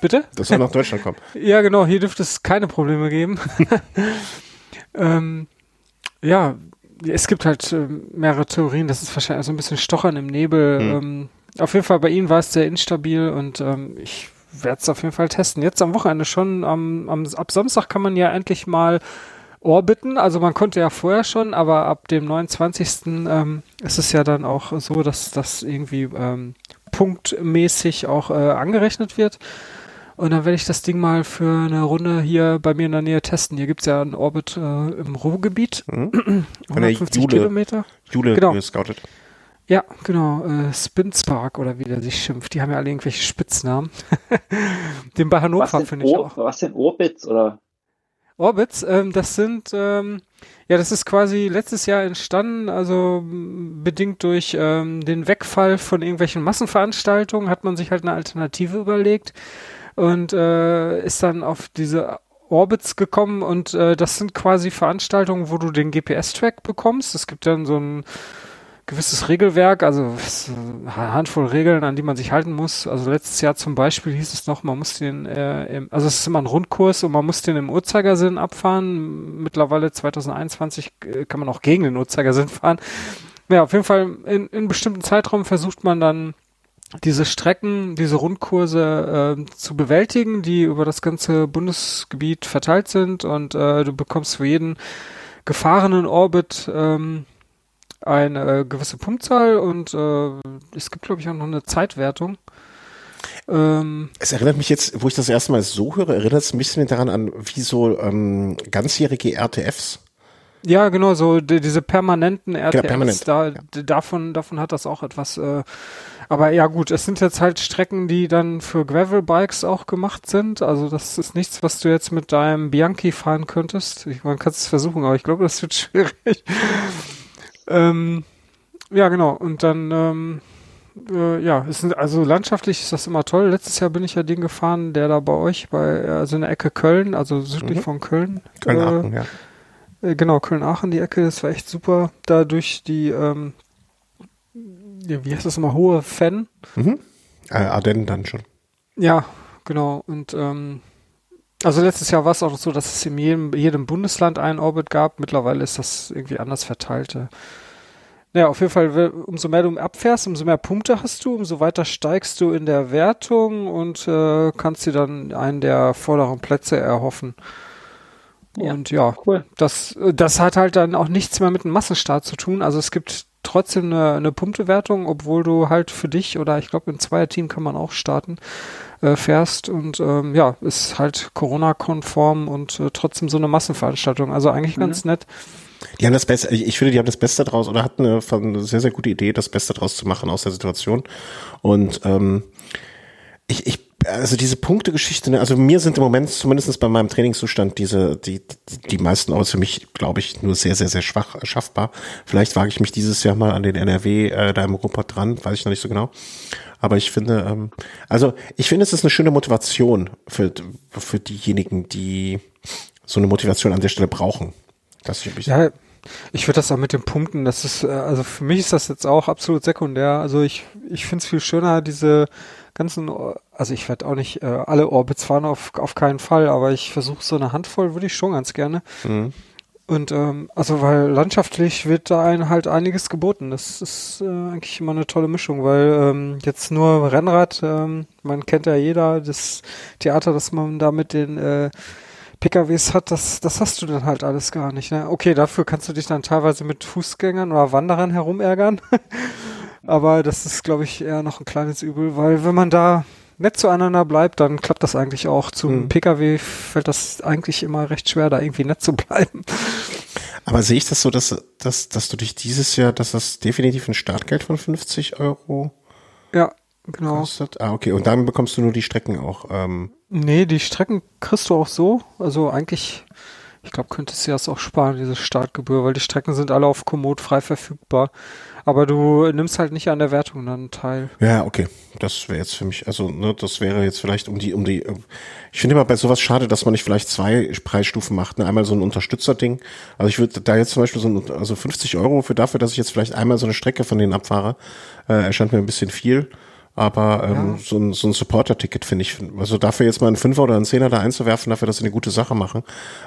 Speaker 2: Bitte? [laughs]
Speaker 1: Das soll nach [laughs] Deutschland kommen.
Speaker 2: ja, genau, hier dürfte es keine Probleme geben. [laughs] ähm, ja, es gibt halt äh, mehrere Theorien, das ist wahrscheinlich so ein bisschen Stochern im Nebel. Hm. Ähm, auf jeden Fall bei ihnen war es sehr instabil und ähm, ich werde es auf jeden Fall testen. Jetzt am Wochenende schon, am, am, ab Samstag kann man ja endlich mal orbiten. Also man konnte ja vorher schon, aber ab dem 29. Ähm, ist es ja dann auch so, dass das irgendwie ähm, punktmäßig auch äh, angerechnet wird. Und dann werde ich das Ding mal für eine Runde hier bei mir in der Nähe testen. Hier gibt es ja einen Orbit äh, im Ruhrgebiet.
Speaker 1: Mhm. [clears throat] 150 Jule, Kilometer. Jule genau. gescoutet.
Speaker 2: Ja, genau. Äh, Spin Spark oder wie der sich schimpft. Die haben ja alle irgendwelche Spitznamen. [laughs] Den bei Hannover finde ich auch.
Speaker 3: Was sind Orbits oder?
Speaker 2: Orbits, ähm, das sind, ähm, ja, das ist quasi letztes Jahr entstanden, also bedingt durch ähm, den Wegfall von irgendwelchen Massenveranstaltungen hat man sich halt eine Alternative überlegt und äh, ist dann auf diese Orbits gekommen und äh, das sind quasi Veranstaltungen, wo du den GPS-Track bekommst. Es gibt dann so ein gewisses Regelwerk, also eine Handvoll Regeln, an die man sich halten muss. Also letztes Jahr zum Beispiel hieß es noch, man muss den, äh, im, also es ist immer ein Rundkurs und man muss den im Uhrzeigersinn abfahren. Mittlerweile 2021 äh, kann man auch gegen den Uhrzeigersinn fahren. Ja, auf jeden Fall in, in bestimmten Zeitraum versucht man dann diese Strecken, diese Rundkurse äh, zu bewältigen, die über das ganze Bundesgebiet verteilt sind und äh, du bekommst für jeden gefahrenen Orbit ähm, eine äh, gewisse Punktzahl und äh, es gibt, glaube ich, auch noch eine Zeitwertung.
Speaker 1: Ähm, es erinnert mich jetzt, wo ich das erste Mal so höre, erinnert es mich ein bisschen daran an, wie so ähm, ganzjährige RTFs.
Speaker 2: Ja, genau, so die, diese permanenten RTFs, genau, permanent, da, ja. davon, davon hat das auch etwas. Äh, aber ja gut, es sind jetzt halt Strecken, die dann für Gravel-Bikes auch gemacht sind. Also das ist nichts, was du jetzt mit deinem Bianchi fahren könntest. Ich, man kann es versuchen, aber ich glaube, das wird [laughs] schwierig. Ähm, ja, genau. Und dann, ähm, äh, ja, sind, also landschaftlich ist das immer toll. Letztes Jahr bin ich ja den gefahren, der da bei euch, bei, also in der Ecke Köln, also südlich mhm. von Köln.
Speaker 1: Köln-Aachen, äh, ja.
Speaker 2: Äh, genau, Köln-Aachen, die Ecke, das war echt super. Da durch die, ähm, wie heißt das immer, hohe Fan.
Speaker 1: Mhm. Äh, Ardennen dann schon.
Speaker 2: Ja, genau. Und ähm, also letztes Jahr war es auch so, dass es in jedem, jedem Bundesland einen Orbit gab. Mittlerweile ist das irgendwie anders verteilt. Ja, auf jeden Fall, umso mehr du abfährst, umso mehr Punkte hast du, umso weiter steigst du in der Wertung und äh, kannst dir dann einen der vorderen Plätze erhoffen. Und ja, cool. das, das hat halt dann auch nichts mehr mit einem Massenstart zu tun. Also es gibt trotzdem eine, eine Punktewertung, obwohl du halt für dich oder ich glaube im Zweierteam kann man auch starten, äh, fährst und ähm, ja, ist halt Corona-konform und äh, trotzdem so eine Massenveranstaltung. Also eigentlich ganz mhm. nett.
Speaker 1: Die haben das Beste, ich finde, die haben das Beste draus oder hatten eine, eine sehr, sehr gute Idee, das Beste draus zu machen aus der Situation. Und ähm, ich, ich also diese Punktegeschichte, ne, also mir sind im Moment zumindest bei meinem Trainingszustand diese, die, die meisten aus für mich, glaube ich, nur sehr, sehr, sehr schwach schaffbar. Vielleicht wage ich mich dieses Jahr mal an den NRW äh, da im Europa dran, weiß ich noch nicht so genau. Aber ich finde, ähm, also ich finde, es ist eine schöne Motivation für, für diejenigen, die so eine Motivation an der Stelle brauchen. Das
Speaker 2: ich ja, ich würde das auch mit den Punkten, das ist, äh, also für mich ist das jetzt auch absolut sekundär. Also ich, ich finde es viel schöner, diese ganzen, also ich werde auch nicht äh, alle Orbits fahren, auf, auf keinen Fall, aber ich versuche so eine Handvoll, würde ich schon ganz gerne. Mhm. Und ähm, also weil landschaftlich wird da ein, halt einiges geboten. Das ist äh, eigentlich immer eine tolle Mischung, weil ähm, jetzt nur Rennrad, ähm, man kennt ja jeder das Theater, dass man da mit den äh, PKWs hat, das, das hast du dann halt alles gar nicht. Ne? Okay, dafür kannst du dich dann teilweise mit Fußgängern oder Wanderern herumärgern. [laughs] Aber das ist, glaube ich, eher noch ein kleines Übel, weil wenn man da nett zueinander bleibt, dann klappt das eigentlich auch. Zum mhm. Pkw fällt das eigentlich immer recht schwer, da irgendwie nett zu bleiben.
Speaker 1: Aber sehe ich das so, dass, dass, dass du dich dieses Jahr, dass das definitiv ein Startgeld von 50 Euro
Speaker 2: ja, genau.
Speaker 1: kostet? Ah, okay. Und dann bekommst du nur die Strecken auch. Ähm.
Speaker 2: Nee, die Strecken kriegst du auch so. Also eigentlich, ich glaube, könntest du das auch sparen, diese Startgebühr, weil die Strecken sind alle auf Komoot frei verfügbar. Aber du nimmst halt nicht an der Wertung dann teil.
Speaker 1: Ja, okay. Das wäre jetzt für mich, also ne, das wäre jetzt vielleicht um die, um die. Ich finde immer bei sowas schade, dass man nicht vielleicht zwei Preisstufen macht. Ne? Einmal so ein Unterstützerding. Also ich würde da jetzt zum Beispiel so ein, also 50 Euro für dafür, dass ich jetzt vielleicht einmal so eine Strecke von denen abfahre, äh, erscheint mir ein bisschen viel. Aber ähm, ja. so ein, so ein Supporter-Ticket finde ich, also dafür jetzt mal einen Fünfer oder einen Zehner da einzuwerfen, dafür, dass sie eine gute Sache machen,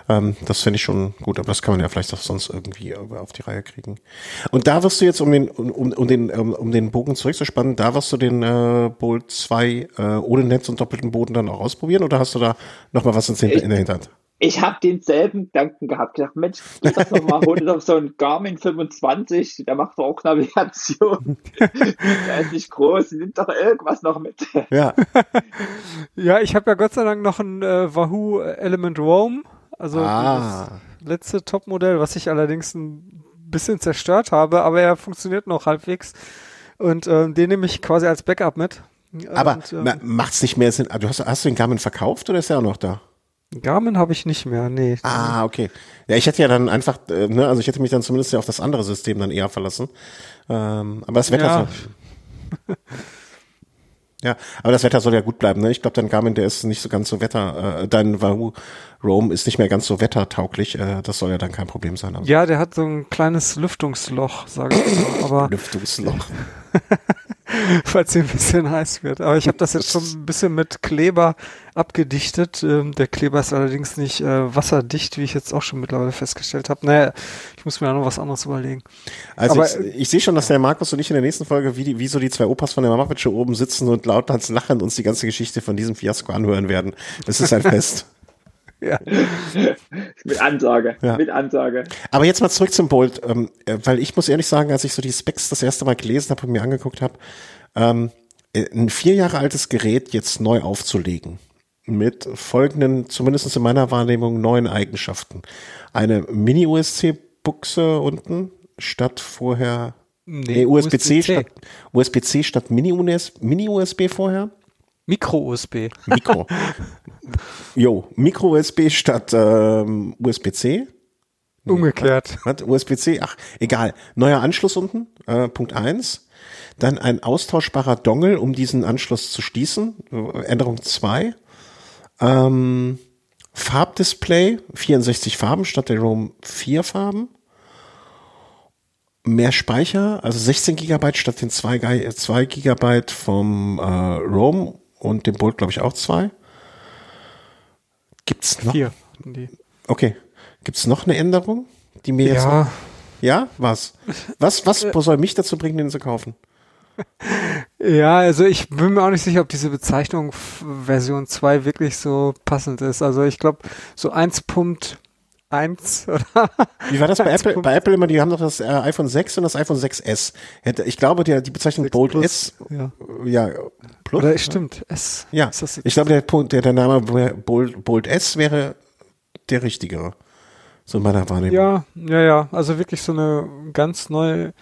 Speaker 1: ähm, das finde ich schon gut. Aber das kann man ja vielleicht auch sonst irgendwie auf die Reihe kriegen. Und da wirst du jetzt, um den, um, um den, um, um den Bogen zurückzuspannen, da wirst du den äh, Bolt 2 äh, ohne Netz und doppelten Boden dann auch ausprobieren oder hast du da nochmal was in, in der Hinterhand?
Speaker 3: Ich habe denselben Gedanken gehabt. Gedacht, Mensch, geh doch nochmal, hol doch so einen Garmin 25, der macht doch auch Navigation. [laughs] der ist nicht groß, nimm doch irgendwas noch mit.
Speaker 2: Ja. [laughs] ja, ich habe ja Gott sei Dank noch ein äh, Wahoo Element Roam, also ah. das letzte Topmodell, was ich allerdings ein bisschen zerstört habe, aber er funktioniert noch halbwegs. Und ähm, den nehme ich quasi als Backup mit.
Speaker 1: Aber und, ähm, macht's nicht mehr Sinn? Du hast, hast du den Garmin verkauft oder ist er auch noch da?
Speaker 2: Garmin habe ich nicht mehr, nee.
Speaker 1: Ah, okay. Ja, ich hätte ja dann einfach, äh, ne, also ich hätte mich dann zumindest ja auf das andere System dann eher verlassen. Ähm, aber das Wetter ja. soll, [laughs] ja, aber das Wetter soll ja gut bleiben, ne? Ich glaube, dein Garmin, der ist nicht so ganz so Wetter, äh, dein Wahoo Roam ist nicht mehr ganz so wettertauglich. Äh, das soll ja dann kein Problem sein.
Speaker 2: Also. Ja, der hat so ein kleines Lüftungsloch, sage ich mal. Aber
Speaker 1: Lüftungsloch. [laughs] [laughs]
Speaker 2: falls sie ein bisschen heiß wird. Aber ich habe das jetzt schon ein bisschen mit Kleber abgedichtet. Ähm, der Kleber ist allerdings nicht äh, wasserdicht, wie ich jetzt auch schon mittlerweile festgestellt habe. Naja, ich muss mir da noch was anderes überlegen.
Speaker 1: Also Aber, ich, ich sehe schon, dass der Markus und ich in der nächsten Folge, wie, die, wie so die zwei Opas von der Show oben sitzen und lauthals lachend uns die ganze Geschichte von diesem Fiasko anhören werden. Das ist ein [laughs] Fest.
Speaker 3: Ja. [laughs] mit Ansage, ja. mit Ansage.
Speaker 1: Aber jetzt mal zurück zum Bolt, ähm, äh, weil ich muss ehrlich sagen, als ich so die Specs das erste Mal gelesen habe und mir angeguckt habe, ähm, äh, ein vier Jahre altes Gerät jetzt neu aufzulegen mit folgenden, zumindest in meiner Wahrnehmung, neuen Eigenschaften. Eine Mini-USB-Buchse unten statt vorher Nee, nee USB-C USB statt, USB-C statt Mini-USB Mini vorher.
Speaker 2: Micro-USB.
Speaker 1: Mikro. [laughs] Jo, Micro-USB statt ähm, USB-C.
Speaker 2: Nee, Umgekehrt.
Speaker 1: Hat USB-C, ach, egal. Neuer Anschluss unten, äh, Punkt eins. Dann ein austauschbarer Dongle, um diesen Anschluss zu schließen. Änderung zwei. Ähm, Farbdisplay, 64 Farben statt der ROM 4 Farben. Mehr Speicher, also 16 Gigabyte statt den 2, 2 Gigabyte vom äh, ROM und dem Bolt, glaube ich, auch zwei. Gibt's noch?
Speaker 2: Vier.
Speaker 1: Okay. Gibt's noch eine Änderung, die mir jetzt.
Speaker 2: Ja.
Speaker 1: Ja, was? Was, was soll mich dazu bringen, den zu kaufen? [laughs]
Speaker 2: Ja, also ich bin mir auch nicht sicher, ob diese Bezeichnung Version 2 wirklich so passend ist. Also ich glaube, so 1.1 [laughs] oder?
Speaker 1: Wie war das bei Apple? Bei Apple immer, die haben doch das äh, iPhone 6 und das iPhone 6S. Ich glaube, der, die Bezeichnung Bold Plus, S,
Speaker 2: ja.
Speaker 1: ja,
Speaker 2: Plus. Oder stimmt, S.
Speaker 1: Ja, ich glaube, der Punkt, der, der Name Bold, Bold S wäre der richtigere. So in meiner Wahrnehmung.
Speaker 2: Ja, ja, ja. Also wirklich so eine ganz neue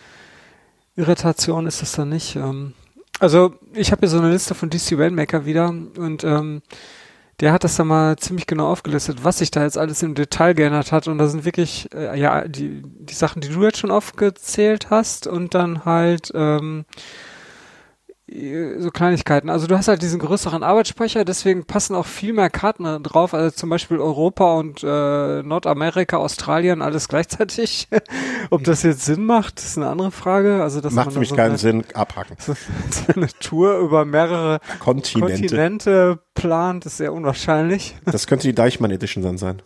Speaker 2: Irritation ist das dann nicht. Ähm, also ich habe hier so eine Liste von DC Rainmaker wieder und ähm, der hat das dann mal ziemlich genau aufgelistet, was sich da jetzt alles im Detail geändert hat. Und da sind wirklich, äh, ja, die, die Sachen, die du jetzt schon aufgezählt hast und dann halt ähm, so Kleinigkeiten. Also du hast halt diesen größeren Arbeitsspeicher, deswegen passen auch viel mehr Karten drauf, also zum Beispiel Europa und äh, Nordamerika, Australien, alles gleichzeitig. [laughs] Ob das jetzt Sinn macht, ist eine andere Frage. Also das
Speaker 1: macht für mich so keinen eine, Sinn, abhaken.
Speaker 2: So, [laughs] so eine Tour über mehrere Kontinente. Kontinente plant, ist sehr unwahrscheinlich. [laughs]
Speaker 1: Das könnte die Deichmann Edition dann sein.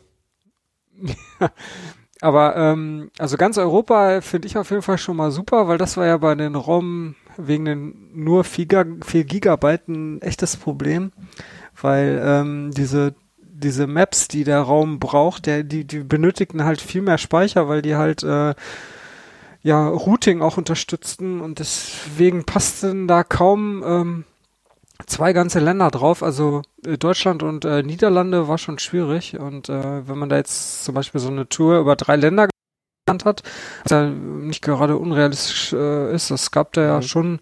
Speaker 2: Aber ähm, also ganz Europa finde ich auf jeden Fall schon mal super, weil das war ja bei den ROM wegen den nur 4, 4 Gigabyte ein echtes Problem, weil ähm, diese diese Maps, die der Raum braucht, der, die, die benötigten halt viel mehr Speicher, weil die halt äh, ja Routing auch unterstützten und deswegen passten da kaum ähm, zwei ganze Länder drauf. Also äh, Deutschland und äh, Niederlande war schon schwierig und äh, wenn man da jetzt zum Beispiel so eine Tour über drei Länder hat, was ja nicht gerade unrealistisch äh, ist. Es gab da ja mhm. schon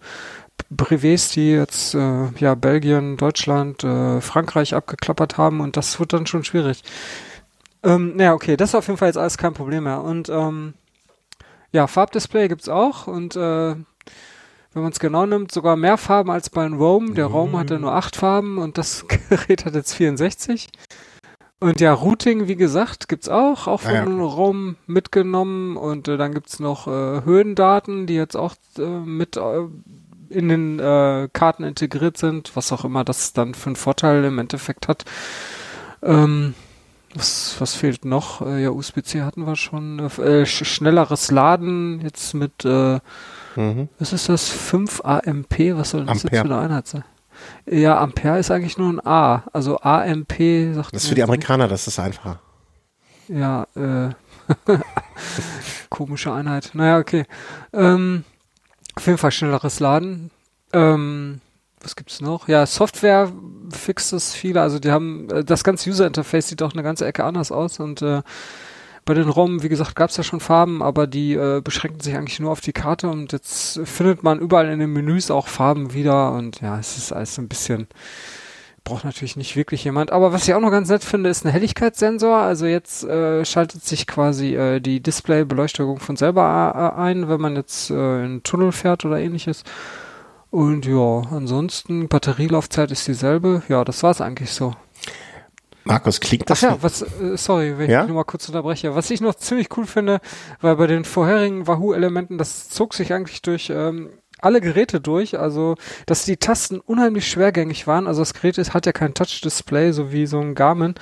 Speaker 2: Brevets, die jetzt äh, ja Belgien, Deutschland, äh, Frankreich abgeklappert haben und das wird dann schon schwierig. Ähm, ja, okay, das ist auf jeden Fall jetzt alles kein Problem mehr. Und ähm, ja, Farbdisplay gibt's auch und äh, wenn man es genau nimmt, sogar mehr Farben als beim Roam. Der Roam hatte nur acht Farben und das [laughs] Gerät hat jetzt 64. Und ja, Routing, wie gesagt, gibt's auch, auch von ah, ja. Raum mitgenommen. Und äh, dann gibt's noch äh, Höhendaten, die jetzt auch äh, mit äh, in den äh, Karten integriert sind, was auch immer das dann für einen Vorteil im Endeffekt hat. Ähm, was, was fehlt noch? Äh, ja, USB-C hatten wir schon. Sch schnelleres Laden jetzt mit, mhm. was ist das? 5 AMP? Was soll das Ampere. jetzt für eine Einheit sein? Ja, Ampere ist eigentlich nur ein A. Also AMP
Speaker 1: sagt Das ist für die Amerikaner, nicht. das ist einfacher.
Speaker 2: Ja, äh, [laughs] komische Einheit. Naja, okay. Ähm, auf jeden Fall schnelleres Laden. Ähm, was gibt's noch? Ja, Software fixt es viele. Also die haben äh, das ganze User Interface sieht auch eine ganze Ecke anders aus und äh, bei den ROM, wie gesagt, gab's ja schon Farben, aber die äh, beschränken sich eigentlich nur auf die Karte und jetzt findet man überall in den Menüs auch Farben wieder und ja, es ist alles ein bisschen braucht natürlich nicht wirklich jemand. Aber was ich auch noch ganz nett finde, ist ein Helligkeitssensor. Also jetzt äh, schaltet sich quasi äh, die Displaybeleuchtung von selber äh, ein, wenn man jetzt äh, in einen Tunnel fährt oder ähnliches. Und ja, ansonsten Batterielaufzeit ist dieselbe. Ja, das war's eigentlich so.
Speaker 1: Markus, klingt das?
Speaker 2: Ach ja, was, äh, sorry, wenn ja? ich nur mal kurz unterbreche. Was ich noch ziemlich cool finde, weil bei den vorherigen Wahoo-Elementen, das zog sich eigentlich durch ähm, alle Geräte durch, also dass die Tasten unheimlich schwergängig waren. Also das Gerät ist, hat ja kein Touch-Display, so wie so ein Garmin,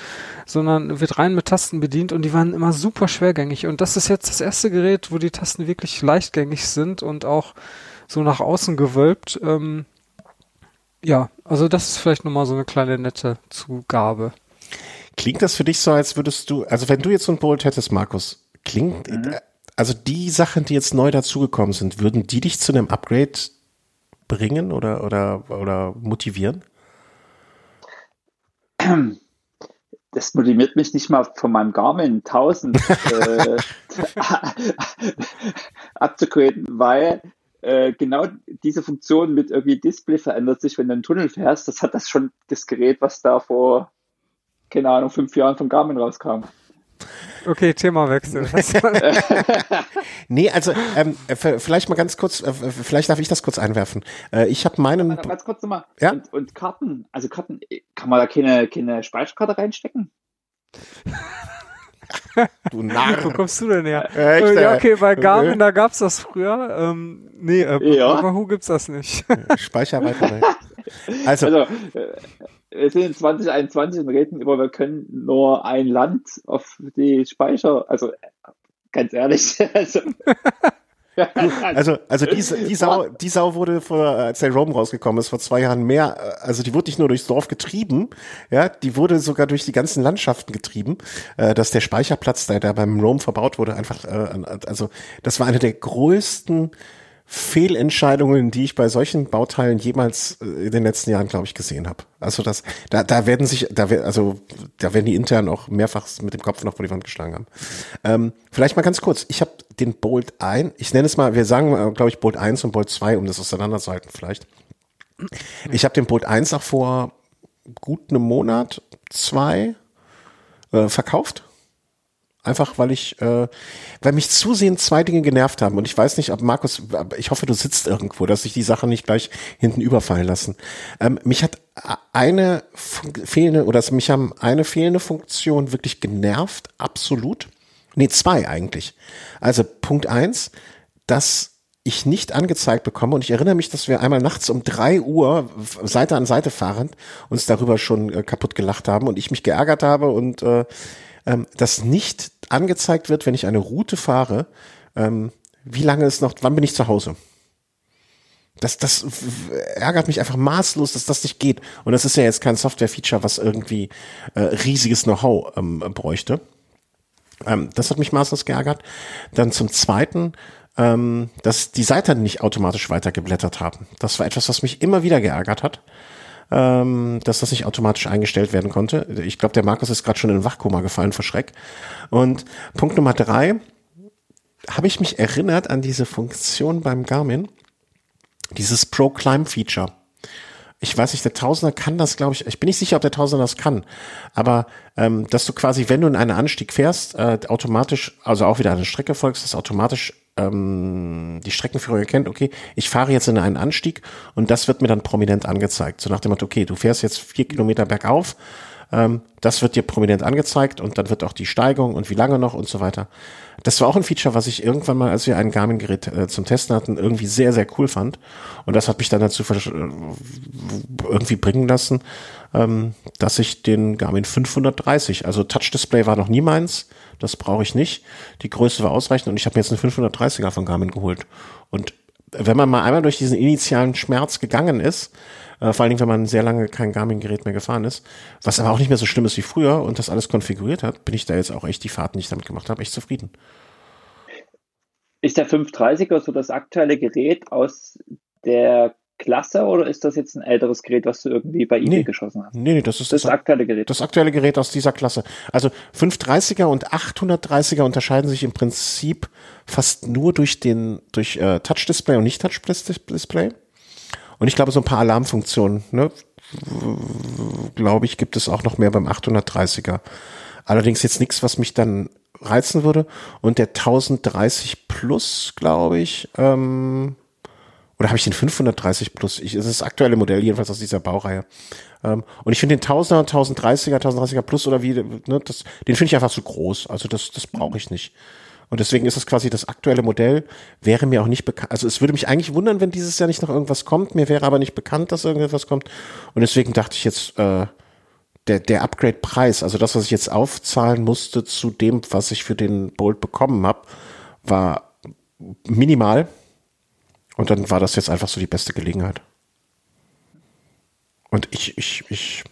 Speaker 2: sondern wird rein mit Tasten bedient und die waren immer super schwergängig. Und das ist jetzt das erste Gerät, wo die Tasten wirklich leichtgängig sind und auch so nach außen gewölbt. Ähm, ja, also das ist vielleicht nochmal so eine kleine nette Zugabe.
Speaker 1: Klingt das für dich so, als würdest du, also wenn du jetzt so ein Bolt hättest, Markus, klingt, mhm. also die Sachen, die jetzt neu dazugekommen sind, würden die dich zu einem Upgrade bringen oder, oder, oder motivieren?
Speaker 3: Das motiviert mich nicht mal von meinem Garmin 1000 [laughs] äh, [laughs] abzugraden, weil äh, genau diese Funktion mit irgendwie Display verändert sich, wenn du einen Tunnel fährst. Das hat das schon das Gerät, was da vor, keine Ahnung, fünf Jahren von Garmin rauskam.
Speaker 2: Okay, Themawechsel. [laughs] [laughs]
Speaker 1: nee, also ähm, vielleicht mal ganz kurz, äh, vielleicht darf ich das kurz einwerfen. Äh, ich habe meinen.
Speaker 3: Warte, ganz kurz nochmal. Ja? Und, und Karten, also Karten, kann man da keine, keine Speicherkarte reinstecken? [laughs]
Speaker 2: Du Narr. Wo kommst du denn her? Echt, äh, ja, okay, bei Garmin, da gab's das früher. Ähm, nee, äh, ja. bei Wahoo gibt's das nicht.
Speaker 1: Speicher weiter.
Speaker 3: Also, also äh, wir sind in 2021 und reden über, wir können nur ein Land auf die Speicher, also ganz ehrlich, [laughs] also [laughs]
Speaker 1: also, also die, die, Sau, [laughs] die Sau wurde vor, als der Rome rausgekommen ist, vor zwei Jahren mehr, also die wurde nicht nur durchs Dorf getrieben, ja, die wurde sogar durch die ganzen Landschaften getrieben, äh, dass der Speicherplatz, der da beim Rome verbaut wurde, einfach, äh, also das war eine der größten Fehlentscheidungen, die ich bei solchen Bauteilen jemals äh, in den letzten Jahren, glaube ich, gesehen habe. Also das, da, da werden sich, da also da werden die intern auch mehrfach mit dem Kopf noch vor die Wand geschlagen haben. Ähm, vielleicht mal ganz kurz. Ich habe den Bolt ein, ich nenne es mal, wir sagen, äh, glaube ich, Bolt 1 und Bolt 2, um das auseinanderzuhalten vielleicht. Ich habe den Bolt 1 auch vor gut einem Monat, zwei äh, verkauft Einfach weil ich, äh, weil mich zusehends zwei Dinge genervt haben. Und ich weiß nicht, ob Markus, ich hoffe, du sitzt irgendwo, dass sich die Sachen nicht gleich hinten überfallen lassen. Ähm, mich hat eine fehlende, oder mich haben eine fehlende Funktion wirklich genervt, absolut. Nee, zwei eigentlich. Also Punkt eins, dass ich nicht angezeigt bekomme. Und ich erinnere mich, dass wir einmal nachts um drei Uhr Seite an Seite fahrend uns darüber schon äh, kaputt gelacht haben und ich mich geärgert habe und äh, ähm, das nicht angezeigt wird, wenn ich eine Route fahre, ähm, wie lange ist noch, wann bin ich zu Hause? Das, das ärgert mich einfach maßlos, dass das nicht geht. Und das ist ja jetzt kein Software-Feature, was irgendwie äh, riesiges Know-how ähm, bräuchte. Ähm, das hat mich maßlos geärgert. Dann zum Zweiten, ähm, dass die Seiten nicht automatisch weitergeblättert haben. Das war etwas, was mich immer wieder geärgert hat ähm, dass das nicht automatisch eingestellt werden konnte. Ich glaube, der Markus ist gerade schon in Wachkoma gefallen vor Schreck. Und Punkt Nummer drei, habe ich mich erinnert an diese Funktion beim Garmin, dieses Pro Climb Feature. Ich weiß nicht, der Tausender kann das, glaube ich. Ich bin nicht sicher, ob der Tausender das kann. Aber ähm, dass du quasi, wenn du in einen Anstieg fährst, äh, automatisch, also auch wieder eine Strecke folgst, das automatisch ähm, die Streckenführung erkennt, okay, ich fahre jetzt in einen Anstieg und das wird mir dann prominent angezeigt. So nach dem Motto, okay, du fährst jetzt vier Kilometer bergauf, Ähm, das wird dir prominent angezeigt und dann wird auch die Steigung und wie lange noch und so weiter. Das war auch ein Feature, was ich irgendwann mal, als wir ein Garmin-Gerät äh, zum Testen hatten, irgendwie sehr, sehr cool fand. Und das hat mich dann dazu äh, irgendwie bringen lassen, ähm, dass ich den Garmin 530, also Touch-Display war noch nie meins, das brauche ich nicht. Die Größe war ausreichend und ich habe mir jetzt eine 530er von Garmin geholt. Und wenn man mal einmal durch diesen initialen Schmerz gegangen ist, äh, vor allen Dingen, wenn man sehr lange kein Garmin-Gerät mehr gefahren ist, was aber auch nicht mehr so schlimm ist wie früher und das alles konfiguriert hat, bin ich da jetzt auch echt die Fahrten, die ich damit gemacht habe, echt zufrieden.
Speaker 3: Ist der 530er so das aktuelle Gerät aus der Klasse oder ist das jetzt ein älteres Gerät, was du irgendwie bei eBay nee, geschossen hast?
Speaker 1: Nee, nee, das ist das, das, aktuelle Gerät. Das aktuelle Gerät aus dieser Klasse. Also 530er und 830er unterscheiden sich im Prinzip fast nur durch den durch äh, Touch Display und nicht Touch Display. Und ich glaube so ein paar Alarmfunktionen, ne, glaube ich, gibt es auch noch mehr beim 830er. Allerdings jetzt nichts, was mich dann reizen würde. Und der 1030 Plus, glaube ich, ähm, oder habe ich den 530 Plus? Ich, das ist das aktuelle Modell, jedenfalls aus dieser Baureihe. Ähm, und ich finde den 1000er, 1030er, 1030er Plus oder wie, ne, das, den finde ich einfach zu groß. Also das, das brauche ich nicht. Und deswegen ist es quasi das aktuelle Modell, wäre mir auch nicht bekannt. Also es würde mich eigentlich wundern, wenn dieses Jahr nicht noch irgendwas kommt. Mir wäre aber nicht bekannt, dass irgendetwas kommt. Und deswegen dachte ich jetzt, äh, der, der Upgrade-Preis, also das, was ich jetzt aufzahlen musste zu dem, was ich für den Bolt bekommen habe, war minimal. Und dann war das jetzt einfach so die beste Gelegenheit. Und ich, ich, ich,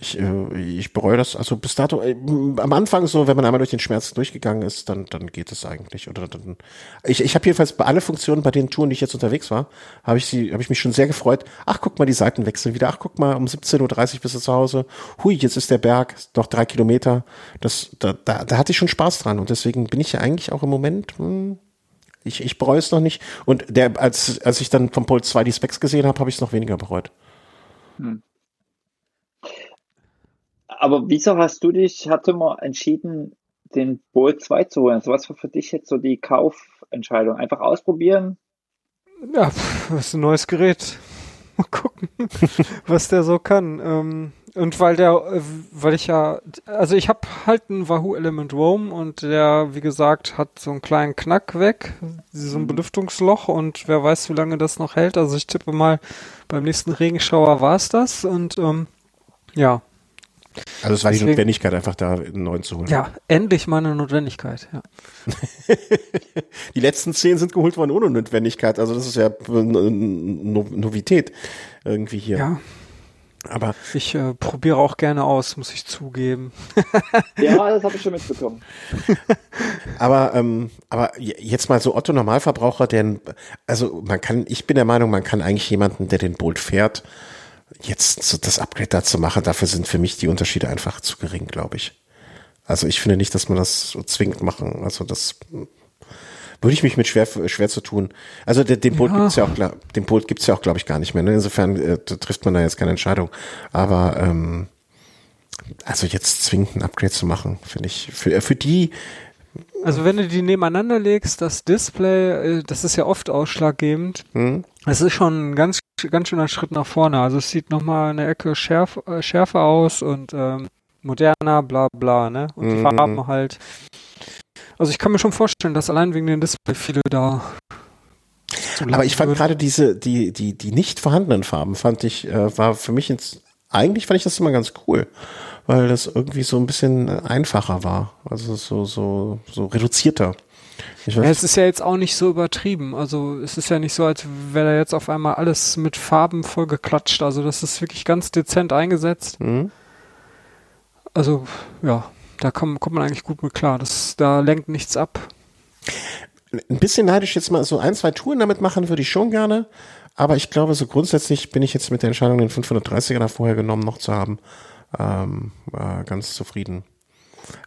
Speaker 1: ich, äh, ich bereue das, also bis dato, äh, am Anfang so, wenn man einmal durch den Schmerz durchgegangen ist, dann, dann geht es eigentlich. Oder dann, ich, ich habe jedenfalls bei alle Funktionen, bei den Touren, die ich jetzt unterwegs war, habe ich sie, habe ich mich schon sehr gefreut. Ach, guck mal, die Seiten wechseln wieder. Ach, guck mal, um 17.30 Uhr bist du zu Hause. Hui, jetzt ist der Berg, noch drei Kilometer. Das, da, da, da hatte ich schon Spaß dran. Und deswegen bin ich ja eigentlich auch im Moment, hm, ich, ich bereue es noch nicht. Und der, als, als ich dann vom Pol 2 die Specs gesehen habe, habe ich es noch weniger bereut. Hm.
Speaker 3: Aber wieso hast du dich, hatte mal entschieden, den Bolt 2 zu holen? Also was war für dich jetzt so die Kaufentscheidung? Einfach ausprobieren?
Speaker 2: Ja, das ist ein neues Gerät. [laughs] Mal gucken, [laughs] was der so kann. Ähm, und weil der, äh, weil ich ja, also ich habe halt einen Wahoo Element Roam und der, wie gesagt, hat so einen kleinen Knack weg, so ein mhm. Belüftungsloch und wer weiß, wie lange das noch hält. Also ich tippe mal, beim nächsten Regenschauer war es das und ähm, ja.
Speaker 1: Also es war Deswegen, die Notwendigkeit, einfach da einen neuen zu holen.
Speaker 2: Ja, endlich mal eine Notwendigkeit, ja. [laughs]
Speaker 1: die letzten zehn sind geholt worden ohne Notwendigkeit, also das ist ja eine Novität irgendwie hier.
Speaker 2: Ja. Aber ich äh, probiere auch gerne aus, muss ich zugeben.
Speaker 3: ja, das habe ich schon mitbekommen. [laughs]
Speaker 1: aber ähm, aber jetzt mal so Otto Normalverbraucher, der also man kann, ich bin der Meinung, man kann eigentlich jemanden, der den Bolt fährt, jetzt so das Upgrade dazu machen. Dafür sind für mich die Unterschiede einfach zu gering, glaube ich. Also ich finde nicht, dass man das so zwingend machen. Also das würde ich mich mit schwer, schwer zu tun. Also den, den Bolt ja. gibt's ja auch, den Bolt gibt's ja auch, glaube ich, gar nicht mehr. Ne? Insofern äh, trifft man da jetzt keine Entscheidung. Aber ähm, also jetzt zwingend ein Upgrade zu machen, finde ich für, äh, für die.
Speaker 2: Also wenn du die nebeneinander legst, das Display, äh, das ist ja oft ausschlaggebend. Hm? Es ist schon ein ganz, ganz schöner Schritt nach vorne. Also es sieht nochmal eine Ecke schärf, äh, schärfer aus und ähm, moderner, bla bla, ne? Und die mhm. Farben halt. Also ich kann mir schon vorstellen, dass allein wegen den Display viele da.
Speaker 1: Aber ich fand gerade diese, die, die, die nicht vorhandenen Farben, fand ich, äh, war für mich jetzt, eigentlich fand ich das immer ganz cool, weil das irgendwie so ein bisschen einfacher war. Also so, so, so reduzierter.
Speaker 2: Ja, es ist ja jetzt auch nicht so übertrieben. Also es ist ja nicht so, als wäre da jetzt auf einmal alles mit Farben voll geklatscht. Also das ist wirklich ganz dezent eingesetzt. Mhm. Also ja, da kommt, kommt man eigentlich gut mit klar. Das, da lenkt nichts ab.
Speaker 1: Ein bisschen neidisch jetzt mal so ein, zwei Touren damit machen würde ich schon gerne. Aber ich glaube, so grundsätzlich bin ich jetzt mit der Entscheidung, den 530er da vorher genommen noch zu haben, ähm, äh, ganz zufrieden.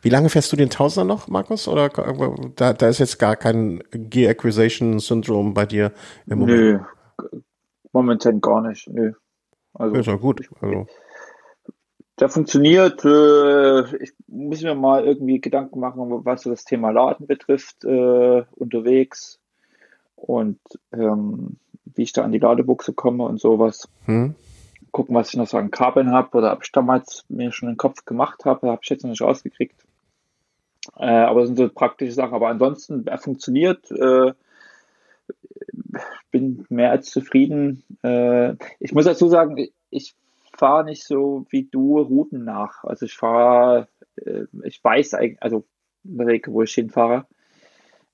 Speaker 1: Wie lange fährst du den Tausender noch, Markus? Oder da, da ist jetzt gar kein Gear Acquisition Syndrom bei dir
Speaker 3: im Moment? Nö, momentan gar nicht. Nö.
Speaker 1: Also, ist ja gut. Also
Speaker 3: der funktioniert. Äh, ich muss mir mal irgendwie Gedanken machen, was so das Thema Laden betrifft, äh, unterwegs und ähm, wie ich da an die Ladebuchse komme und sowas. Hm. gucken, was ich noch so an Kabeln habe oder ob ich damals mir schon den Kopf gemacht habe, habe ich jetzt noch nicht rausgekriegt. Äh, aber das sind so praktische Sachen. Aber ansonsten, er funktioniert. Äh, bin mehr als zufrieden. Äh, ich muss dazu sagen, ich fahre nicht so wie du Routen nach. Also ich fahre, äh, ich weiß eigentlich, also Regel, wo ich hinfahre.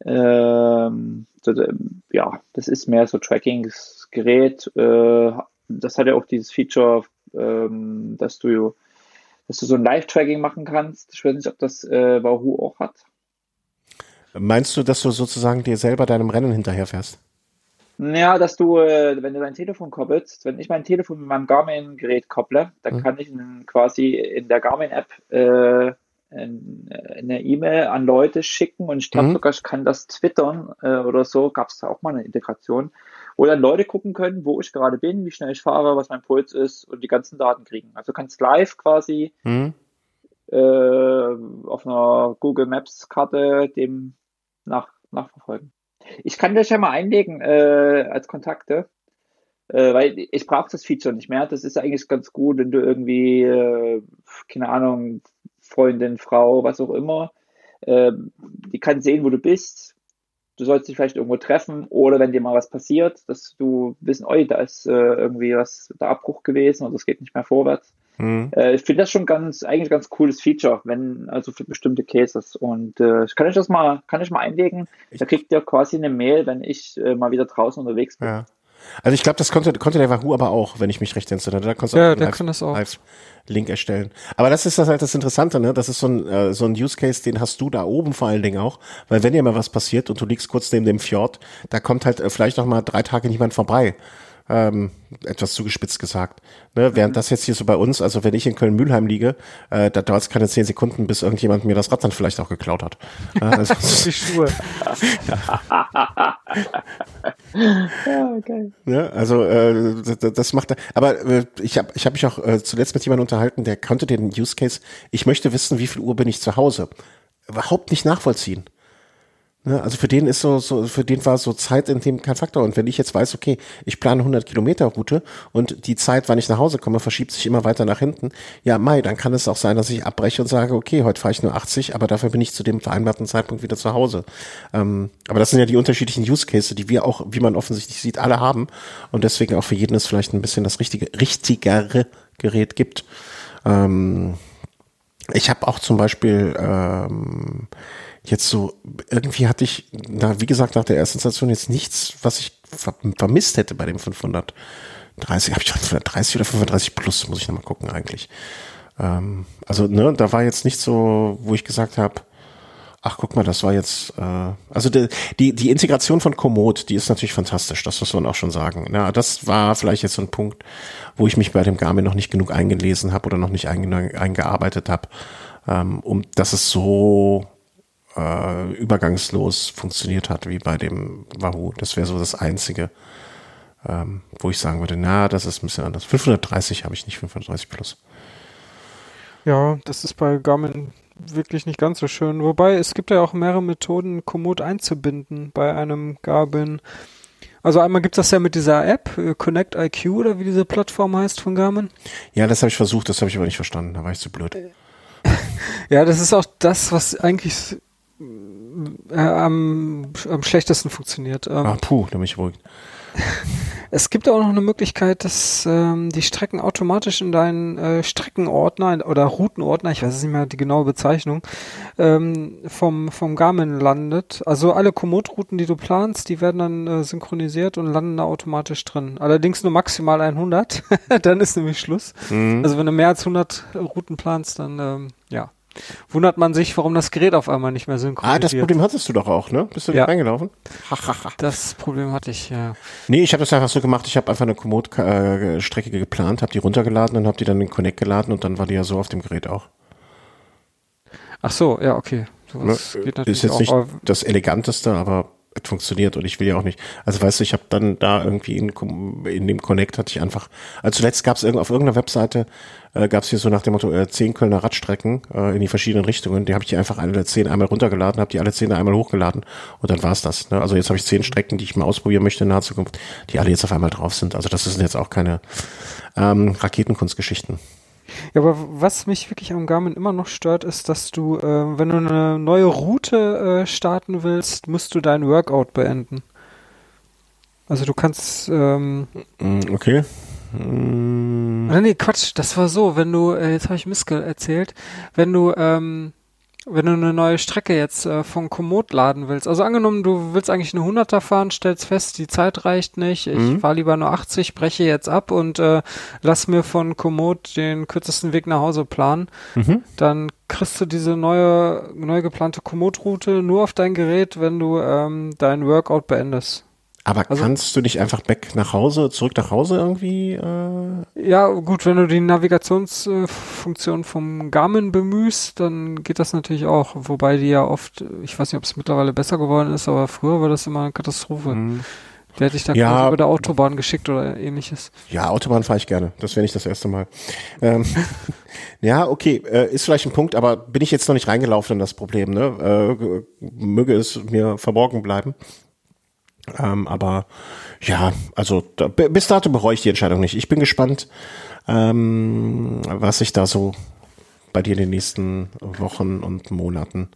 Speaker 3: Ähm, so, ja, das ist mehr so Tracking-Gerät. Äh, das hat ja auch dieses Feature, ähm, dass du dass du so ein Live-Tracking machen kannst. Ich weiß nicht, ob das äh, Wahoo auch hat.
Speaker 1: Meinst du, dass du sozusagen dir selber deinem Rennen hinterherfährst?
Speaker 3: Ja, dass du, äh, wenn du dein Telefon koppelst, wenn ich mein Telefon mit meinem Garmin-Gerät kopple, dann mhm. kann ich quasi in der Garmin-App äh, eine E-Mail an Leute schicken und ich glaube mhm. sogar, ich kann das twittern äh, oder so, gab es da auch mal eine Integration, wo dann Leute gucken können, wo ich gerade bin, wie schnell ich fahre, was mein Puls ist und die ganzen Daten kriegen. Also du kannst live quasi mhm. äh, auf einer Google Maps Karte dem nach, nachverfolgen. Ich kann das ja mal einlegen äh, als Kontakte, äh, weil ich brauche das Feature nicht mehr. Das ist eigentlich ganz gut, wenn du irgendwie, äh, keine Ahnung, Freundin, Frau, was auch immer, äh, die kann sehen, wo du bist. Du sollst dich vielleicht irgendwo treffen oder wenn dir mal was passiert, dass du wissen, oi, da ist äh, irgendwie was, der Abbruch gewesen und es geht nicht mehr vorwärts. Mhm. Äh, ich finde das schon ganz, eigentlich ganz cooles Feature, wenn, also für bestimmte Cases. Und äh, kann ich das mal, kann ich mal einlegen? Da kriegt ihr quasi eine Mail, wenn ich äh, mal wieder draußen unterwegs bin.
Speaker 1: Ja. Also ich glaube, das konnte, konnte der Wahoo aber auch, wenn ich mich recht entsinne. Da konntest
Speaker 2: du ja, auch der Live, kann das auch.
Speaker 1: Live Link erstellen. Aber das ist das halt das Interessante, ne? Das ist so ein, äh, so ein Use Case, den hast du da oben vor allen Dingen auch. Weil wenn dir mal was passiert und du liegst kurz neben dem Fjord, da kommt halt äh, vielleicht noch mal drei Tage niemand vorbei ähm, etwas zugespitzt gesagt. Ne? Während mhm. das jetzt hier so bei uns, also wenn ich in Köln-Mühlheim liege, äh, da dauert es keine zehn Sekunden, bis irgendjemand mir das Rad dann vielleicht auch geklaut hat. Äh, [laughs] also, Die Schuhe. [laughs] ja, okay. Ne? Also äh, das, das macht, aber äh, ich habe ich hab mich auch äh, zuletzt mit jemandem unterhalten, der konnte den Use Case, ich möchte wissen, wie viel Uhr bin ich zu Hause, überhaupt nicht nachvollziehen. Ne, also für den ist so, so, für den war so Zeit in dem kein Faktor. Und wenn ich jetzt weiß, okay, ich plane 100 Kilometer Route und die Zeit, wann ich nach Hause komme, verschiebt sich immer weiter nach hinten. Ja, Mai, dann kann es auch sein, dass ich abbreche und sage, okay, heute fahre ich nur 80, aber dafür bin ich zu dem vereinbarten Zeitpunkt wieder zu Hause. Ähm, aber das sind ja die unterschiedlichen Use Cases, die wir auch, wie man offensichtlich sieht, alle haben. Und deswegen auch für jeden es vielleicht ein bisschen das richtige, richtigere Gerät gibt. Ähm, ich habe auch zum Beispiel ähm, jetzt so, irgendwie hatte ich, na, wie gesagt, nach der ersten Station jetzt nichts, was ich ver vermisst hätte bei dem 530. Habe ich 530 oder 530 plus, muss ich nochmal gucken eigentlich. Ähm, also, ne, da war jetzt nicht so, wo ich gesagt habe, ach guck mal, das war jetzt, äh, also die, die, die Integration von Komoot, die ist natürlich fantastisch, das muss man auch schon sagen. Ja, das war vielleicht jetzt so ein Punkt, wo ich mich bei dem Garmin noch nicht genug eingelesen habe oder noch nicht einge eingearbeitet habe, ähm, um dass es so äh, übergangslos funktioniert hat wie bei dem Wahoo. Das wäre so das Einzige, ähm, wo ich sagen würde, na, das ist ein bisschen anders. 530 habe ich nicht, 530 plus.
Speaker 2: Ja, das ist bei Garmin wirklich nicht ganz so schön. Wobei es gibt ja auch mehrere Methoden, Komoot einzubinden bei einem Garmin. Also einmal gibt es das ja mit dieser App, äh, Connect IQ oder wie diese Plattform heißt von Garmin.
Speaker 1: Ja, das habe ich versucht, das habe ich aber nicht verstanden, da war ich zu blöd. [laughs]
Speaker 2: ja, das ist auch das, was eigentlich äh, am, am schlechtesten funktioniert.
Speaker 1: Ähm, ah, puh, da bin ich ruhig. [laughs]
Speaker 2: Es gibt auch noch eine Möglichkeit, dass ähm, die Strecken automatisch in deinen äh, Streckenordner oder Routenordner, ich weiß nicht mehr die genaue Bezeichnung, ähm, vom, vom Garmin landet. Also alle Komoot-Routen, die du planst, die werden dann äh, synchronisiert und landen da automatisch drin. Allerdings nur maximal 100, [laughs] dann ist nämlich Schluss. Mhm. Also wenn du mehr als 100 Routen planst, dann ähm, ja, wundert man sich, warum das Gerät auf einmal nicht mehr synchronisiert.
Speaker 1: Ah, das Problem hattest du doch auch, ne? Bist du ja. reingelaufen?
Speaker 2: das Problem hatte ich, ja.
Speaker 1: Nee, ich habe das einfach so gemacht, ich habe einfach eine Komoot-Strecke geplant, habe die runtergeladen und habe die dann in Connect geladen und dann war die ja so auf dem Gerät auch.
Speaker 2: Ach so, ja, okay.
Speaker 1: Sowas ne? geht natürlich ist jetzt auch, nicht das Eleganteste, aber es funktioniert und ich will ja auch nicht. Also weißt du, ich habe dann da irgendwie in, in dem Connect hatte ich einfach, also zuletzt gab es auf irgendeiner Webseite, äh, gab es hier so nach dem Motto äh, zehn Kölner Radstrecken äh, in die verschiedenen Richtungen. Die habe ich die einfach alle zehn einmal runtergeladen, habe die alle zehn einmal hochgeladen und dann war's das. Ne? Also jetzt habe ich zehn Strecken, die ich mal ausprobieren möchte in naher Zukunft, die alle jetzt auf einmal drauf sind. Also das sind jetzt auch keine ähm, Raketenkunstgeschichten.
Speaker 2: Ja, aber was mich wirklich am Garmin immer noch stört, ist, dass du, äh, wenn du eine neue Route äh, starten willst, musst du dein Workout beenden. Also du kannst. Ähm,
Speaker 1: mm, okay.
Speaker 2: Mm. Nee, Quatsch, das war so, wenn du, äh, jetzt habe ich Mist erzählt, wenn du ähm, wenn du eine neue Strecke jetzt äh, von Komoot laden willst, also angenommen, du willst eigentlich eine 100er fahren, stellst fest, die Zeit reicht nicht, ich mhm. fahre lieber nur 80, breche jetzt ab und äh, lass mir von Komoot den kürzesten Weg nach Hause planen, mhm. dann kriegst du diese neue, neu geplante Komoot-Route nur auf dein Gerät, wenn du ähm, dein Workout beendest.
Speaker 1: Aber also, kannst du nicht einfach back nach Hause, zurück nach Hause irgendwie? Äh?
Speaker 2: Ja, gut, wenn du die Navigationsfunktion vom Garmin bemühst, dann geht das natürlich auch. Wobei die ja oft, ich weiß nicht, ob es mittlerweile besser geworden ist, aber früher war das immer eine Katastrophe. Mhm. Der hätte ich dann
Speaker 1: ja,
Speaker 2: über der Autobahn geschickt oder ähnliches.
Speaker 1: Ja, Autobahn fahre ich gerne. Das wäre nicht das erste Mal. ähm, [laughs] ja, okay, äh, ist vielleicht ein Punkt, aber bin ich jetzt noch nicht reingelaufen in das Problem. Ne? Äh, möge es mir verborgen bleiben. Ähm, aber ja, also da, bis dato bereue ich die Entscheidung nicht. Ich bin gespannt, ähm, was sich da so bei dir in den nächsten Wochen und Monaten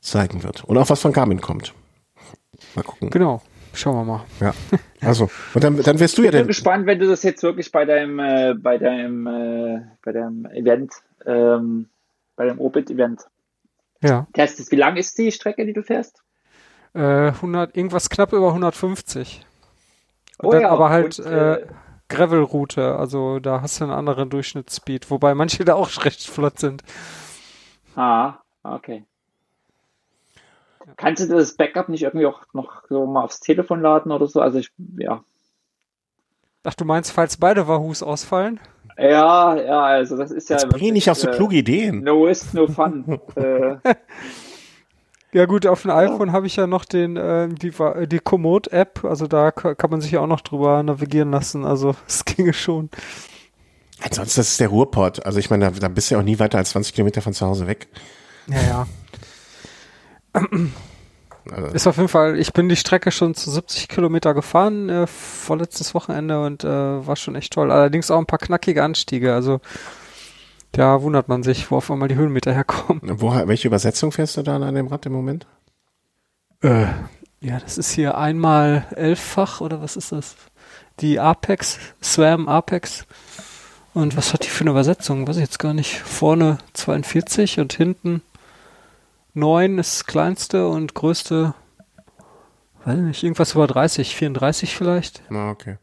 Speaker 1: zeigen wird. Und auch was von Garmin kommt.
Speaker 2: Mal gucken. Genau. Schauen wir mal.
Speaker 1: Ja. Also, und dann, dann wirst du ja
Speaker 3: Ich bin gespannt, wenn du das jetzt wirklich bei deinem, äh, bei deinem, äh, bei deinem Event, ähm, bei dem Obit-Event
Speaker 2: ja.
Speaker 3: testest. Wie lang ist die Strecke, die du fährst?
Speaker 2: Äh, 100, irgendwas knapp über 150. Oh dann ja, aber halt und, äh, äh, Gravel-Route, also da hast du einen anderen Durchschnittsspeed, wobei manche [laughs] da auch recht flott sind.
Speaker 3: Ah, okay. Kannst du das Backup nicht irgendwie auch noch so mal aufs Telefon laden oder so? Also ich, ja.
Speaker 2: Ach, du meinst, falls beide Wahoos ausfallen?
Speaker 3: Ja, ja, also das ist ja.
Speaker 1: Jetzt bring nicht auf so kluge Ideen.
Speaker 3: No risk, no fun. [laughs] äh,
Speaker 2: ja gut, auf dem iPhone habe ich ja noch den äh, die, die Komoot-App, also da kann man sich ja auch noch drüber navigieren lassen, also [laughs] es ginge schon.
Speaker 1: Ansonsten, das ist der Ruhrport. Also ich meine, da, da bist du ja auch nie weiter als 20 Kilometer von zu Hause weg.
Speaker 2: Ja, ja. Also. Ist auf jeden Fall, ich bin die Strecke schon zu 70 Kilometer gefahren, äh, vorletztes Wochenende und äh, war schon echt toll. Allerdings auch ein paar knackige Anstiege, also da wundert man sich, wo auf einmal die Höhenmeter herkommen.
Speaker 1: Wo, welche Übersetzung fährst du da an dem Rad im Moment?
Speaker 2: Äh, ja, das ist hier einmal elffach oder was ist das? Die Apex, Swam Apex. Und was hat die für eine Übersetzung? Weiß ich jetzt gar nicht. Vorne 42 und hinten 9 ist das kleinste und größte, weiß nicht, irgendwas über 30, 34 vielleicht.
Speaker 1: Ah, okay.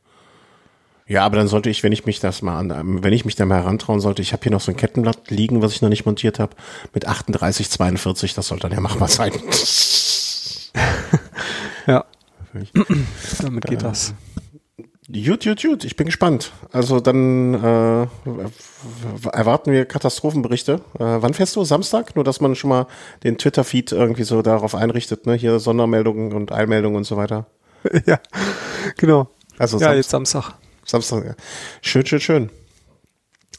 Speaker 1: Ja, aber dann sollte ich, wenn ich mich das mal an, wenn ich mich da mal herantrauen sollte, ich habe hier noch so ein Kettenblatt liegen, was ich noch nicht montiert habe, mit 38, 42, das sollte dann ja machbar sein. [laughs]
Speaker 2: ja. Damit geht äh, das.
Speaker 1: Gut, gut, gut. Ich bin gespannt. Also dann äh, erwarten wir Katastrophenberichte. Äh, wann fährst du? Samstag? Nur, dass man schon mal den Twitter-Feed irgendwie so darauf einrichtet, ne? Hier Sondermeldungen und Eilmeldungen und so weiter. [laughs]
Speaker 2: ja, genau.
Speaker 1: Also
Speaker 2: ja, Samstag. jetzt Samstag.
Speaker 1: Samstag. Ja. Schön, schön, schön.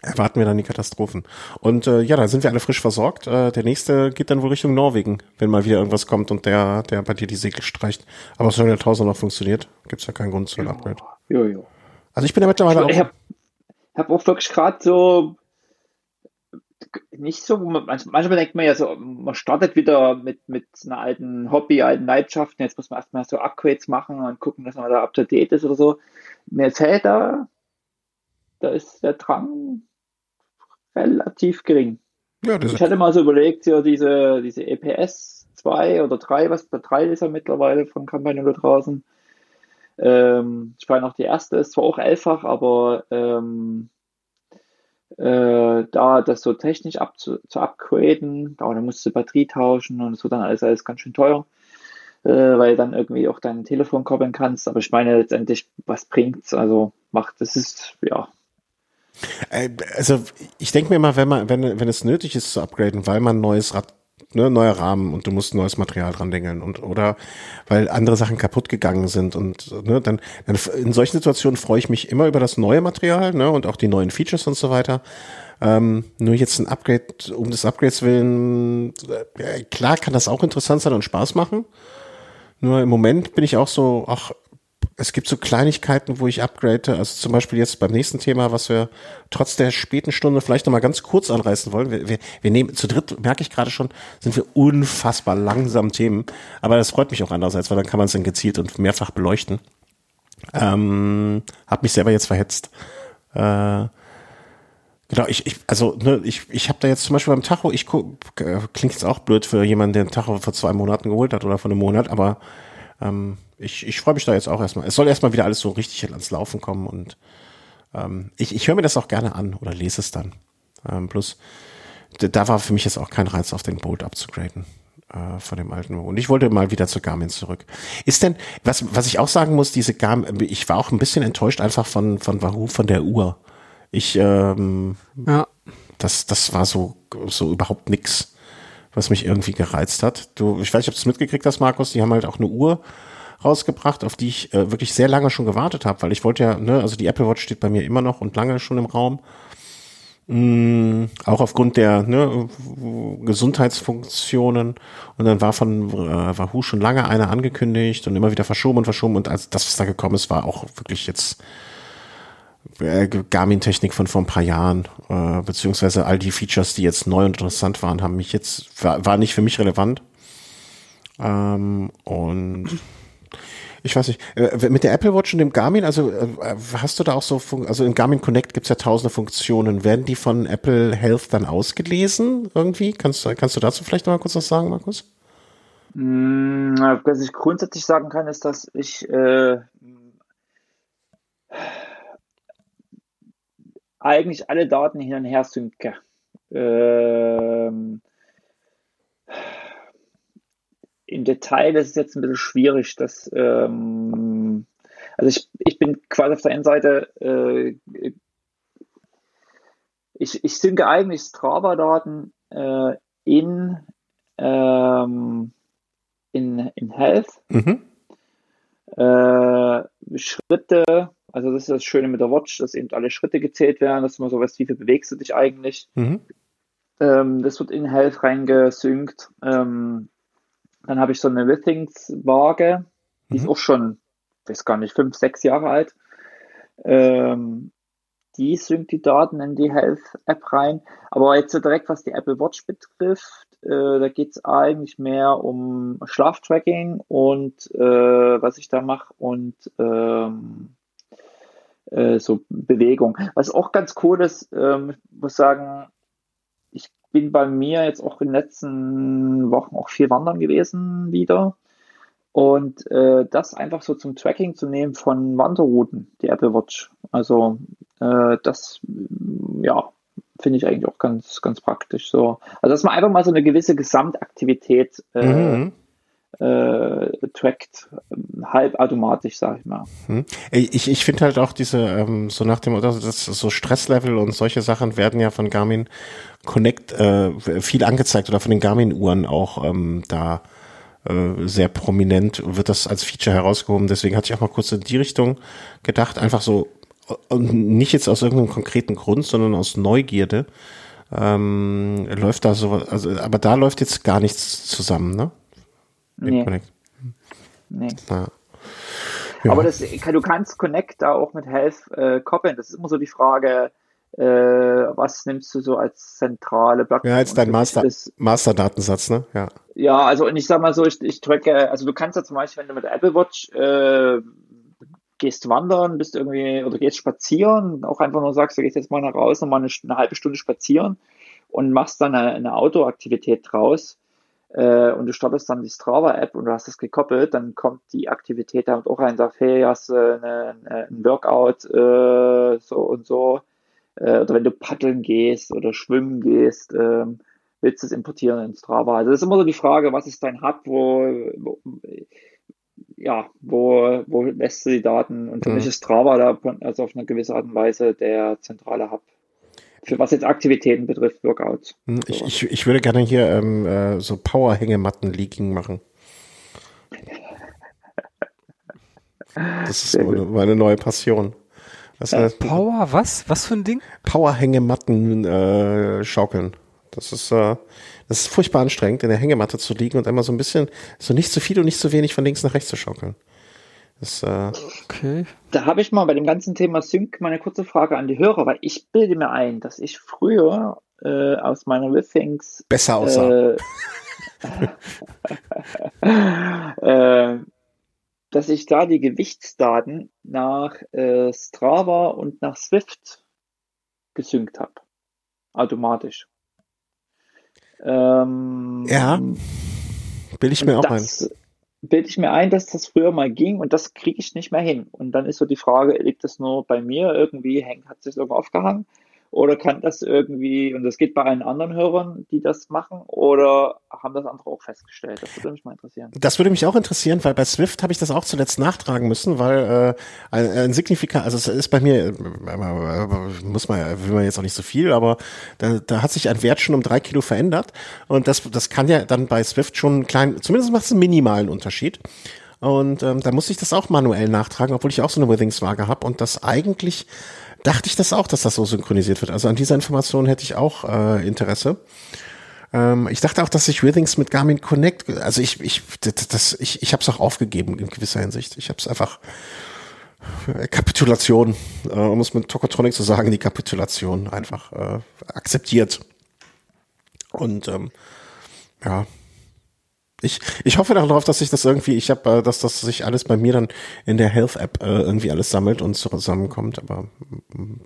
Speaker 1: Erwarten wir dann die Katastrophen. Und äh, ja, dann sind wir alle frisch versorgt. Äh, der nächste geht dann wohl Richtung Norwegen, wenn mal wieder irgendwas kommt und der, der bei dir die Segel streicht. Aber solange der Tausend noch funktioniert, gibt's ja keinen Grund zu einem Upgrade.
Speaker 3: Jo, jo.
Speaker 1: Also ich bin ja mittlerweile
Speaker 3: ich, auch. Ich habe auch wirklich gerade so nicht so, manchmal denkt man ja so, man startet wieder mit, mit einer alten Hobby, alten Leidenschaften, jetzt muss man erstmal so Upgrades machen und gucken, dass man da up to date ist oder so. Mir fällt da, da ist der Drang relativ gering. Ja, ich hatte mal so überlegt, ja, diese, diese EPS 2 oder 3, was der 3 ist ja mittlerweile von Kampagne da draußen. Ähm, ich meine, auch die erste ist zwar auch elffach, aber ähm, äh, da das so technisch ab zu, zu upgraden, da, da musst du Batterie tauschen und es wird dann alles, alles ganz schön teuer, äh, weil dann irgendwie auch dein Telefon koppeln kannst. Aber ich meine letztendlich, was bringt's? Also macht, das ist, ja.
Speaker 1: Äh, also ich denke mir mal, wenn man, wenn, wenn es nötig ist zu upgraden, weil man ein neues Rad ne, neuer Rahmen und du musst neues Material dran dengeln und oder weil andere Sachen kaputt gegangen sind und ne, dann, dann in solchen Situationen freue ich mich immer über das neue Material ne, und auch die neuen Features und so weiter. Ähm, nur jetzt ein Upgrade, um des Upgrades willen, äh, klar kann das auch interessant sein und Spaß machen. Nur im Moment bin ich auch so, ach, es gibt so Kleinigkeiten, wo ich upgrade. Also zum Beispiel jetzt beim nächsten Thema, was wir trotz der späten Stunde vielleicht nochmal ganz kurz anreißen wollen. Wir, wir, wir nehmen zu dritt, merke ich gerade schon, sind wir unfassbar langsam Themen. Aber das freut mich auch andererseits, weil dann kann man es dann gezielt und mehrfach beleuchten. Ähm, hab mich selber jetzt verhetzt. Äh, Genau, ich, ich also ne, ich, ich habe da jetzt zum Beispiel beim Tacho, ich äh, klingt jetzt auch blöd für jemanden, der einen Tacho vor zwei Monaten geholt hat oder vor einem Monat, aber ähm, ich, ich freue mich da jetzt auch erstmal. Es soll erstmal wieder alles so richtig ans Laufen kommen und ähm, ich, ich höre mir das auch gerne an oder lese es dann. Ähm, plus, da war für mich jetzt auch kein Reiz, auf den Bolt abzugraden äh, von dem alten. Und ich wollte mal wieder zu Garmin zurück. Ist denn, was, was ich auch sagen muss, diese Garmin, ich war auch ein bisschen enttäuscht einfach von, von Wahoo, von der Uhr. Ich, ähm, ja. das, das war so, so überhaupt nix was mich irgendwie gereizt hat. Du, ich weiß nicht, ob du es mitgekriegt hast, Markus, die haben halt auch eine Uhr rausgebracht, auf die ich äh, wirklich sehr lange schon gewartet habe, weil ich wollte ja, ne, also die Apple Watch steht bei mir immer noch und lange schon im Raum. Mm, auch aufgrund der ne, Gesundheitsfunktionen. Und dann war von äh, Wahoo schon lange eine angekündigt und immer wieder verschoben und verschoben. Und als das, was da gekommen ist, war auch wirklich jetzt äh, Garmin-Technik von vor ein paar Jahren, äh, beziehungsweise all die Features, die jetzt neu und interessant waren, haben mich jetzt, war, war nicht für mich relevant. Ähm, und ich weiß nicht, äh, mit der Apple Watch und dem Garmin, also äh, hast du da auch so, also im Garmin Connect gibt's ja tausende Funktionen. Werden die von Apple Health dann ausgelesen irgendwie? Kannst, kannst du dazu vielleicht noch mal kurz was sagen, Markus?
Speaker 3: Mm, was ich grundsätzlich sagen kann, ist, dass ich äh, eigentlich alle Daten hin und her synke. Ähm, Im Detail das ist jetzt ein bisschen schwierig. Dass, ähm, also ich, ich bin quasi auf der einen Seite, äh, ich, ich synke eigentlich Strava-Daten äh, in, ähm, in, in Health. Mhm. Äh, Schritte also das ist das Schöne mit der Watch, dass eben alle Schritte gezählt werden, dass man so weiß, wie viel bewegst du dich eigentlich. Mhm. Ähm, das wird in Health reingesynkt. Ähm, dann habe ich so eine Withings-Waage, die mhm. ist auch schon, ich weiß gar nicht, fünf, sechs Jahre alt. Ähm, die synkt die Daten in die Health-App rein. Aber jetzt so direkt, was die Apple Watch betrifft, äh, da geht es eigentlich mehr um Schlaftracking und äh, was ich da mache und ähm, äh, so Bewegung. Was auch ganz cool ist, ähm, muss sagen, ich bin bei mir jetzt auch in den letzten Wochen auch viel wandern gewesen wieder. Und äh, das einfach so zum Tracking zu nehmen von Wanderrouten, die Apple Watch. Also äh, das, ja, finde ich eigentlich auch ganz, ganz praktisch. So. Also dass man einfach mal so eine gewisse Gesamtaktivität äh, mhm äh, trackt, halbautomatisch, sag ich mal.
Speaker 1: Hm. Ich, ich finde halt auch diese, ähm, so nach dem, das, so Stresslevel und solche Sachen werden ja von Garmin Connect äh, viel angezeigt oder von den Garmin-Uhren auch ähm, da äh, sehr prominent wird das als Feature herausgehoben. Deswegen hatte ich auch mal kurz in die Richtung gedacht, einfach so, und nicht jetzt aus irgendeinem konkreten Grund, sondern aus Neugierde. Ähm, läuft da so, also, aber da läuft jetzt gar nichts zusammen, ne?
Speaker 3: Nee. Connect. Nee. Ja. Ja. Aber das, du kannst Connect da auch mit Health äh, koppeln. Das ist immer so die Frage, äh, was nimmst du so als zentrale
Speaker 1: Plattform? Ja, als dein Master, Master-Datensatz, ne? Ja.
Speaker 3: Ja, also und ich sag mal so, ich, ich tracke, also du kannst ja zum Beispiel, wenn du mit der Apple Watch äh, gehst wandern, bist irgendwie oder gehst spazieren, auch einfach nur sagst, du gehst jetzt mal nach raus, nochmal eine, eine halbe Stunde spazieren und machst dann eine, eine Autoaktivität draus, äh, und du startest dann die Strava-App und du hast es gekoppelt, dann kommt die Aktivität damit auch rein und sagt, hey, hast du eine, ein Workout äh, so und so. Äh, oder wenn du paddeln gehst oder schwimmen gehst, ähm, willst du es importieren in Strava. Also das ist immer so die Frage, was ist dein Hub, wo, wo ja, wo, wo lässt du die Daten und für mhm. mich ist Strava da also auf eine gewisse Art und Weise der zentrale Hub. Für was jetzt Aktivitäten betrifft, Workouts.
Speaker 1: Hm, ich, ich, ich würde gerne hier ähm, äh, so Power-Hängematten-Leaking machen. Das ist meine, meine, neue Passion.
Speaker 2: Was äh, Power, was? Was für ein Ding?
Speaker 1: Power-Hängematten äh, schaukeln. Das ist, äh, das ist furchtbar anstrengend, in der Hängematte zu liegen und einmal so ein bisschen, so nicht zu viel und nicht zu wenig von links nach rechts zu schaukeln. Das,
Speaker 3: äh okay. Da habe ich mal bei dem ganzen Thema Sync mal eine kurze Frage an die Hörer, weil ich bilde mir ein, dass ich früher äh, aus meiner Withings
Speaker 1: besser aussah.
Speaker 3: Äh, [laughs] äh, dass ich da die Gewichtsdaten nach äh, Strava und nach Swift gesynkt habe. Automatisch.
Speaker 1: Ähm, ja, bilde ich mir auch das, ein
Speaker 3: bilde ich mir ein, dass das früher mal ging und das kriege ich nicht mehr hin. Und dann ist so die Frage, liegt das nur bei mir irgendwie, hängt, hat sich irgendwo aufgehangen? Oder kann das irgendwie, und das geht bei allen anderen Hörern, die das machen, oder haben das andere auch festgestellt? Das würde mich mal interessieren.
Speaker 1: Das würde mich auch interessieren, weil bei Swift habe ich das auch zuletzt nachtragen müssen, weil äh, ein, ein signifikant, also es ist bei mir, äh, muss man, will man jetzt auch nicht so viel, aber da, da hat sich ein Wert schon um drei Kilo verändert. Und das, das kann ja dann bei Swift schon klein, zumindest macht es einen minimalen Unterschied. Und ähm, da musste ich das auch manuell nachtragen, obwohl ich auch so eine Withings-Waage habe und das eigentlich dachte ich das auch, dass das so synchronisiert wird. Also an dieser Information hätte ich auch äh, Interesse. Ähm, ich dachte auch, dass sich Withings mit Garmin Connect, also ich, ich, das, ich, ich habe es auch aufgegeben in gewisser Hinsicht. Ich habe es einfach äh, Kapitulation, äh, um es mit Tokotronic zu sagen, die Kapitulation einfach äh, akzeptiert. Und ähm, ja, ich, ich hoffe darauf, dass sich das irgendwie, ich habe, äh, dass das sich alles bei mir dann in der Health App äh, irgendwie alles sammelt und zusammenkommt, aber mm,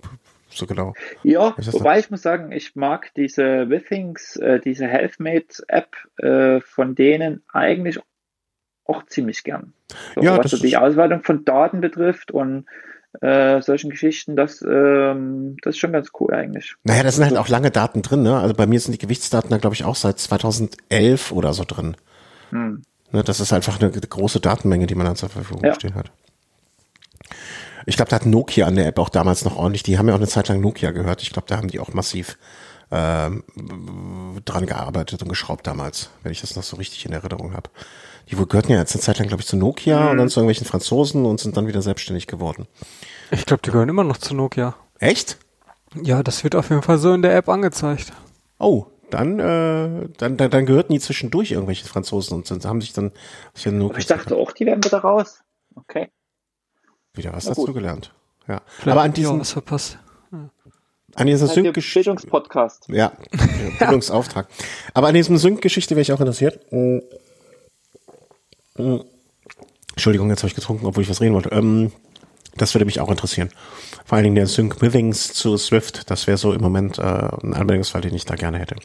Speaker 1: so genau.
Speaker 3: Ja, wobei noch? ich muss sagen, ich mag diese Withings, äh, diese HealthMate App äh, von denen eigentlich auch ziemlich gern. So, ja, was so die Auswertung von Daten betrifft und äh, solchen Geschichten, das, ähm, das ist schon ganz cool eigentlich.
Speaker 1: Naja, da sind halt auch lange Daten drin, ne? Also bei mir sind die Gewichtsdaten da, glaube ich, auch seit 2011 oder so drin. Hm. Ne, das ist einfach eine große Datenmenge, die man dann zur Verfügung ja. stehen hat. Ich glaube, da hat Nokia an der App auch damals noch ordentlich, die haben ja auch eine Zeit lang Nokia gehört. Ich glaube, da haben die auch massiv ähm, dran gearbeitet und geschraubt damals, wenn ich das noch so richtig in Erinnerung habe. Die gehörten ja jetzt eine Zeit lang, glaube ich, zu Nokia mhm. und dann zu irgendwelchen Franzosen und sind dann wieder selbstständig geworden.
Speaker 2: Ich glaube, die gehören immer noch zu Nokia.
Speaker 1: Echt?
Speaker 2: Ja, das wird auf jeden Fall so in der App angezeigt.
Speaker 1: Oh, dann, äh, dann, dann, dann gehörten die zwischendurch irgendwelche Franzosen und sind, haben sich dann.
Speaker 3: Ich, ich dachte auch, die werden wieder raus. Okay.
Speaker 1: Wieder was dazu gelernt. Ja.
Speaker 2: Vielleicht Aber an diesem. Was verpasst. Ja.
Speaker 1: An dieser halt Sync
Speaker 3: Bildungspodcast.
Speaker 1: Ja, [laughs] Bildungsauftrag. Aber an diesem Sync-Geschichte wäre ich auch interessiert. Mm. Mm. Entschuldigung, jetzt habe ich getrunken, obwohl ich was reden wollte. Ähm, das würde mich auch interessieren. Vor allen Dingen der Sync Withings zu Swift, das wäre so im Moment äh, ein Anwendungsfall, den ich da gerne hätte.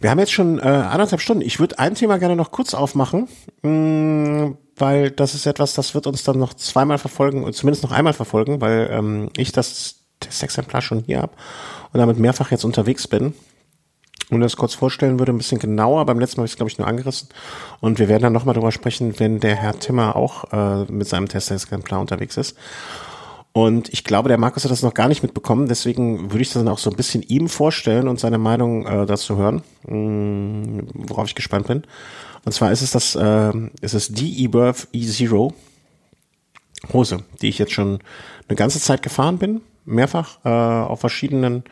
Speaker 1: Wir haben jetzt schon äh, anderthalb Stunden. Ich würde ein Thema gerne noch kurz aufmachen, mh, mm, weil das ist etwas, das wird uns dann noch zweimal verfolgen, und zumindest noch einmal verfolgen, weil ähm, ich das Testexemplar schon hier habe und damit mehrfach jetzt unterwegs bin und das kurz vorstellen würde, ein bisschen genauer. Beim letzten Mal habe ich es, glaube ich, nur angerissen. Und wir werden dann nochmal darüber sprechen, wenn der Herr Timmer auch äh, mit seinem Testexemplar unterwegs ist. Und ich glaube, der Markus hat das noch gar nicht mitbekommen, deswegen würde ich das dann auch so ein bisschen ihm vorstellen und seine Meinung äh, dazu hören, mh, mm, worauf ich gespannt bin. Und zwar ist es das, äh, ist es die eBirth E0 Hose, die ich jetzt schon eine ganze Zeit gefahren bin, mehrfach äh, auf verschiedenen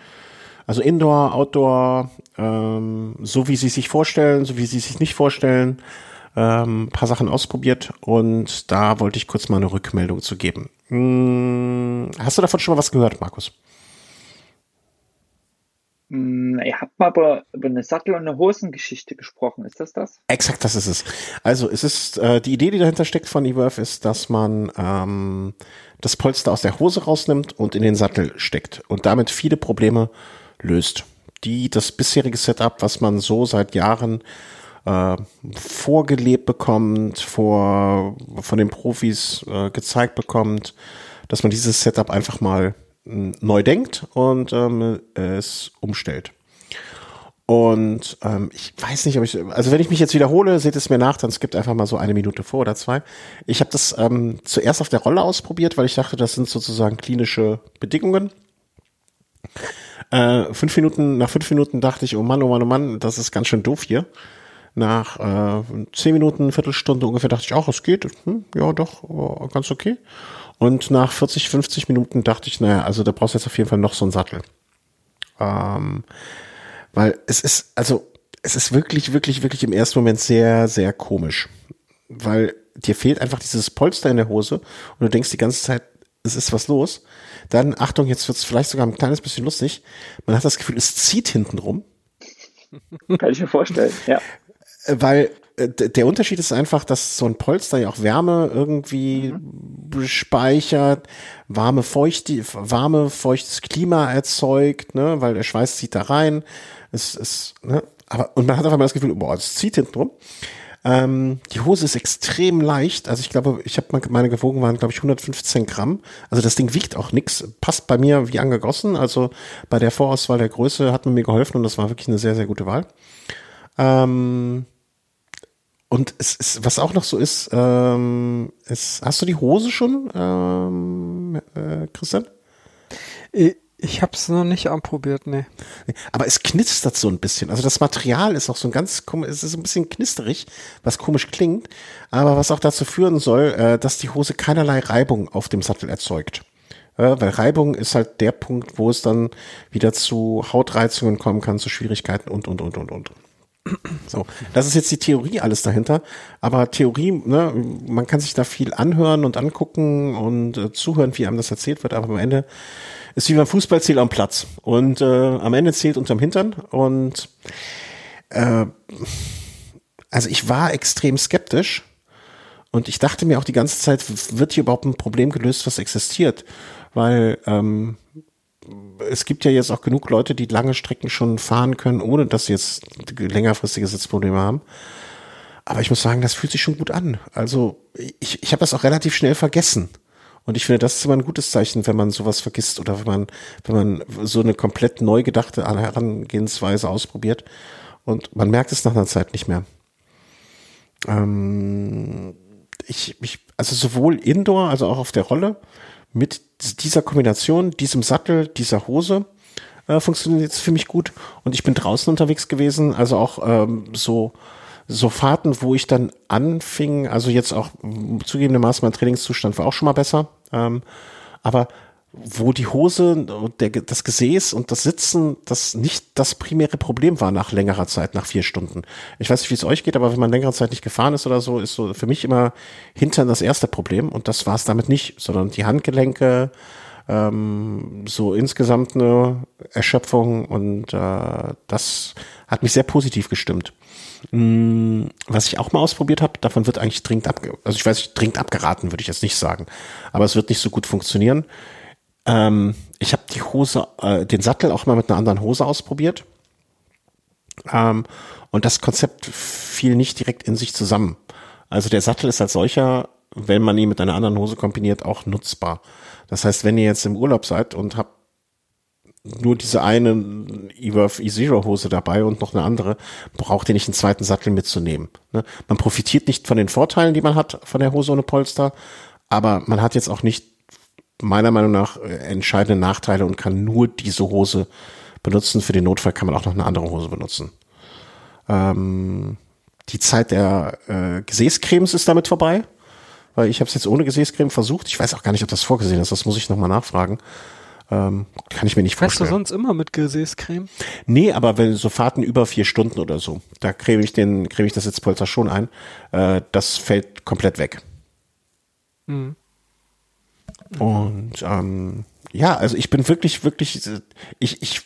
Speaker 1: also Indoor, Outdoor, ähm, so wie sie sich vorstellen, so wie sie sich nicht vorstellen, ähm, paar Sachen ausprobiert und da wollte ich kurz mal eine Rückmeldung zu geben. Hm, hast du davon schon mal was gehört, Markus?
Speaker 3: Hm, ihr habt mal über, über eine Sattel- und eine Hosengeschichte gesprochen. Ist das das?
Speaker 1: Exakt, das ist es. Also es ist äh, die Idee, die dahinter steckt von eWorth, ist, dass man ähm, das Polster aus der Hose rausnimmt und in den Sattel steckt und damit viele Probleme löst, die das bisherige Setup, was man so seit Jahren äh, vorgelebt bekommt, vor, von den Profis äh, gezeigt bekommt, dass man dieses Setup einfach mal äh, neu denkt und ähm, es umstellt. Und ähm, ich weiß nicht, ob ich, also wenn ich mich jetzt wiederhole, seht es mir nach, dann skippt einfach mal so eine Minute vor oder zwei. Ich habe das ähm, zuerst auf der Rolle ausprobiert, weil ich dachte, das sind sozusagen klinische Bedingungen. Äh, fünf Minuten, nach fünf Minuten dachte ich, oh Mann, oh Mann, oh Mann, das ist ganz schön doof hier. Nach äh, zehn Minuten, Viertelstunde ungefähr dachte ich auch, es geht. Hm, ja, doch, oh, ganz okay. Und nach 40, 50 Minuten dachte ich, naja, also da brauchst du jetzt auf jeden Fall noch so einen Sattel. Ähm, weil es ist, also es ist wirklich, wirklich, wirklich im ersten Moment sehr, sehr komisch. Weil dir fehlt einfach dieses Polster in der Hose und du denkst die ganze Zeit, es ist was los. Dann, Achtung, jetzt wird es vielleicht sogar ein kleines bisschen lustig. Man hat das Gefühl, es zieht hinten rum.
Speaker 3: Kann ich mir vorstellen, ja.
Speaker 1: Äh, weil äh, der Unterschied ist einfach, dass so ein Polster ja auch Wärme irgendwie mhm. speichert, warme, feuchte, warme, feuchtes Klima erzeugt, ne, weil der Schweiß zieht da rein. Es ist, ne, aber, und man hat einfach mal das Gefühl, boah, es zieht hinten rum. Ähm, die Hose ist extrem leicht. Also ich glaube, ich habe meine gewogen waren, glaube ich, 115 Gramm. Also das Ding wiegt auch nix. Passt bei mir wie angegossen. Also bei der Vorauswahl der Größe hat man mir geholfen und das war wirklich eine sehr, sehr gute Wahl. Ähm, und es ist, was auch noch so ist, ähm, ist hast du die Hose schon, ähm, äh, Christian?
Speaker 2: Ich ich habe es noch nicht anprobiert, nee.
Speaker 1: Aber es knistert so ein bisschen. Also das Material ist auch so ein ganz, es ist ein bisschen knisterig, was komisch klingt, aber was auch dazu führen soll, äh, dass die Hose keinerlei Reibung auf dem Sattel erzeugt. Weil Reibung ist halt der Punkt, wo es dann wieder zu Hautreizungen kommen kann, zu Schwierigkeiten und, und, und, und, und. So, das ist jetzt die Theorie alles dahinter. Aber Theorie, ne, man kann sich da viel anhören und angucken und äh, zuhören, wie einem das erzählt wird, aber am Ende ist wie beim Fußball zählt am Platz. Und äh, am Ende zählt unterm Hintern. Und äh, also ich war extrem skeptisch. Und ich dachte mir auch die ganze Zeit, wird hier überhaupt ein Problem gelöst, was existiert? Weil ähm, es gibt ja jetzt auch genug Leute, die lange Strecken schon fahren können, ohne dass sie jetzt längerfristige Sitzprobleme haben. Aber ich muss sagen, das fühlt sich schon gut an. Also ich, ich habe das auch relativ schnell vergessen. Und ich finde, das ist immer ein gutes Zeichen, wenn man sowas vergisst oder wenn man, wenn man so eine komplett neu gedachte Herangehensweise ausprobiert und man merkt es nach einer Zeit nicht mehr. Ähm, ich, ich, also sowohl Indoor, also auch auf der Rolle, mit dieser Kombination, diesem Sattel, dieser Hose, äh, funktioniert es für mich gut. Und ich bin draußen unterwegs gewesen, also auch ähm, so so Fahrten, wo ich dann anfing, also jetzt auch zugegebenermaßen mein Trainingszustand war auch schon mal besser, ähm, aber wo die Hose, der, das Gesäß und das Sitzen, das nicht das primäre Problem war nach längerer Zeit, nach vier Stunden. Ich weiß nicht, wie es euch geht, aber wenn man längere Zeit nicht gefahren ist oder so, ist so für mich immer Hintern das erste Problem und das war es damit nicht, sondern die Handgelenke, ähm, so insgesamt eine Erschöpfung und äh, das hat mich sehr positiv gestimmt. Mm, was ich auch mal ausprobiert habe, davon wird eigentlich dringend abge also ich weiß dringend abgeraten, würde ich jetzt nicht sagen. Aber es wird nicht so gut funktionieren. Ähm, ich habe die Hose, äh, den Sattel auch mal mit einer anderen Hose ausprobiert. Ähm, und das Konzept fiel nicht direkt in sich zusammen. Also der Sattel ist als solcher, wenn man ihn mit einer anderen Hose kombiniert, auch nutzbar. Das heißt, wenn ihr jetzt im Urlaub seid und habt nur diese eine Eworth E-Zero Hose dabei und noch eine andere, braucht ihr nicht einen zweiten Sattel mitzunehmen. Ne? Man profitiert nicht von den Vorteilen, die man hat von der Hose ohne Polster, aber man hat jetzt auch nicht meiner Meinung nach äh, entscheidende Nachteile und kann nur diese Hose benutzen. Für den Notfall kann man auch noch eine andere Hose benutzen. Ähm, die Zeit der äh, Gesäßcremes ist damit vorbei, weil ich habe es jetzt ohne Gesäßcreme versucht. Ich weiß auch gar nicht, ob das vorgesehen ist. Das muss ich nochmal nachfragen. Ähm, kann ich mir nicht vorstellen.
Speaker 2: Fährst du sonst immer mit Gesäßcreme?
Speaker 1: Nee, aber wenn so Fahrten über vier Stunden oder so, da creme ich den, creme ich das Sitzpolster schon ein. Äh, das fällt komplett weg. Mhm. Und ähm, ja, also ich bin wirklich, wirklich, ich, ich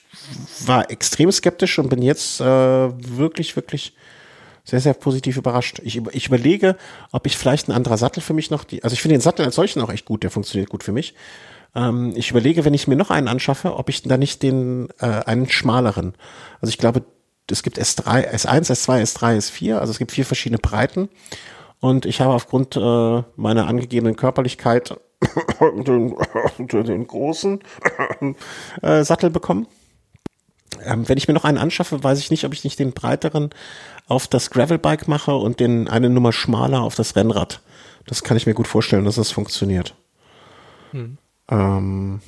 Speaker 1: war extrem skeptisch und bin jetzt äh, wirklich, wirklich sehr, sehr positiv überrascht. Ich, ich überlege, ob ich vielleicht ein anderer Sattel für mich noch, die, also ich finde den Sattel als solchen auch echt gut, der funktioniert gut für mich. Ähm, ich überlege, wenn ich mir noch einen anschaffe, ob ich da nicht den, äh, einen schmaleren. Also ich glaube, es gibt S3, S1, S2, S3, S4, also es gibt vier verschiedene Breiten. Und ich habe aufgrund äh, meiner angegebenen Körperlichkeit den, den großen äh, Sattel bekommen. Ähm, wenn ich mir noch einen anschaffe, weiß ich nicht, ob ich nicht den breiteren auf das Gravelbike mache und den eine Nummer schmaler auf das Rennrad. Das kann ich mir gut vorstellen, dass das funktioniert. Hm. Ähm,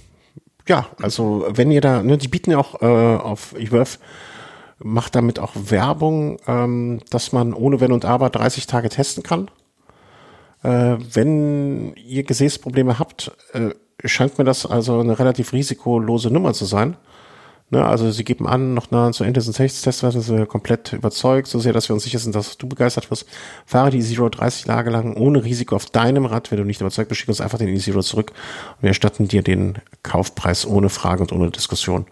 Speaker 1: ja, also wenn ihr da, ne, die bieten ja auch äh, auf eWorth, macht damit auch Werbung, ähm, dass man ohne Wenn und Aber 30 Tage testen kann. Äh, wenn ihr Gesäßprobleme habt, äh, scheint mir das also eine relativ risikolose Nummer zu sein. Ne, also sie geben an, noch nah zu Ende des Tests werden sie komplett überzeugt, so sehr, dass wir uns sicher sind, dass du begeistert wirst. Fahre die Zero 30 Tage lang ohne Risiko auf deinem Rad. Wenn du nicht überzeugt bist, schick uns einfach den E-Zero zurück und wir erstatten dir den Kaufpreis ohne Frage und ohne Diskussion.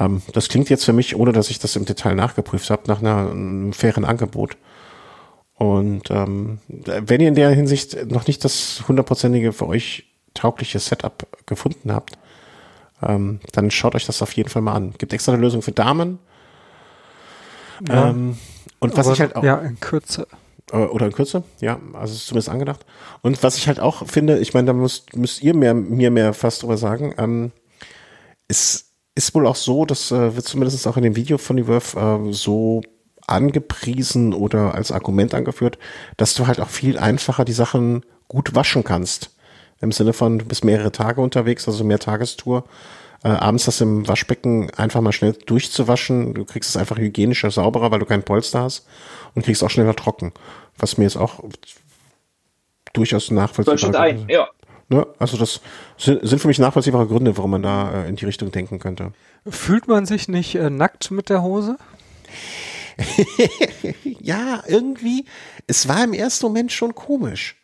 Speaker 1: Ähm, das klingt jetzt für mich, ohne dass ich das im Detail nachgeprüft habe, nach einer, einem fairen Angebot. Und ähm, wenn ihr in der Hinsicht noch nicht das hundertprozentige für euch taugliche Setup gefunden habt, ähm, dann schaut euch das auf jeden Fall mal an. Gibt extra eine Lösung für Damen. Ja, ähm, und was ich halt auch.
Speaker 2: Ja, in Kürze.
Speaker 1: Äh, oder in Kürze, ja, also ist zumindest angedacht. Und was ich halt auch finde, ich meine, da müsst, müsst ihr mehr, mir mehr fast drüber sagen, ähm, es ist wohl auch so, das äh, wird zumindest auch in dem Video von die Wurf äh, so angepriesen oder als Argument angeführt, dass du halt auch viel einfacher die Sachen gut waschen kannst. Im Sinne von, du bist mehrere Tage unterwegs, also mehr Tagestour. Äh, abends das im Waschbecken einfach mal schnell durchzuwaschen. Du kriegst es einfach hygienischer, sauberer, weil du kein Polster hast und kriegst auch schneller trocken. Was mir jetzt auch durchaus nachvollziehbar ist. Ja. Ne? Also das sind, sind für mich nachvollziehbare Gründe, warum man da äh, in die Richtung denken könnte.
Speaker 2: Fühlt man sich nicht äh, nackt mit der Hose? [laughs]
Speaker 1: ja, irgendwie. Es war im ersten Moment schon komisch.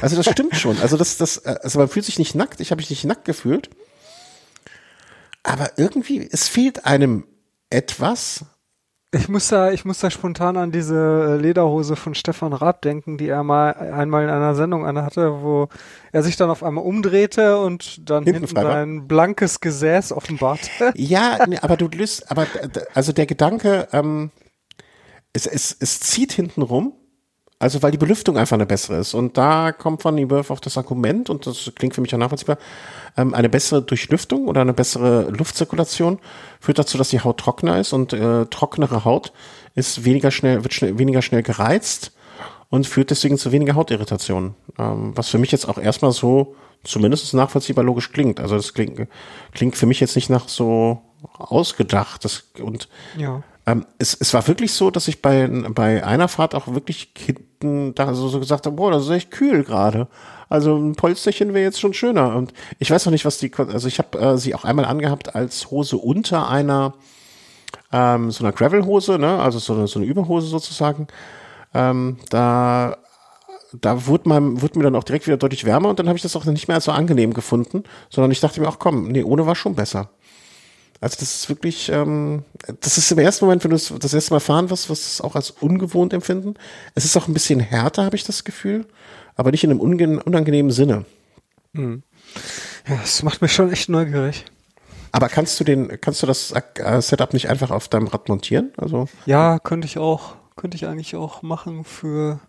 Speaker 1: Also das stimmt schon. Also das, das, äh, also man fühlt sich nicht nackt. Ich habe mich nicht nackt gefühlt. Aber irgendwie, es fehlt einem etwas.
Speaker 2: Ich muss da, ich muss da spontan an diese äh, Lederhose von Stefan Raab denken, die er mal einmal in einer Sendung anhatte, wo er sich dann auf einmal umdrehte und dann hinten, hinten sein blankes Gesäß offenbarte.
Speaker 1: Ja, aber du löst, aber also der Gedanke, ähm, es, es, es zieht hinten rum also weil die Belüftung einfach eine bessere ist. Und da kommt von Eworth auf das Argument, und das klingt für mich auch nachvollziehbar, ähm, eine bessere Durchlüftung oder eine bessere Luftzirkulation führt dazu, dass die Haut trockener ist und äh, trockenere Haut ist weniger schnell, wird schnell, weniger schnell gereizt und führt deswegen zu weniger Hautirritationen. Ähm, was für mich jetzt auch erstmal so zumindest nachvollziehbar logisch klingt. Also das klingt, klingt für mich jetzt nicht nach so ausgedacht. Das, und ja. Ähm, es, es war wirklich so, dass ich bei, bei einer Fahrt auch wirklich hinten da so, so gesagt habe, boah, das ist echt kühl gerade. Also ein Polsterchen wäre jetzt schon schöner. Und ich weiß noch nicht, was die, also ich habe äh, sie auch einmal angehabt als Hose unter einer ähm, so einer Gravel-Hose, ne? also so eine, so eine Überhose sozusagen. Ähm, da da wurde, man, wurde mir dann auch direkt wieder deutlich wärmer und dann habe ich das auch nicht mehr so angenehm gefunden, sondern ich dachte mir, ach komm, nee, ohne war schon besser. Also das ist wirklich, ähm, das ist im ersten Moment, wenn du das erste Mal fahren wirst, wirst du es auch als ungewohnt empfinden. Es ist auch ein bisschen härter, habe ich das Gefühl, aber nicht in einem unangenehmen Sinne.
Speaker 2: Hm. Ja, das macht mich schon echt neugierig.
Speaker 1: Aber kannst du den, kannst du das äh, Setup nicht einfach auf deinem Rad montieren? Also
Speaker 2: ja, könnte ich auch, könnte ich eigentlich auch machen für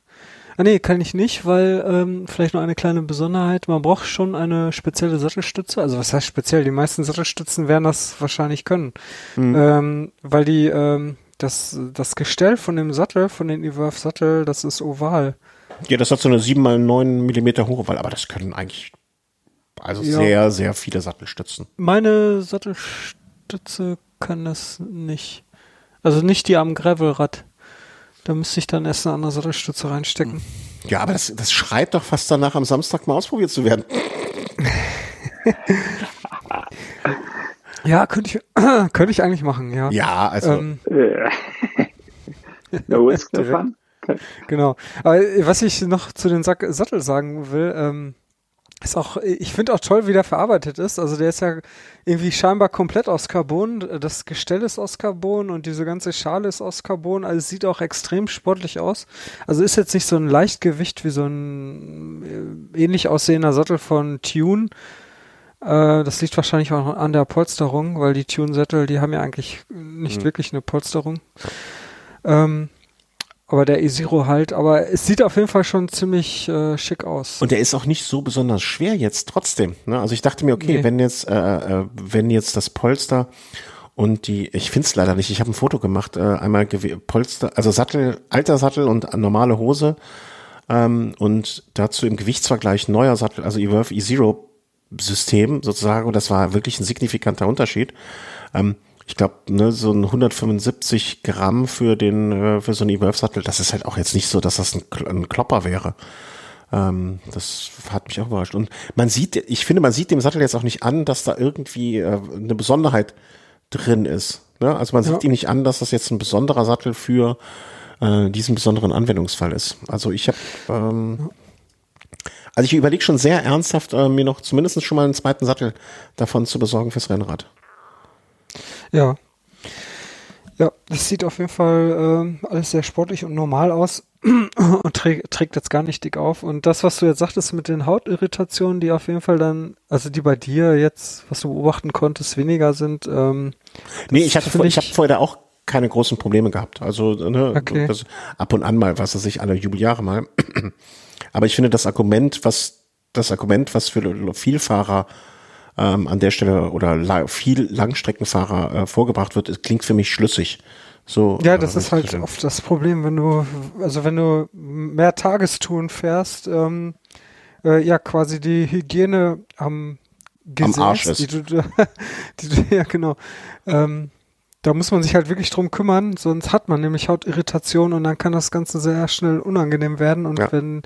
Speaker 2: Ah nee, kann ich nicht, weil ähm, vielleicht noch eine kleine Besonderheit, man braucht schon eine spezielle Sattelstütze. Also was heißt speziell? Die meisten Sattelstützen werden das wahrscheinlich können. Mhm. Ähm, weil die ähm, das, das Gestell von dem Sattel, von den Evolve Sattel, das ist oval.
Speaker 1: Ja, das hat so eine 7 mal 9 Millimeter hohe Wahl, aber das können eigentlich also ja. sehr, sehr viele Sattelstützen.
Speaker 2: Meine Sattelstütze kann das nicht. Also nicht die am Gravelrad. Da müsste ich dann erst eine andere Sattelstütze reinstecken.
Speaker 1: Ja, aber das, das schreit doch fast danach, am Samstag mal ausprobiert zu werden. [laughs]
Speaker 2: ja, könnte ich, [clears throat] könnte ich eigentlich machen, ja.
Speaker 1: Ja, also. Ähm, [laughs]
Speaker 3: no risk, no [laughs] fun.
Speaker 2: Genau. Aber was ich noch zu den Sattel sagen will, ähm, ist auch, ich finde auch toll, wie der verarbeitet ist. Also der ist ja irgendwie scheinbar komplett aus Carbon. Das Gestell ist aus Carbon und diese ganze Schale ist aus Carbon. Also es sieht auch extrem sportlich aus. Also ist jetzt nicht so ein Leichtgewicht wie so ein äh, ähnlich aussehender Sattel von Tune. Äh, das liegt wahrscheinlich auch an der Polsterung, weil die Tune-Sättel, die haben ja eigentlich nicht mhm. wirklich eine Polsterung. Ähm, aber der E-Zero halt, aber es sieht auf jeden Fall schon ziemlich äh, schick aus.
Speaker 1: Und der ist auch nicht so besonders schwer jetzt trotzdem. Ne? Also ich dachte mir, okay, nee. wenn jetzt, äh, äh, wenn jetzt das Polster und die, ich finde es leider nicht, ich habe ein Foto gemacht, äh, einmal Polster, also Sattel, alter Sattel und normale Hose ähm, und dazu im Gewichtsvergleich neuer Sattel, also Evolve E-Zero System sozusagen und das war wirklich ein signifikanter Unterschied. Ähm, ich glaube, ne, so ein 175 Gramm für den äh, für so einen E-Wolf-Sattel, das ist halt auch jetzt nicht so, dass das ein, ein Klopper wäre. Ähm, das hat mich auch überrascht. Und man sieht, ich finde, man sieht dem Sattel jetzt auch nicht an, dass da irgendwie äh, eine Besonderheit drin ist. Ne? Also man sieht ja. ihm nicht an, dass das jetzt ein besonderer Sattel für äh, diesen besonderen Anwendungsfall ist. Also ich habe ähm, also ich überlege schon sehr ernsthaft, äh, mir noch zumindest schon mal einen zweiten Sattel davon zu besorgen fürs Rennrad.
Speaker 2: Ja. Ja, das sieht auf jeden Fall äh, alles sehr sportlich und normal aus [clears throat] und trägt, trägt jetzt gar nicht dick auf. Und das, was du jetzt sagtest mit den Hautirritationen, die auf jeden Fall dann, also die bei dir jetzt, was du beobachten konntest, weniger sind. Ähm,
Speaker 1: nee, ich hatte vor, ich, ich habe vorher auch keine großen Probleme gehabt. Also ne, okay. das, ab und an mal, was weiß ich, alle Jubeljahre mal. [clears throat] Aber ich finde das Argument, was das Argument, was für Vielfahrer ähm, an der Stelle oder la viel Langstreckenfahrer äh, vorgebracht wird, klingt für mich schlüssig. So,
Speaker 2: ja, das äh, ist halt oft das Problem, wenn du, also wenn du mehr Tagestouren fährst, ähm, äh, ja, quasi die Hygiene am
Speaker 1: Gesetz, am Arsch ist.
Speaker 2: Die du, [laughs] die du, ja, genau. Ähm, da muss man sich halt wirklich drum kümmern, sonst hat man nämlich Hautirritation und dann kann das Ganze sehr schnell unangenehm werden. Und ja. wenn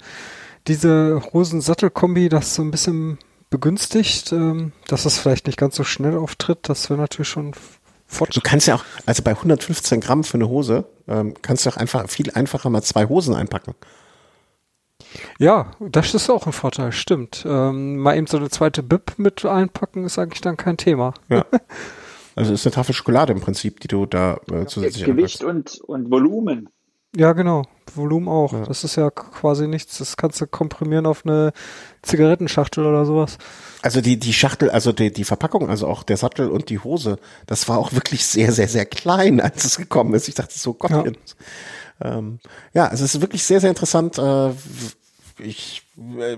Speaker 2: diese Hosen-Sattel-Kombi das so ein bisschen begünstigt, ähm, dass es vielleicht nicht ganz so schnell auftritt, das wäre natürlich schon.
Speaker 1: Du kannst ja auch, also bei 115 Gramm für eine Hose, ähm, kannst du auch einfach viel einfacher mal zwei Hosen einpacken.
Speaker 2: Ja, das ist auch ein Vorteil, stimmt. Ähm, mal eben so eine zweite Bib mit einpacken ist eigentlich dann kein Thema.
Speaker 1: Ja. [laughs] Also ist eine Tafel Schokolade im Prinzip, die du da äh, zusätzlich
Speaker 3: Gewicht und, und Volumen.
Speaker 2: Ja, genau. Volumen auch. Ja. Das ist ja quasi nichts. Das kannst du komprimieren auf eine Zigarettenschachtel oder sowas.
Speaker 1: Also die, die Schachtel, also die, die Verpackung, also auch der Sattel und die Hose, das war auch wirklich sehr, sehr, sehr klein, als es gekommen ist. Ich dachte so, Gott. Ja, ähm, ja also es ist wirklich sehr, sehr interessant. Äh, ich äh,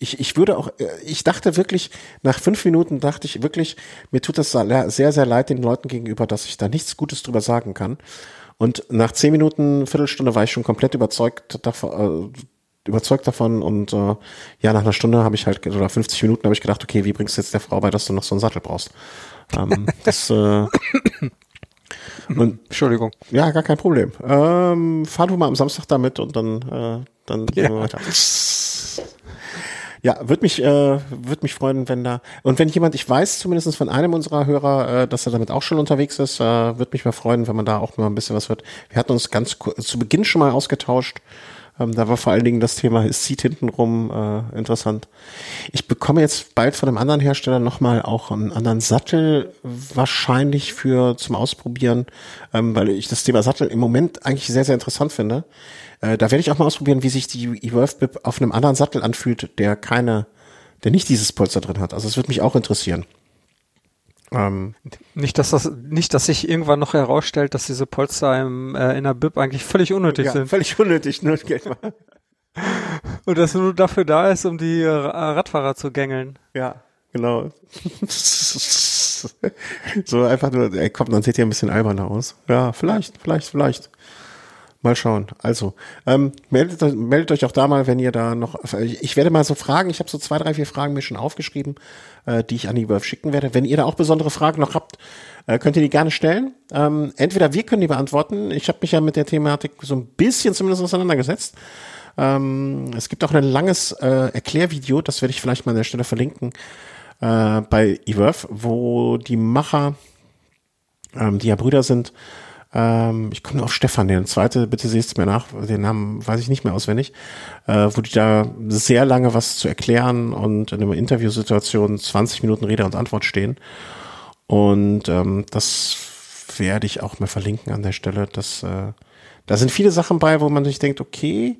Speaker 1: ich, ich würde auch, äh, ich dachte wirklich, nach fünf Minuten dachte ich wirklich, mir tut das sehr, sehr leid den Leuten gegenüber, dass ich da nichts Gutes drüber sagen kann. Und nach zehn Minuten, Viertelstunde war ich schon komplett überzeugt davon, äh, überzeugt davon und äh, ja, nach einer Stunde habe ich halt, oder 50 Minuten habe ich gedacht, okay, wie bringst du jetzt der Frau bei, dass du noch so einen Sattel brauchst? Ähm, [laughs] das, äh,
Speaker 2: und, Entschuldigung.
Speaker 1: Ja, gar kein Problem. Ähm, fahr du mal am Samstag damit und dann, äh, dann ja. gehen wir weiter. [laughs] Ja, würde mich, äh, würde mich freuen, wenn da und wenn jemand, ich weiß zumindest von einem unserer Hörer, äh, dass er damit auch schon unterwegs ist, äh, würde mich mal freuen, wenn man da auch mal ein bisschen was hört. Wir hatten uns ganz zu Beginn schon mal ausgetauscht. Ähm, da war vor allen Dingen das Thema, es zieht hintenrum äh, interessant. Ich bekomme jetzt bald von einem anderen Hersteller nochmal auch einen anderen Sattel, wahrscheinlich für zum Ausprobieren, ähm, weil ich das Thema Sattel im Moment eigentlich sehr, sehr interessant finde. Äh, da werde ich auch mal ausprobieren, wie sich die Evolve Bip auf einem anderen Sattel anfühlt, der keine, der nicht dieses Polster drin hat. Also es würde mich auch interessieren.
Speaker 2: Ähm, nicht, dass das, nicht, dass sich irgendwann noch herausstellt, dass diese Polster im, äh, in der Bib eigentlich völlig unnötig ja, sind.
Speaker 1: Völlig unnötig, nur Geld mal.
Speaker 2: Und dass nur dafür da ist, um die äh, Radfahrer zu gängeln.
Speaker 1: Ja, genau. [laughs] so einfach nur, ey, komm, dann seht ihr ein bisschen alberner aus. Ja, vielleicht, vielleicht, vielleicht. Mal schauen. Also, ähm, meldet, meldet euch auch da mal, wenn ihr da noch. Ich werde mal so Fragen, ich habe so zwei, drei, vier Fragen mir schon aufgeschrieben, äh, die ich an die Wurf schicken werde. Wenn ihr da auch besondere Fragen noch habt, äh, könnt ihr die gerne stellen. Ähm, entweder wir können die beantworten. Ich habe mich ja mit der Thematik so ein bisschen zumindest auseinandergesetzt. Ähm, es gibt auch ein langes äh, Erklärvideo, das werde ich vielleicht mal an der Stelle verlinken, äh, bei eWorth, wo die Macher, ähm, die ja Brüder sind, ähm, ich komme auf Stefan, den zweite, bitte siehst mir nach, den Namen weiß ich nicht mehr auswendig, äh, wo die da sehr lange was zu erklären und in einer Interviewsituation 20 Minuten Rede und Antwort stehen. Und ähm, das werde ich auch mal verlinken an der Stelle. Das, äh, da sind viele Sachen bei, wo man sich denkt, okay,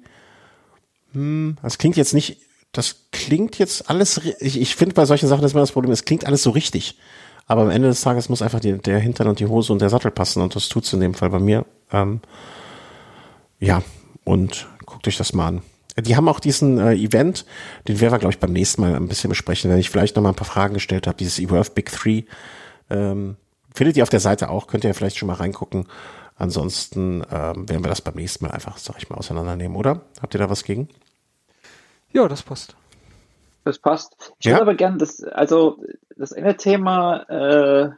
Speaker 1: hm, das klingt jetzt nicht, das klingt jetzt alles, ich, ich finde bei solchen Sachen ist immer das Problem, es klingt alles so richtig. Aber am Ende des Tages muss einfach die, der Hintern und die Hose und der Sattel passen und das tut's in dem Fall bei mir. Ähm, ja, und guckt euch das mal an. Die haben auch diesen äh, Event, den werden wir, glaube ich, beim nächsten Mal ein bisschen besprechen, wenn ich vielleicht noch mal ein paar Fragen gestellt habe. Dieses eWorth Big Three ähm, findet ihr auf der Seite auch, könnt ihr vielleicht schon mal reingucken. Ansonsten ähm, werden wir das beim nächsten Mal einfach, sag ich mal, auseinandernehmen, oder? Habt ihr da was gegen?
Speaker 2: Ja, das passt.
Speaker 3: Das passt. Ich ja? würde aber gerne das, also das eine Thema äh,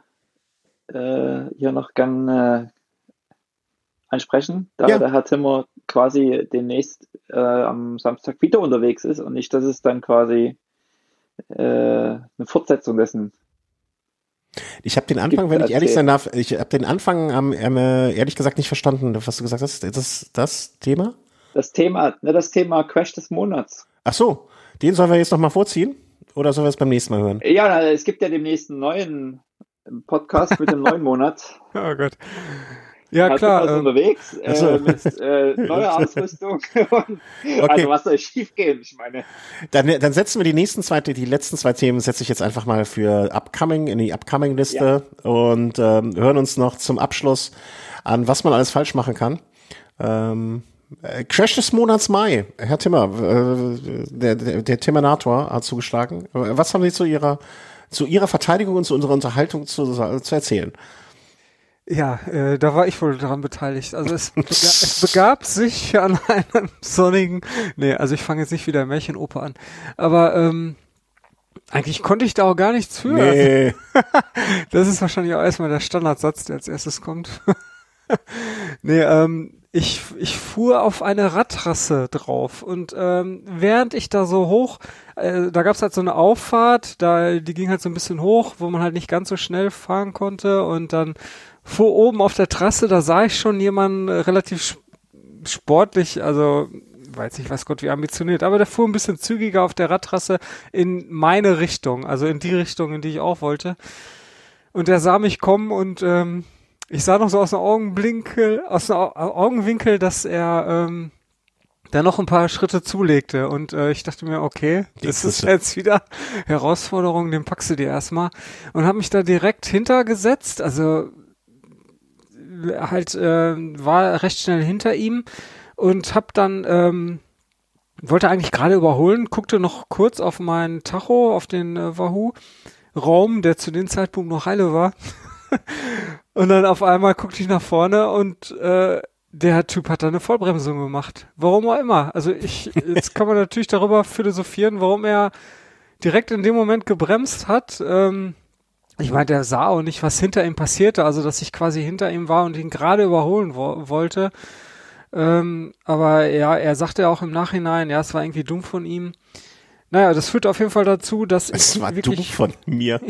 Speaker 3: äh, hier noch gern äh, ansprechen, da ja. der Herr Zimmer quasi demnächst äh, am Samstag wieder unterwegs ist und nicht, dass es dann quasi äh, eine Fortsetzung dessen
Speaker 1: ich habe den Anfang, wenn ich ehrlich sein darf, ich habe den Anfang ähm, ehrlich gesagt nicht verstanden, was du gesagt hast. Ist das das Thema?
Speaker 3: Das Thema, ne, das Thema Crash des Monats.
Speaker 1: Ach so, den sollen wir jetzt nochmal vorziehen? Oder sollen wir es beim nächsten Mal hören?
Speaker 3: Ja, es gibt ja demnächst einen neuen Podcast mit dem [laughs] neuen Monat.
Speaker 2: oh Gott. Ja, Hast klar.
Speaker 3: Ähm, unterwegs äh, so. mit äh, neuer [laughs] Ausrüstung. [laughs] okay. Also was soll schief gehen? Ich meine.
Speaker 1: Dann, dann setzen wir die nächsten zwei, die letzten zwei Themen setze ich jetzt einfach mal für Upcoming in die Upcoming-Liste ja. und ähm, hören uns noch zum Abschluss an, was man alles falsch machen kann. Ähm, äh, Crash des Monats Mai. Herr Timmer, äh, der, der, der Terminator hat zugeschlagen. Was haben Sie zu Ihrer, zu Ihrer Verteidigung und zu unserer Unterhaltung zu, zu erzählen?
Speaker 2: Ja, äh, da war ich wohl daran beteiligt. Also es, bega es begab sich an einem sonnigen, nee, also ich fange jetzt nicht wieder Märchenoper an, aber ähm, eigentlich konnte ich da auch gar nichts für. Nee. [laughs] das ist wahrscheinlich auch erstmal der Standardsatz, der als erstes kommt. [laughs] nee, ähm, ich, ich fuhr auf eine Radtrasse drauf und ähm, während ich da so hoch, äh, da gab's halt so eine Auffahrt, da die ging halt so ein bisschen hoch, wo man halt nicht ganz so schnell fahren konnte und dann fuhr oben auf der Trasse, da sah ich schon jemanden äh, relativ sportlich, also weiß nicht, was Gott wie ambitioniert, aber der fuhr ein bisschen zügiger auf der Radtrasse in meine Richtung, also in die Richtung, in die ich auch wollte. Und er sah mich kommen und ähm, ich sah noch so aus dem Augenblinkel, aus dem Augenwinkel, dass er ähm, da noch ein paar Schritte zulegte. Und äh, ich dachte mir, okay, das ist jetzt wieder Herausforderung, den packst du dir erstmal. Und habe mich da direkt hintergesetzt, also halt äh, war recht schnell hinter ihm und hab dann ähm, wollte eigentlich gerade überholen, guckte noch kurz auf meinen Tacho, auf den äh, Wahoo Raum, der zu dem Zeitpunkt noch heile war. [laughs] und dann auf einmal guckte ich nach vorne und äh, der Typ hat da eine Vollbremsung gemacht. Warum auch immer. Also ich, jetzt kann man natürlich darüber philosophieren, warum er direkt in dem Moment gebremst hat. Ähm, ich meine, der sah auch nicht, was hinter ihm passierte, also dass ich quasi hinter ihm war und ihn gerade überholen wo wollte. Ähm, aber ja, er sagte auch im Nachhinein, ja, es war irgendwie dumm von ihm. Naja, das führt auf jeden Fall dazu, dass
Speaker 1: es war wirklich dumm von mir.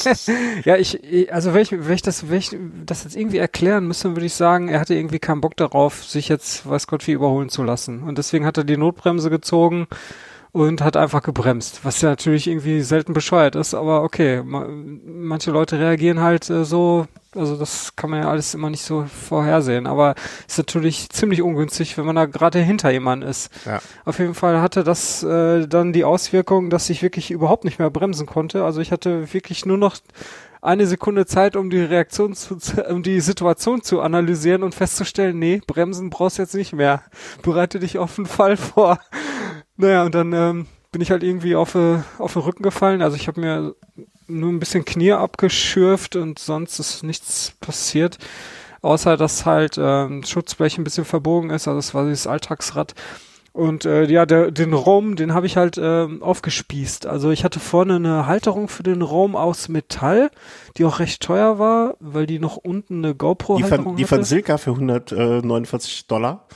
Speaker 1: [laughs]
Speaker 2: ja, ich, also wenn ich, wenn ich das, wenn ich das jetzt irgendwie erklären müsste, würde ich sagen, er hatte irgendwie keinen Bock darauf, sich jetzt, weiß Gott, wie überholen zu lassen. Und deswegen hat er die Notbremse gezogen und hat einfach gebremst, was ja natürlich irgendwie selten bescheuert ist, aber okay, ma manche Leute reagieren halt äh, so, also das kann man ja alles immer nicht so vorhersehen, aber ist natürlich ziemlich ungünstig, wenn man da gerade hinter jemandem ist. Ja. Auf jeden Fall hatte das äh, dann die Auswirkung, dass ich wirklich überhaupt nicht mehr bremsen konnte, also ich hatte wirklich nur noch eine Sekunde Zeit, um die Reaktion zu, um die Situation zu analysieren und festzustellen, nee, bremsen brauchst du jetzt nicht mehr. Bereite dich auf einen Fall vor. Naja, und dann ähm, bin ich halt irgendwie auf, äh, auf den Rücken gefallen. Also ich habe mir nur ein bisschen Knie abgeschürft und sonst ist nichts passiert. Außer dass halt ähm, Schutzblech ein bisschen verbogen ist. Also das war dieses Alltagsrad. Und äh, ja, der, den Raum, den habe ich halt äh, aufgespießt. Also ich hatte vorne eine Halterung für den Raum aus Metall, die auch recht teuer war, weil die noch unten eine GoPro-Halterung
Speaker 1: Die von Silka für 149 Dollar?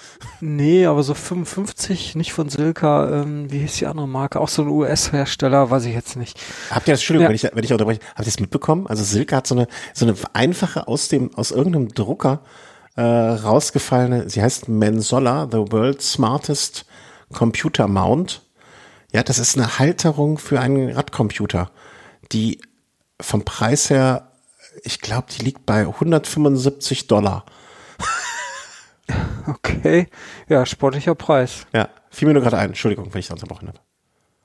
Speaker 2: Nee, aber so 55, nicht von Silka. Ähm, wie hieß die andere Marke? Auch so ein US-Hersteller, weiß ich jetzt nicht.
Speaker 1: Habt ihr das, Entschuldigung, ja. wenn ich, wenn ich unterbreche, habt ihr das mitbekommen? Also Silka hat so eine, so eine einfache aus dem, aus irgendeinem Drucker äh, rausgefallene, sie heißt Mensola, the world's smartest Computer Mount. Ja, das ist eine Halterung für einen Radcomputer, die vom Preis her, ich glaube, die liegt bei 175 Dollar. [laughs]
Speaker 2: Okay, ja, sportlicher Preis.
Speaker 1: Ja, fiel mir nur gerade ein. Entschuldigung, wenn ich da unterbrochen habe.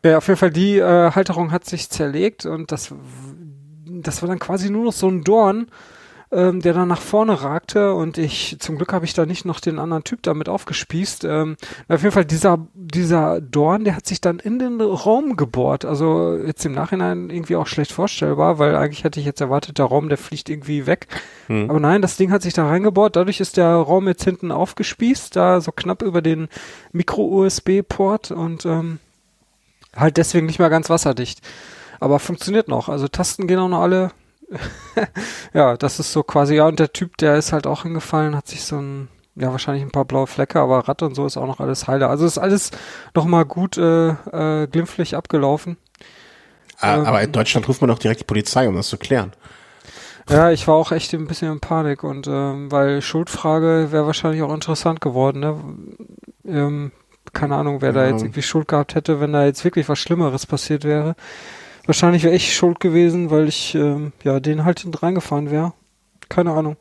Speaker 2: Ja, auf jeden Fall, die äh, Halterung hat sich zerlegt und das, das war dann quasi nur noch so ein Dorn, ähm, der dann nach vorne ragte und ich, zum Glück habe ich da nicht noch den anderen Typ damit aufgespießt. Ähm, auf jeden Fall dieser, dieser Dorn, der hat sich dann in den Raum gebohrt. Also jetzt im Nachhinein irgendwie auch schlecht vorstellbar, weil eigentlich hätte ich jetzt erwartet, der Raum, der fliegt irgendwie weg. Hm. Aber nein, das Ding hat sich da reingebohrt. Dadurch ist der Raum jetzt hinten aufgespießt, da so knapp über den Micro-USB-Port und ähm, halt deswegen nicht mehr ganz wasserdicht. Aber funktioniert noch. Also Tasten gehen auch noch alle. [laughs] ja, das ist so quasi, ja, und der Typ, der ist halt auch hingefallen, hat sich so ein, ja, wahrscheinlich ein paar blaue Flecke, aber Rad und so ist auch noch alles heile. Also ist alles nochmal gut äh, äh, glimpflich abgelaufen.
Speaker 1: Ah, aber in Deutschland ruft man doch direkt die Polizei, um das zu klären.
Speaker 2: Ja, ich war auch echt ein bisschen in Panik und ähm, weil Schuldfrage wäre wahrscheinlich auch interessant geworden, ne? Ähm, keine Ahnung, wer ja. da jetzt irgendwie Schuld gehabt hätte, wenn da jetzt wirklich was Schlimmeres passiert wäre. Wahrscheinlich wäre ich schuld gewesen, weil ich ähm, ja den halt reingefahren wäre. Keine Ahnung.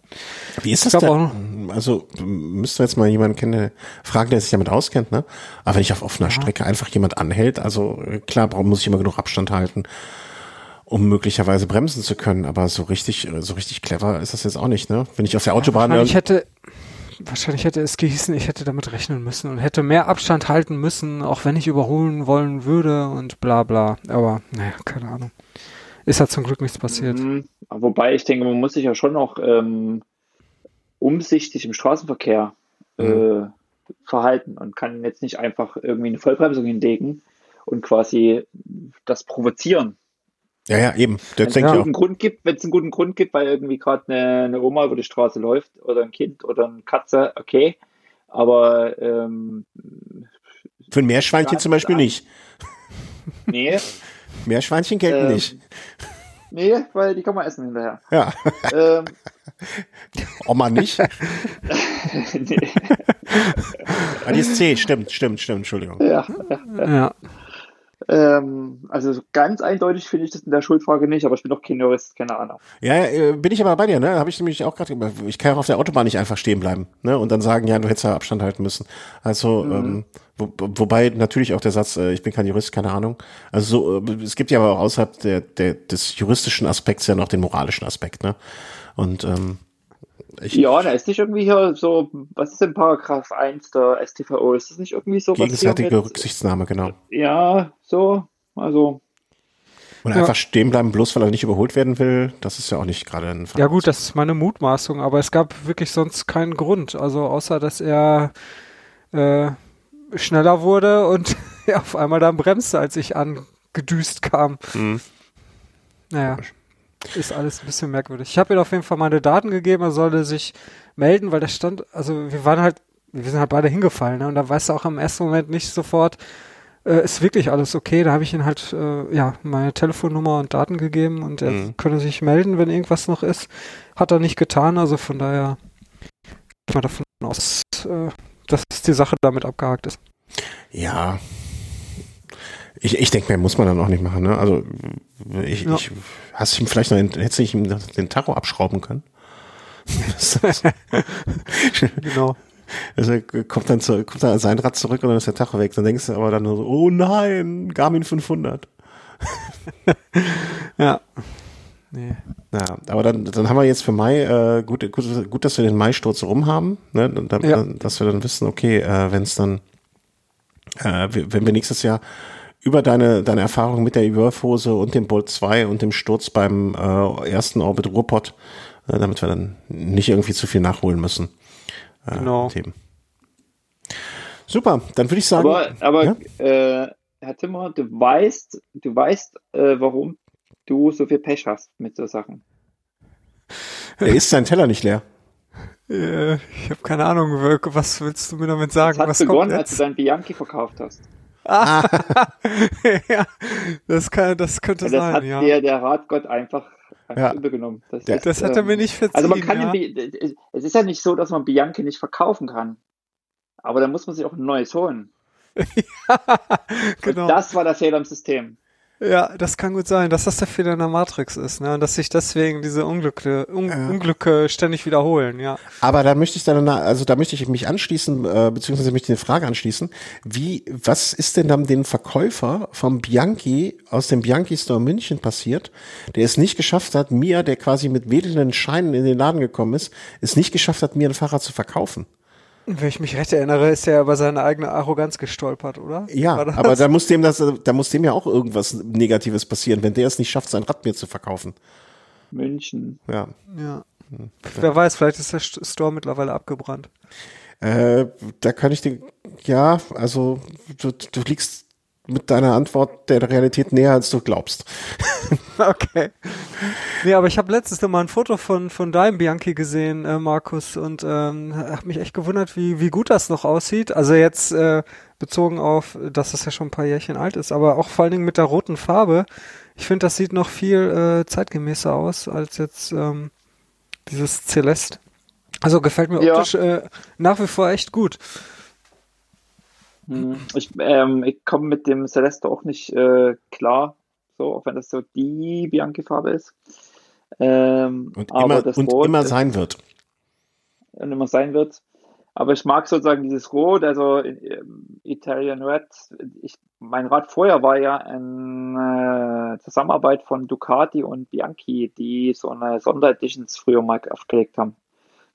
Speaker 1: Wie ist das denn? Also müsste jetzt mal jemanden kennen, fragen, der sich damit auskennt, ne? Aber wenn ich auf offener ja. Strecke einfach jemand anhält, also klar, muss ich immer genug Abstand halten um möglicherweise bremsen zu können. Aber so richtig, so richtig clever ist das jetzt auch nicht, ne? Wenn ich auf der Autobahn.
Speaker 2: Ja, wahrscheinlich hätte, wahrscheinlich hätte es gehießen, ich hätte damit rechnen müssen und hätte mehr Abstand halten müssen, auch wenn ich überholen wollen würde und bla bla. Aber naja, keine Ahnung. Ist halt zum Glück nichts passiert. Mhm.
Speaker 3: Wobei ich denke, man muss sich ja schon noch ähm, umsichtig im Straßenverkehr äh, mhm. verhalten und kann jetzt nicht einfach irgendwie eine Vollbremsung hinlegen und quasi das provozieren.
Speaker 1: Ja, ja, eben.
Speaker 3: Wenn es einen, Grund gibt, wenn es einen guten Grund gibt, weil irgendwie gerade eine, eine, Oma über die Straße läuft oder ein Kind oder eine Katze, okay. Aber ähm,
Speaker 1: für ein Meerschweinchen zum Beispiel nicht. [laughs]
Speaker 3: Nee.
Speaker 1: Meerschweinchen gelten ähm, nicht.
Speaker 3: Nee, weil die kann man essen hinterher.
Speaker 1: Ja. Ähm, [laughs] Oma nicht? [laughs] nee. ah, die ist C, stimmt, stimmt, stimmt, Entschuldigung.
Speaker 3: Ja, ja. ja. Ähm, also ganz eindeutig finde ich das in der Schuldfrage nicht, aber ich bin doch kein Jurist, keine Ahnung.
Speaker 1: Ja, äh, bin ich aber bei dir, ne? Habe ich nämlich auch gerade, ich kann ja auf der Autobahn nicht einfach stehen bleiben, ne? Und dann sagen, ja, du hättest ja Abstand halten müssen. Also, mhm. ähm, wo, wobei natürlich auch der Satz, äh, ich bin kein Jurist, keine Ahnung. Also so, äh, es gibt ja aber auch außerhalb der, der, des juristischen Aspekts ja noch den moralischen Aspekt, ne? Und ähm,
Speaker 3: ich, ja, da ist nicht irgendwie hier so, was ist denn Paragraph 1 der STVO? Ist das nicht irgendwie so?
Speaker 1: Gegenseitige Rücksichtsnahme, genau.
Speaker 3: Ja, so, also.
Speaker 1: Und ja. einfach stehen bleiben, bloß weil er nicht überholt werden will, das ist ja auch nicht gerade ein
Speaker 2: Fall. Ja gut, das ist meine Mutmaßung, aber es gab wirklich sonst keinen Grund. Also außer, dass er äh, schneller wurde und [laughs] auf einmal dann bremste, als ich angedüst kam. Mhm. Naja. Ist alles ein bisschen merkwürdig. Ich habe ihm auf jeden Fall meine Daten gegeben, er sollte sich melden, weil da stand, also wir waren halt, wir sind halt beide hingefallen, ne? Und da weißt du auch im ersten Moment nicht sofort, äh, ist wirklich alles okay. Da habe ich ihm halt äh, ja meine Telefonnummer und Daten gegeben und er mhm. könne sich melden, wenn irgendwas noch ist. Hat er nicht getan, also von daher ich mal davon aus, äh, dass die Sache damit abgehakt ist.
Speaker 1: Ja, ich, ich denke mir, muss man dann auch nicht machen. Ne? Also ich, ja. ich hast ihm vielleicht noch den, hättest du ihm den Tacho abschrauben können? [laughs] genau. Also kommt dann, zu, kommt dann sein Rad zurück und dann ist der Tacho weg. Dann denkst du aber dann nur so, oh nein, Garmin 500. [laughs]
Speaker 2: ja.
Speaker 1: Nee. Ja, aber dann, dann haben wir jetzt für Mai, äh, gut, gut, gut, dass wir den Mai-Sturz rum haben, ne? Da, ja. dass wir dann wissen, okay, äh, wenn es dann, äh, wenn wir nächstes Jahr über deine, deine Erfahrung mit der Wurfhose und dem Bolt 2 und dem Sturz beim äh, ersten Orbit Ruhrpott, äh, damit wir dann nicht irgendwie zu viel nachholen müssen.
Speaker 2: Äh, genau.
Speaker 1: Themen. Super, dann würde ich sagen.
Speaker 3: Aber, aber ja? äh, Herr Timmer, du weißt, du weißt, äh, warum du so viel Pech hast mit so Sachen.
Speaker 1: Er ist sein Teller nicht leer.
Speaker 2: Äh, ich habe keine Ahnung, was willst du mir damit sagen?
Speaker 3: Das hat
Speaker 2: was
Speaker 3: begonnen, als du dein Bianchi verkauft hast.
Speaker 2: Ah. [laughs] ja, das, kann, das könnte
Speaker 3: das
Speaker 2: sein. Das
Speaker 3: hat
Speaker 2: ja.
Speaker 3: der, der Radgott einfach, ja. übergenommen.
Speaker 2: Das, ja. ist, das hat er mir nicht verziehen.
Speaker 3: Also man kann ja. es ist ja nicht so, dass man Bianchi nicht verkaufen kann. Aber da muss man sich auch ein neues holen. [laughs] ja, genau. Und das war der Fehler im System.
Speaker 2: Ja, das kann gut sein, dass das der Fehler in der Matrix ist, ne? Und dass sich deswegen diese Unglücke, Un ja. Unglücke ständig wiederholen, ja.
Speaker 1: Aber da möchte ich dann, also da möchte ich mich anschließen, äh, beziehungsweise möchte ich eine Frage anschließen. Wie, was ist denn dann dem Verkäufer vom Bianchi aus dem Bianchi Store München passiert, der es nicht geschafft hat, mir, der quasi mit wedelnden Scheinen in den Laden gekommen ist, es nicht geschafft hat, mir ein Fahrrad zu verkaufen?
Speaker 2: Wenn ich mich recht erinnere, ist er über seine eigene Arroganz gestolpert, oder?
Speaker 1: Ja, aber da muss dem das, da muss dem ja auch irgendwas Negatives passieren, wenn der es nicht schafft, sein Rad mir zu verkaufen.
Speaker 3: München.
Speaker 1: Ja.
Speaker 2: Ja. Hm. Wer weiß, vielleicht ist der Store mittlerweile abgebrannt.
Speaker 1: Äh, da kann ich dir, ja, also du, du liegst mit deiner Antwort der Realität näher, als du glaubst. [laughs]
Speaker 2: okay. Nee, aber ich habe letztes Mal ein Foto von, von deinem Bianchi gesehen, äh, Markus, und ähm, habe mich echt gewundert, wie, wie gut das noch aussieht. Also jetzt äh, bezogen auf, dass das ja schon ein paar Jährchen alt ist, aber auch vor allen Dingen mit der roten Farbe. Ich finde, das sieht noch viel äh, zeitgemäßer aus als jetzt ähm, dieses Celeste. Also gefällt mir ja. optisch äh, nach wie vor echt gut.
Speaker 3: Hm, ich, ähm, ich komme mit dem Celeste auch nicht äh, klar, so, auch wenn das so die Bianchi-Farbe ist.
Speaker 1: Ähm, und immer, und Rot immer sein wird.
Speaker 3: Und immer sein wird. Aber ich mag sozusagen dieses Rot, also ähm, Italian Red. Ich, mein Rad vorher war ja eine äh, Zusammenarbeit von Ducati und Bianchi, die so eine Sondereditions früher mal aufgelegt haben.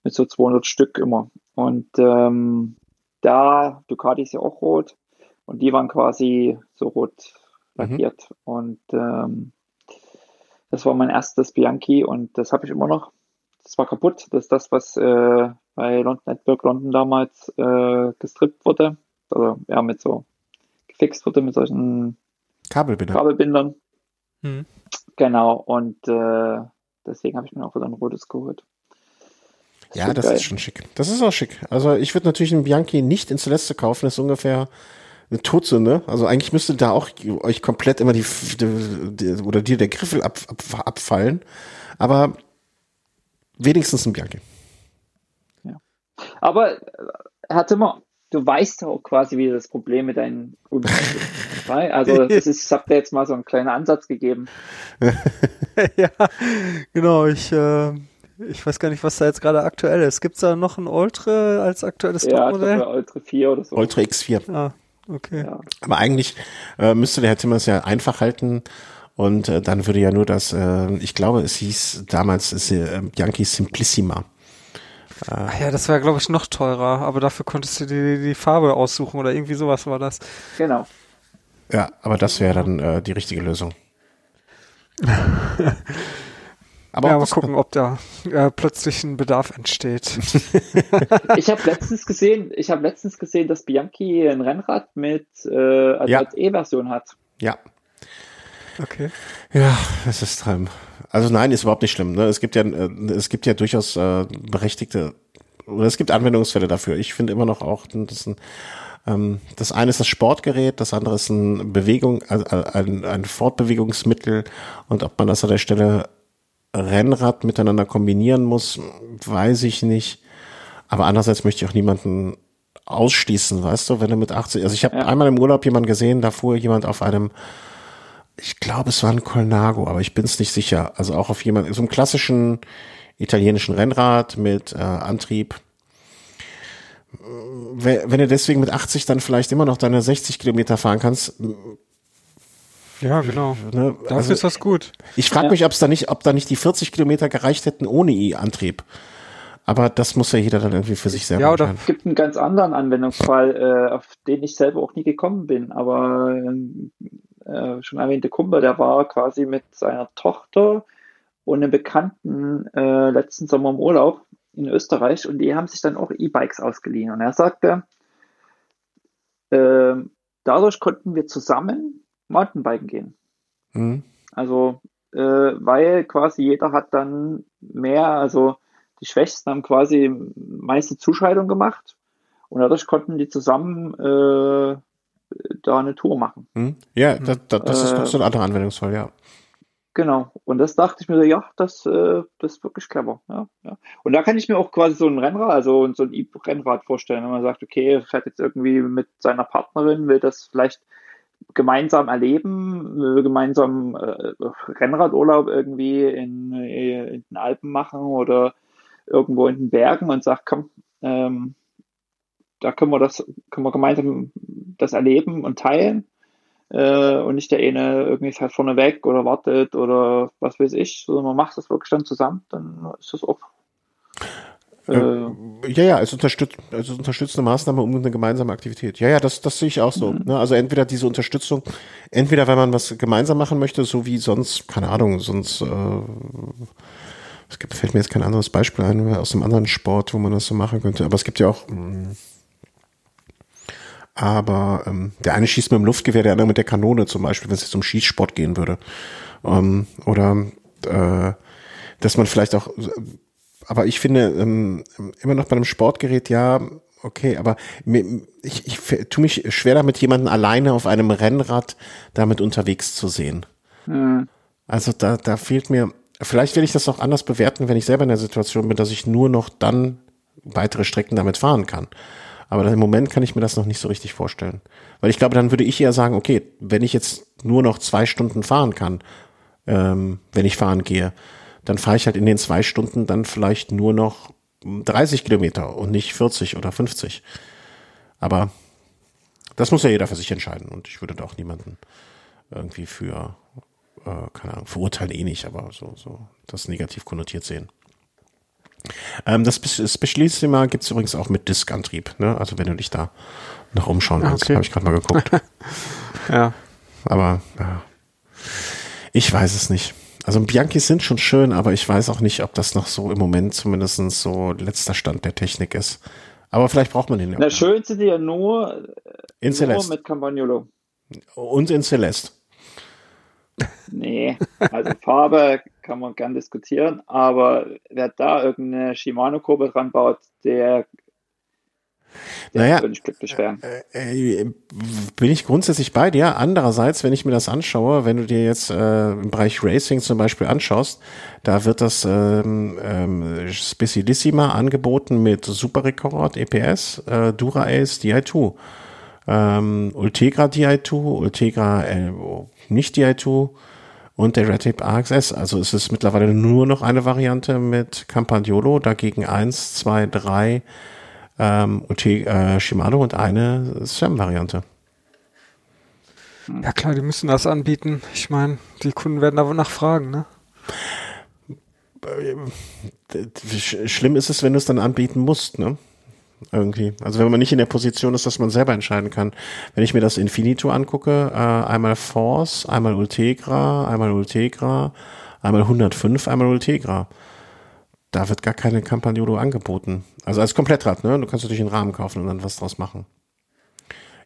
Speaker 3: Mit so 200 Stück immer. Und ähm, da, Ducati ist ja auch rot. Und die waren quasi so rot mhm. lackiert. Mhm. Und ähm, das war mein erstes Bianchi und das habe ich immer noch. Das war kaputt. Das ist das, was äh, bei London Network London damals äh, gestrippt wurde. Also ja, mit so gefixt wurde mit solchen
Speaker 1: Kabelbinder.
Speaker 3: Kabelbindern. Mhm. Genau, und äh, deswegen habe ich mir auch wieder ein rotes geholt.
Speaker 1: Das ja, das geil. ist schon schick. Das ist auch schick. Also ich würde natürlich einen Bianchi nicht ins Celeste kaufen, das ist ungefähr eine Todsünde. Also eigentlich müsste da auch euch komplett immer die, die, die oder dir der Griffel ab, ab, abfallen. Aber wenigstens ein Bianchi.
Speaker 3: Ja. Aber äh, Herr Zimmer, du weißt auch quasi, wie das Problem mit deinen. [laughs] Also das ist, ich habe dir jetzt mal so einen kleinen Ansatz gegeben. [laughs]
Speaker 2: ja, genau. Ich, äh, ich weiß gar nicht, was da jetzt gerade aktuell ist. Gibt es da noch ein Ultra als aktuelles
Speaker 3: ja, Topmodell? Ja, Ultra 4 oder so.
Speaker 1: Ultra X4.
Speaker 2: Ah, okay. Ja.
Speaker 1: Aber eigentlich äh, müsste der Herr Timmers ja einfach halten. Und äh, dann würde ja nur das, äh, ich glaube, es hieß damals äh, Yankee Simplissima.
Speaker 2: Ach ja, das wäre, glaube ich, noch teurer, aber dafür konntest du die, die Farbe aussuchen oder irgendwie sowas war das.
Speaker 3: Genau.
Speaker 1: Ja, aber das wäre dann äh, die richtige Lösung. [laughs]
Speaker 2: aber ja, mal gucken, ob da äh, plötzlich ein Bedarf entsteht. [laughs] [laughs]
Speaker 3: ich habe letztens gesehen, ich habe letztens gesehen, dass Bianchi ein Rennrad mit äh, also ja. als E-Version hat.
Speaker 1: Ja.
Speaker 2: Okay.
Speaker 1: Ja, das ist Träumen. Also nein, ist überhaupt nicht schlimm. Ne? Es gibt ja, äh, es gibt ja durchaus äh, berechtigte oder es gibt Anwendungsfälle dafür. Ich finde immer noch auch, das, ein, ähm, das eine ist das Sportgerät, das andere ist ein Bewegung, also ein, ein Fortbewegungsmittel und ob man das an der Stelle Rennrad miteinander kombinieren muss, weiß ich nicht. Aber andererseits möchte ich auch niemanden ausschließen, weißt du, wenn du mit 80, also ich habe ja. einmal im Urlaub jemanden gesehen, da fuhr jemand auf einem ich glaube, es war ein Colnago, aber ich bin es nicht sicher. Also auch auf jemand, so einem klassischen italienischen Rennrad mit äh, Antrieb. Wenn du deswegen mit 80 dann vielleicht immer noch deine 60 Kilometer fahren kannst.
Speaker 2: Ja, genau. Ne, Dafür also, ist das gut.
Speaker 1: Ich frage ja. mich, ob es da nicht, ob da nicht die 40 Kilometer gereicht hätten ohne E-Antrieb. Aber das muss ja jeder dann irgendwie für sich selber
Speaker 3: Ja, oder es gibt einen ganz anderen Anwendungsfall, äh, auf den ich selber auch nie gekommen bin. Aber äh, schon erwähnte Kumpel, der war quasi mit seiner Tochter und einem Bekannten äh, letzten Sommer im Urlaub in Österreich und die haben sich dann auch E-Bikes ausgeliehen. Und er sagte, äh, dadurch konnten wir zusammen Mountainbiken gehen. Mhm. Also, äh, weil quasi jeder hat dann mehr, also die Schwächsten haben quasi meiste Zuscheidung gemacht und dadurch konnten die zusammen äh, da eine Tour machen.
Speaker 1: Hm? Ja, das, das, das ist noch so ein anderer Anwendungsfall, ja.
Speaker 3: Genau. Und das dachte ich mir so, ja, das, äh, das ist wirklich clever. Ja, ja. Und da kann ich mir auch quasi so ein Rennrad, also so ein E-Rennrad vorstellen, wenn man sagt, okay, fährt jetzt irgendwie mit seiner Partnerin, will das vielleicht gemeinsam erleben, will gemeinsam äh, Rennradurlaub irgendwie in, äh, in, den Alpen machen oder irgendwo in den Bergen und sagt, komm, ähm, da können wir das, können wir gemeinsam das erleben und teilen äh, und nicht der eine irgendwie fährt vorne weg oder wartet oder was weiß ich, sondern man macht das wirklich dann zusammen, dann ist das auch
Speaker 1: äh, ja, ja, als, unterstütz als unterstützende Maßnahme um eine gemeinsame Aktivität. Ja, ja, das, das sehe ich auch so. Mhm. Ne? Also entweder diese Unterstützung, entweder wenn man was gemeinsam machen möchte, so wie sonst, keine Ahnung, sonst äh, es gibt, fällt mir jetzt kein anderes Beispiel ein aus einem anderen Sport, wo man das so machen könnte. Aber es gibt ja auch mh, mm, Aber ähm, der eine schießt mit dem Luftgewehr, der andere mit der Kanone zum Beispiel, wenn es jetzt um Schießsport gehen würde. Ähm, oder äh, dass man vielleicht auch, aber ich finde ähm, immer noch bei einem Sportgerät, ja, okay, aber ich, ich tue mich schwer damit, jemanden alleine auf einem Rennrad damit unterwegs zu sehen. Mhm. Also da, da fehlt mir, vielleicht will ich das auch anders bewerten, wenn ich selber in der Situation bin, dass ich nur noch dann weitere Strecken damit fahren kann. Aber im Moment kann ich mir das noch nicht so richtig vorstellen. Weil ich glaube, dann würde ich eher sagen, okay, wenn ich jetzt nur noch zwei Stunden fahren kann, ähm, wenn ich fahren gehe, dann fahre ich halt in den zwei Stunden dann vielleicht nur noch 30 Kilometer und nicht 40 oder 50. Aber das muss ja jeder für sich entscheiden und ich würde da auch niemanden irgendwie für, äh, keine Ahnung, verurteilen eh nicht, aber so, so das negativ konnotiert sehen. Ähm, das Specialissima gibt es übrigens auch mit Diskantrieb, ne? Also wenn du dich da noch umschauen willst, okay. habe ich gerade mal geguckt. [laughs]
Speaker 2: ja.
Speaker 1: Aber ja. ich weiß es nicht. Also Bianchis sind schon schön, aber ich weiß auch nicht, ob das noch so im Moment zumindest so letzter Stand der Technik ist. Aber vielleicht braucht man den
Speaker 3: ja. Na, schön sind die ja nur,
Speaker 1: in nur
Speaker 3: mit Campagnolo.
Speaker 1: Und in Celeste.
Speaker 3: Nee, also Farbe kann man gern diskutieren, aber wer da irgendeine Shimano-Kurve dran baut, der
Speaker 1: naja, äh, äh, bin ich grundsätzlich bei dir. Andererseits, wenn ich mir das anschaue, wenn du dir jetzt äh, im Bereich Racing zum Beispiel anschaust, da wird das ähm, ähm, Specialissima angeboten mit Super Record EPS, äh, Dura Ace Di2, ähm, Ultegra Di2, Ultegra äh, nicht Di2 und der Red AXS. Also es ist mittlerweile nur noch eine Variante mit Campagnolo, dagegen eins, zwei, drei ähm, UT, äh, Shimano und eine SRAM-Variante.
Speaker 2: Ja klar, die müssen das anbieten. Ich meine, die Kunden werden da nachfragen, ne?
Speaker 1: Schlimm ist es, wenn du es dann anbieten musst, ne? Irgendwie. Also wenn man nicht in der Position ist, dass man selber entscheiden kann. Wenn ich mir das Infinito angucke, äh, einmal Force, einmal Ultegra, einmal Ultegra, einmal 105, einmal Ultegra da wird gar keine Campagnolo angeboten. Also als Komplettrad, ne? Du kannst natürlich einen Rahmen kaufen und dann was draus machen.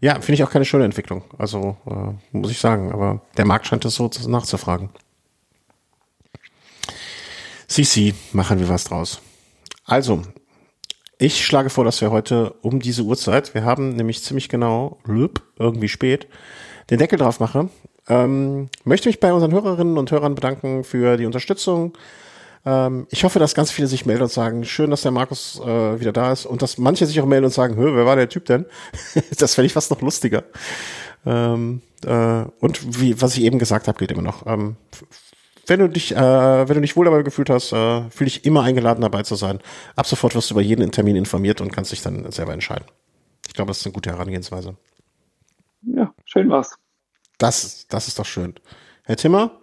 Speaker 1: Ja, finde ich auch keine schöne Entwicklung. Also, äh, muss ich sagen. Aber der Markt scheint das so nachzufragen. Sisi, machen wir was draus. Also, ich schlage vor, dass wir heute um diese Uhrzeit, wir haben nämlich ziemlich genau, irgendwie spät, den Deckel drauf mache. Ähm, möchte mich bei unseren Hörerinnen und Hörern bedanken für die Unterstützung, ähm, ich hoffe, dass ganz viele sich melden und sagen, schön, dass der Markus äh, wieder da ist und dass manche sich auch melden und sagen, Hö, wer war der Typ denn? [laughs] das fände ich fast noch lustiger. Ähm, äh, und wie, was ich eben gesagt habe, geht immer noch. Ähm, wenn du dich, äh, wenn du dich wohl dabei gefühlt hast, äh, fühle dich immer eingeladen dabei zu sein. Ab sofort wirst du über jeden Termin informiert und kannst dich dann selber entscheiden. Ich glaube, das ist eine gute Herangehensweise.
Speaker 3: Ja, schön war's.
Speaker 1: Das, das ist doch schön. Herr Timmer,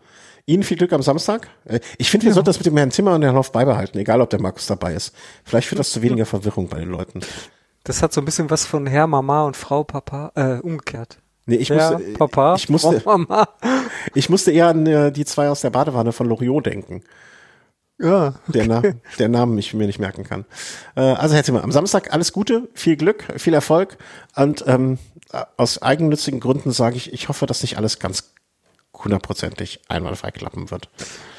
Speaker 1: Ihnen viel Glück am Samstag. Äh, ich finde, wir ja. sollten das mit dem Herrn Zimmer und Herrn Hoff beibehalten, egal ob der Markus dabei ist. Vielleicht führt das zu weniger Verwirrung bei den Leuten.
Speaker 2: Das hat so ein bisschen was von Herr, Mama und Frau, Papa, äh, umgekehrt.
Speaker 1: Nee, ich Herr, musste,
Speaker 2: Papa,
Speaker 1: ich musste, Frau, Mama. [laughs] ich musste eher an äh, die zwei aus der Badewanne von Loriot denken. Ja. Okay. Der, Na der Namen ich mir nicht merken kann. Äh, also Herr Zimmer, am Samstag alles Gute, viel Glück, viel Erfolg und ähm, aus eigennützigen Gründen sage ich, ich hoffe, dass nicht alles ganz hundertprozentig einwandfrei klappen wird.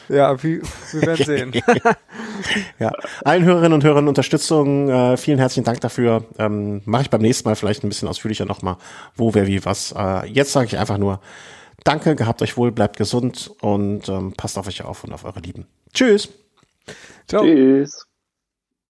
Speaker 2: Ja, wir, wir werden [laughs] sehen. [laughs]
Speaker 1: ja, allen Hörerinnen und Hörern Unterstützung, äh, vielen herzlichen Dank dafür. Ähm, Mache ich beim nächsten Mal vielleicht ein bisschen ausführlicher nochmal, wo, wer, wie, was. Äh, jetzt sage ich einfach nur Danke, gehabt euch wohl, bleibt gesund und ähm, passt auf euch auf und auf eure Lieben. Tschüss.
Speaker 3: Ciao. Tschüss.